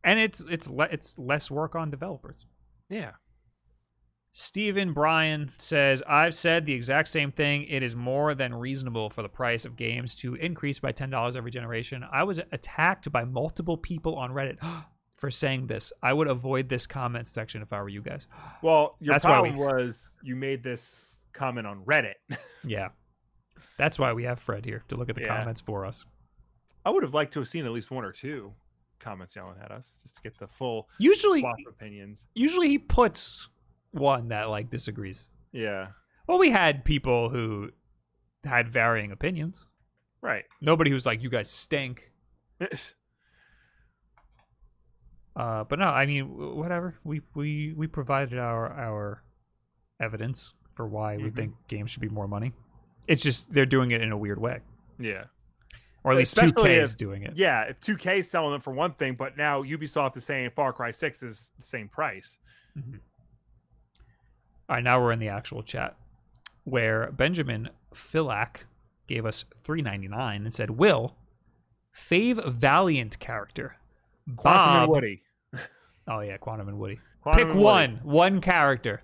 Speaker 1: and it's it's le- it's less work on developers.
Speaker 2: Yeah,
Speaker 1: Stephen Bryan says, I've said the exact same thing. It is more than reasonable for the price of games to increase by $10 every generation. I was attacked by multiple people on Reddit for saying this. I would avoid this comment section if I were you guys.
Speaker 2: well, your
Speaker 1: That's why we-
Speaker 2: problem was you made this comment on Reddit.
Speaker 1: Yeah. That's why we have Fred here to look at the
Speaker 2: Yeah.
Speaker 1: comments for us.
Speaker 2: I would have liked to have seen at least one or two comments yelling at us just to get the full
Speaker 1: Usually
Speaker 2: opinions.
Speaker 1: usually he puts one that like disagrees.
Speaker 2: Yeah,
Speaker 1: Well, we had people who had varying opinions.
Speaker 2: right.
Speaker 1: Nobody who's like, you guys stink. Uh, but no, I mean, whatever. We we we provided our our evidence for why we
Speaker 2: Mhm.
Speaker 1: think games should be more money. It's just they're doing it in a weird way,
Speaker 2: yeah.
Speaker 1: or at least two
Speaker 2: Especially
Speaker 1: K
Speaker 2: if-
Speaker 1: is doing it.
Speaker 2: Yeah, if 2K is selling them for one thing, but now Ubisoft is saying Far Cry 6 is the same price.
Speaker 1: All right, now we're in the actual chat where Benjamin Philak gave us three ninety nine and said, "Will fave Valiant character
Speaker 2: Quantum
Speaker 1: Bob."
Speaker 2: and Woody.
Speaker 1: Oh yeah, Quantum and Woody.
Speaker 2: Quantum
Speaker 1: Pick
Speaker 2: and Woody.
Speaker 1: one, one character.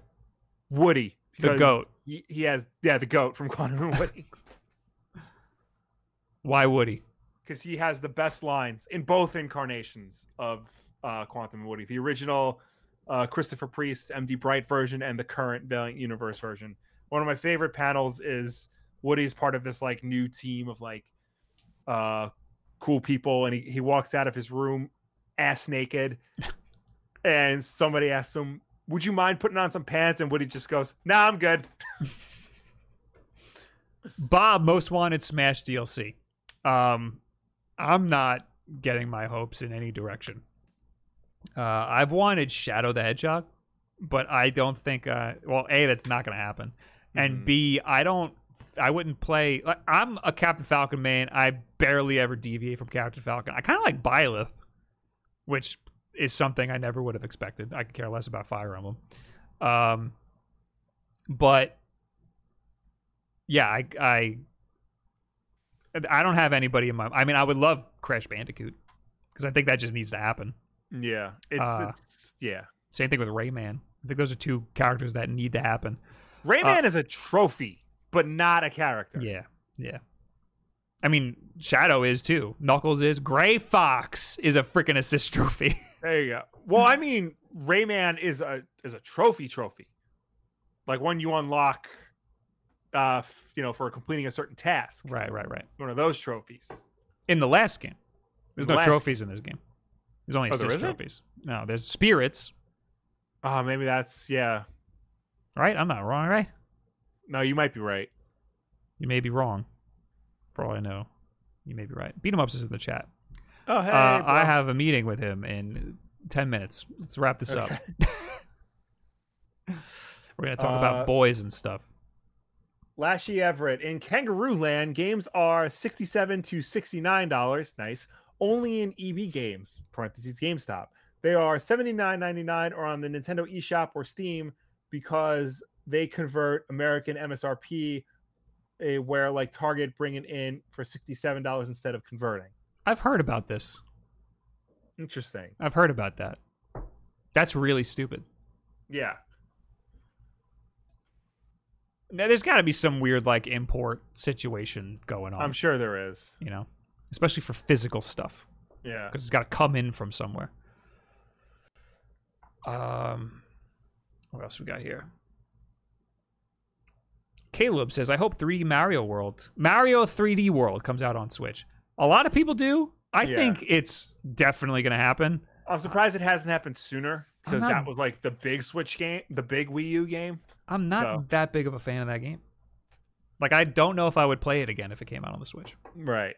Speaker 2: Woody.
Speaker 1: The goat.
Speaker 2: He, has, yeah, the goat from Quantum and Woody.
Speaker 1: Why he?
Speaker 2: because he has the best lines in both incarnations of uh, Quantum and Woody. The original uh, Christopher Priest MD Bright version and the current Valiant Universe version. One of my favorite panels is Woody's part of this like new team of like uh, cool people, and he, he walks out of his room ass naked, and somebody asks him, "Would you mind putting on some pants?" And Woody just goes, "Nah, I'm good."
Speaker 1: Bob Most Wanted Smash DLC. Um, I'm not getting my hopes in any direction. Uh, I've wanted Shadow the Hedgehog, but I don't think. Uh, well, a that's not going to happen, and
Speaker 2: Mhm.
Speaker 1: b I don't. I wouldn't play. Like, I'm a Captain Falcon man. I barely ever deviate from Captain Falcon. I kind of like Byleth, which is something I never would have expected. I could care less about Fire Emblem. Um, but yeah, I, I I don't have anybody in my. I mean, I would love Crash Bandicoot because I think that just needs to happen.
Speaker 2: Yeah, it's,
Speaker 1: Uh,
Speaker 2: it's yeah.
Speaker 1: Same thing with Rayman. I think those are two characters that need to happen.
Speaker 2: Rayman is a trophy, but not a character.
Speaker 1: Yeah, yeah. I mean, Shadow is too. Knuckles is. Gray Fox is a freaking assist trophy.
Speaker 2: There you go. Well, I mean, Rayman is a is a trophy trophy, like one you unlock, uh, f- you know, for completing a certain task.
Speaker 1: right, right, right.
Speaker 2: One of those trophies.
Speaker 1: In the last game, there's
Speaker 2: In
Speaker 1: no trophies in this game. There's only
Speaker 2: Oh, there
Speaker 1: assist
Speaker 2: isn't?
Speaker 1: trophies. No, there's spirits.
Speaker 2: Oh, maybe that's yeah.
Speaker 1: Right? I'm not wrong, right?
Speaker 2: No, you might be right.
Speaker 1: You may be wrong. For all I know, you may be right. Beat 'em ups is in the chat.
Speaker 2: Oh, hey,
Speaker 1: uh. I have a meeting with him in 10 minutes. Let's wrap this up. We're going to talk
Speaker 2: Uh,
Speaker 1: about boys and stuff.
Speaker 2: Lashy Everett in Kangaroo Land. Games are sixty-seven to sixty-nine dollars. Nice. Only in EB games. Parentheses GameStop. They are seventy-nine ninety-nine or on the Nintendo eShop or Steam because they convert American MSRP, a, eh, where like Target bringing in for sixty-seven dollars instead of converting.
Speaker 1: I've heard about this.
Speaker 2: Interesting.
Speaker 1: I've heard about that. That's really stupid.
Speaker 2: Yeah.
Speaker 1: Now, there's got to be some weird like import situation going on,
Speaker 2: I'm sure there is.
Speaker 1: you know, especially for physical stuff
Speaker 2: Yeah.
Speaker 1: because it's got to come in from somewhere. Um, what else we got here? Caleb says, "I hope 3D Mario World, Mario 3D World, comes out on Switch." A lot of people do. I
Speaker 2: Yeah.
Speaker 1: think it's definitely going to happen.
Speaker 2: I'm surprised it hasn't happened sooner because
Speaker 1: not-
Speaker 2: that was like the big Switch game, the big Wii U game.
Speaker 1: I'm not
Speaker 2: So-
Speaker 1: that big of a fan of that game. Like, I don't know if I would play it again if it came out on the Switch.
Speaker 2: Right.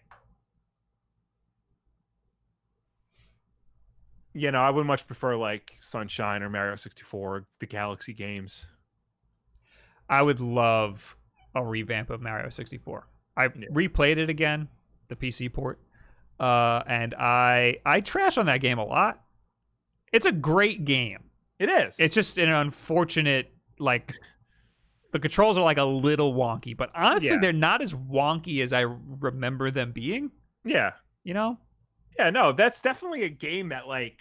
Speaker 2: You know, I would much prefer like Sunshine or Mario 64, the Galaxy games.
Speaker 1: I would love a revamp of Mario 64. I
Speaker 2: Yeah.
Speaker 1: replayed it again, the PC port, uh, and I I trash on that game a lot. It's a great game.
Speaker 2: It is.
Speaker 1: It's just an unfortunate like the controls are like a little wonky, but honestly,
Speaker 2: Yeah.
Speaker 1: they're not as wonky as I remember them being.
Speaker 2: yeah,
Speaker 1: You know?
Speaker 2: Yeah. No, that's definitely a game that like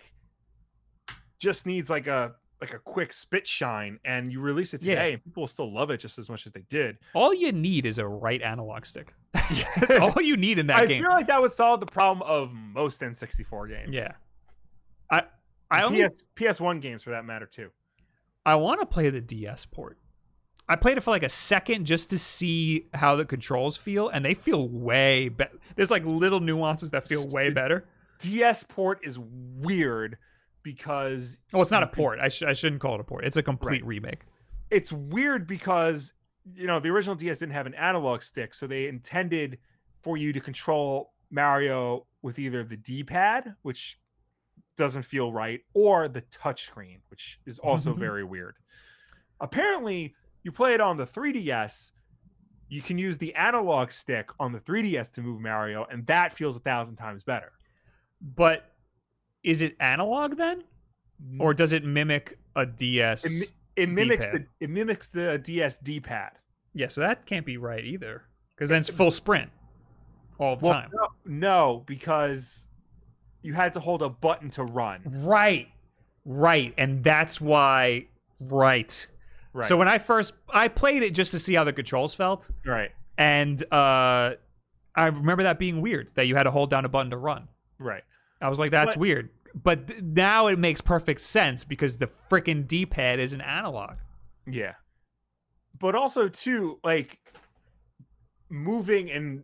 Speaker 2: just needs like a like a quick spit shine, and you release it
Speaker 1: Yeah.
Speaker 2: today, and people will still love it just as much as they did.
Speaker 1: All you need is a right analog stick. That's all you need in that
Speaker 2: I
Speaker 1: game.
Speaker 2: I feel like that would solve the problem of most N64 games.
Speaker 1: Yeah. I I only
Speaker 2: PS PS1 games for that matter too.
Speaker 1: I want to play the DS port. I played it for like a second just to see how the controls feel, and they feel way better. There's like little nuances that feel way better.
Speaker 2: DS port is weird because
Speaker 1: Oh, it's not a port. I, sh- I shouldn't call it a port. It's a complete remake.
Speaker 2: it's weird because you know the original DS didn't have an analog stick, so they intended for you to control Mario with either the D-pad, which doesn't feel right, or the touchscreen, which is also very weird. Apparently, you play it on the 3DS, you can use the analog stick on the 3DS to move Mario, and that feels a thousand times better.
Speaker 1: But is it analog then, or does it mimic a DS?
Speaker 2: it, it mimics the it mimics the DS D-pad.
Speaker 1: yeah, so that can't be right either, because then it's full sprint all the
Speaker 2: Well,
Speaker 1: time.
Speaker 2: no, no, because you had to hold a button to run.
Speaker 1: Right, right, and that's why. Right.
Speaker 2: Right.
Speaker 1: So when I first I played it just to see how the controls felt,
Speaker 2: right.
Speaker 1: and uh I remember that being weird that you had to hold down a button to run.
Speaker 2: Right.
Speaker 1: I was like, that's
Speaker 2: But-
Speaker 1: weird. But th- now it makes perfect sense because the freaking D pad is an analog.
Speaker 2: Yeah. But also too, like moving in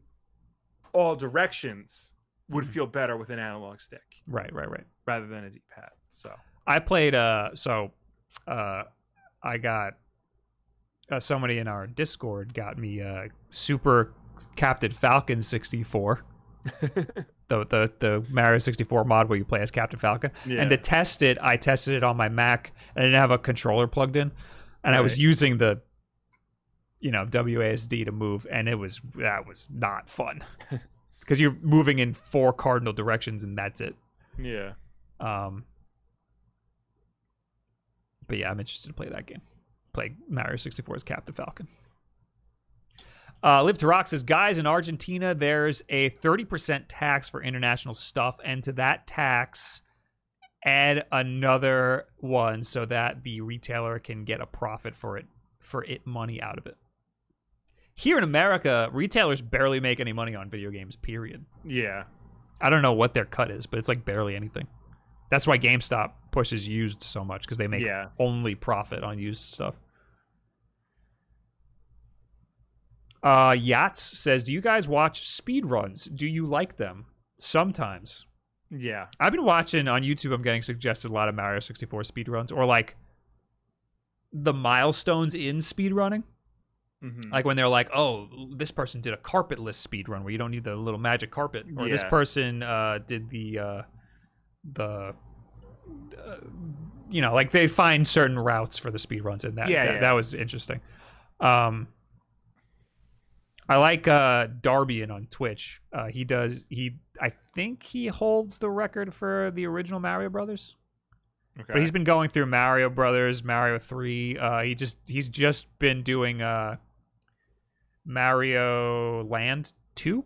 Speaker 2: all directions would
Speaker 1: Mhm.
Speaker 2: feel better with an analog stick
Speaker 1: Right, right, right.
Speaker 2: rather than a D pad. So
Speaker 1: I played uh so uh I got uh, somebody in our Discord got me uh Super Captain Falcon 64. the the the Mario 64 mod where you play as Captain Falcon.
Speaker 2: Yeah.
Speaker 1: And to test it, I tested it on my Mac and I didn't have a controller plugged in. And I was using the you know, WASD to move and it was that was not fun. Cuz you're moving in four cardinal directions and that's it.
Speaker 2: yeah.
Speaker 1: Um, but yeah, I'm interested to play that game. Play Mario 64 as Captain Falcon. Uh, Live to Rock says, guys, in Argentina, there's a 30% tax for international stuff, and to that tax, add another one so that the retailer can get a profit for it, for it money out of it. Here in America, retailers barely make any money on video games. Period.
Speaker 2: Yeah.
Speaker 1: I don't know what their cut is, but it's like barely anything. That's why GameStop pushes used so much because they make
Speaker 2: Yeah.
Speaker 1: only profit on used stuff. Uh, Yachts says, "Do you guys watch speed runs? Do you like them? Sometimes.
Speaker 2: Yeah.
Speaker 1: I've been watching on YouTube. I'm getting suggested a lot of Mario 64 speed runs or like the milestones in speed running.
Speaker 2: hmm
Speaker 1: Like when they're like, "Oh, this person did a carpetless speed run where you don't need the little magic carpet," or this person uh, did the uh, the uh, you know, like they find certain routes for the speed runs, and that
Speaker 2: Yeah,
Speaker 1: that,
Speaker 2: yeah.
Speaker 1: that was interesting. Um, I like uh, Darbian on Twitch. Uh, he does he. I think he holds the record for the original Mario Brothers.
Speaker 2: okay.
Speaker 1: But he's been going through Mario Brothers, Mario Three. Uh, he just he's just been doing uh, Mario Land Two.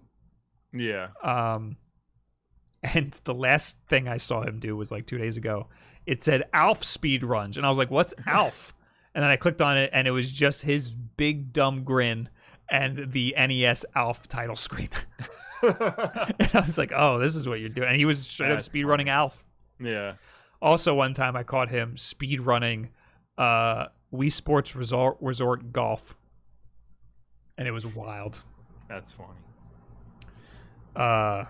Speaker 2: yeah.
Speaker 1: Um, and the last thing I saw him do was like two days ago. It said Alf speed runs, and I was like, "What's Alf?" and then I clicked on it, and it was just his big dumb grin and the NES Alf title screen. and I was like, "Oh, this is what you're doing." And he was straight up
Speaker 2: That's
Speaker 1: speed running Alf.
Speaker 2: yeah.
Speaker 1: Also, one time I caught him speed running uh, Wii Sports Resort Resort Golf, and it was wild.
Speaker 2: That's funny.
Speaker 1: Uh,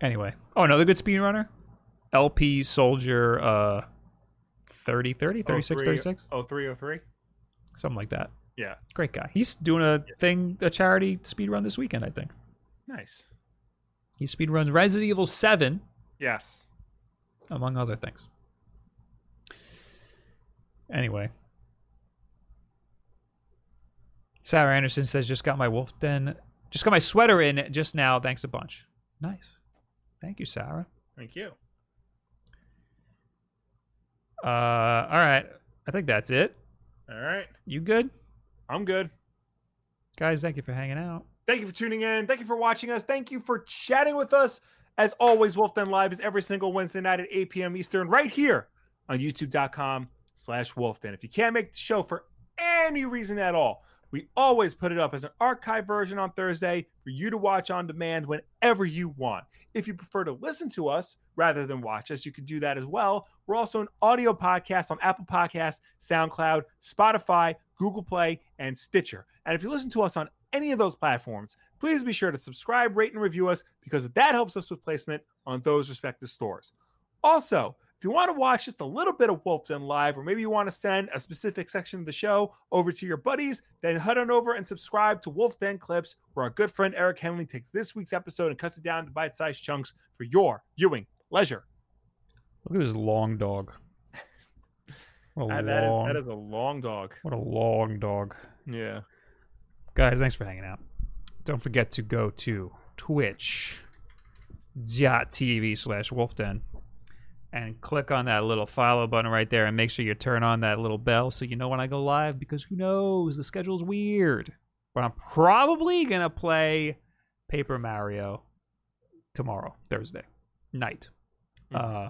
Speaker 1: anyway, oh another good speed runner, LP Soldier, uh, 30, 30, 36, 36,
Speaker 2: Oh, 303?
Speaker 1: something like that.
Speaker 2: Yeah.
Speaker 1: Great guy. He's doing a thing, a charity speed run this weekend. I think
Speaker 2: Nice.
Speaker 1: he speed runs Resident Evil Seven,
Speaker 2: Yes.
Speaker 1: among other things. Anyway. Sarah Anderson says, just got my wolf den, just got my sweater in just now. Thanks a bunch. Nice. Thank you, Sarah.
Speaker 2: Thank you.
Speaker 1: Uh, all right. I think that's it.
Speaker 2: All right.
Speaker 1: You good?
Speaker 2: I'm good.
Speaker 1: Guys, thank you for hanging out.
Speaker 2: Thank you for tuning in. Thank you for watching us. Thank you for chatting with us. As always, Wolf Den Live is every single Wednesday night at 8 p.m. Eastern, right here on youtube.com slash wolfden. If you can't make the show for any reason at all, we always put it up as an archive version on Thursday for you to watch on demand whenever you want. If you prefer to listen to us rather than watch us, you can do that as well. We're also an audio podcast on Apple Podcasts, SoundCloud, Spotify, Google Play, and Stitcher. And if you listen to us on any of those platforms, please be sure to subscribe, rate, and review us because that helps us with placement on those respective stores. Also, if you want to watch just a little bit of Wolf Den Live, or maybe you want to send a specific section of the show over to your buddies, then head on over and subscribe to Wolf Den Clips, where our good friend Eric Henley takes this week's episode and cuts it down to bite sized chunks for your viewing pleasure.
Speaker 1: Look at this long dog. What a
Speaker 2: Uh, that, is,
Speaker 1: long,
Speaker 2: that is a long dog.
Speaker 1: what a long dog.
Speaker 2: Yeah.
Speaker 1: Guys, thanks for hanging out. Don't forget to go to Twitch. twitch.tv slash wolfden and click on that little follow button right there and make sure you turn on that little bell so you know when I go live because who knows? The schedule's weird. But I'm probably going to play Paper Mario tomorrow, Thursday night. Uh,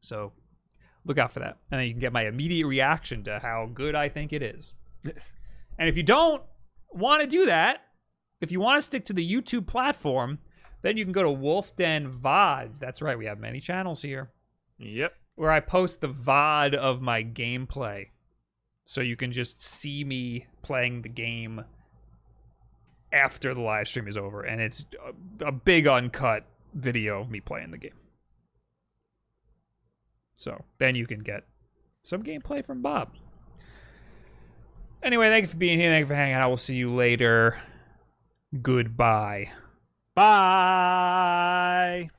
Speaker 1: so look out for that. And then you can get my immediate reaction to how good I think it is. and if you don't want to do that, if you want to stick to the YouTube platform, then you can go to Wolf Den VODs. That's right, we have many channels here
Speaker 2: Yep.
Speaker 1: where I post the VOD of my gameplay. So you can just see me playing the game after the live stream is over. And it's a, a big uncut video of me playing the game. So then you can get some gameplay from Bob. Anyway, thank you for being here. Thank you for hanging out. We'll see you later. Goodbye.
Speaker 2: Bye.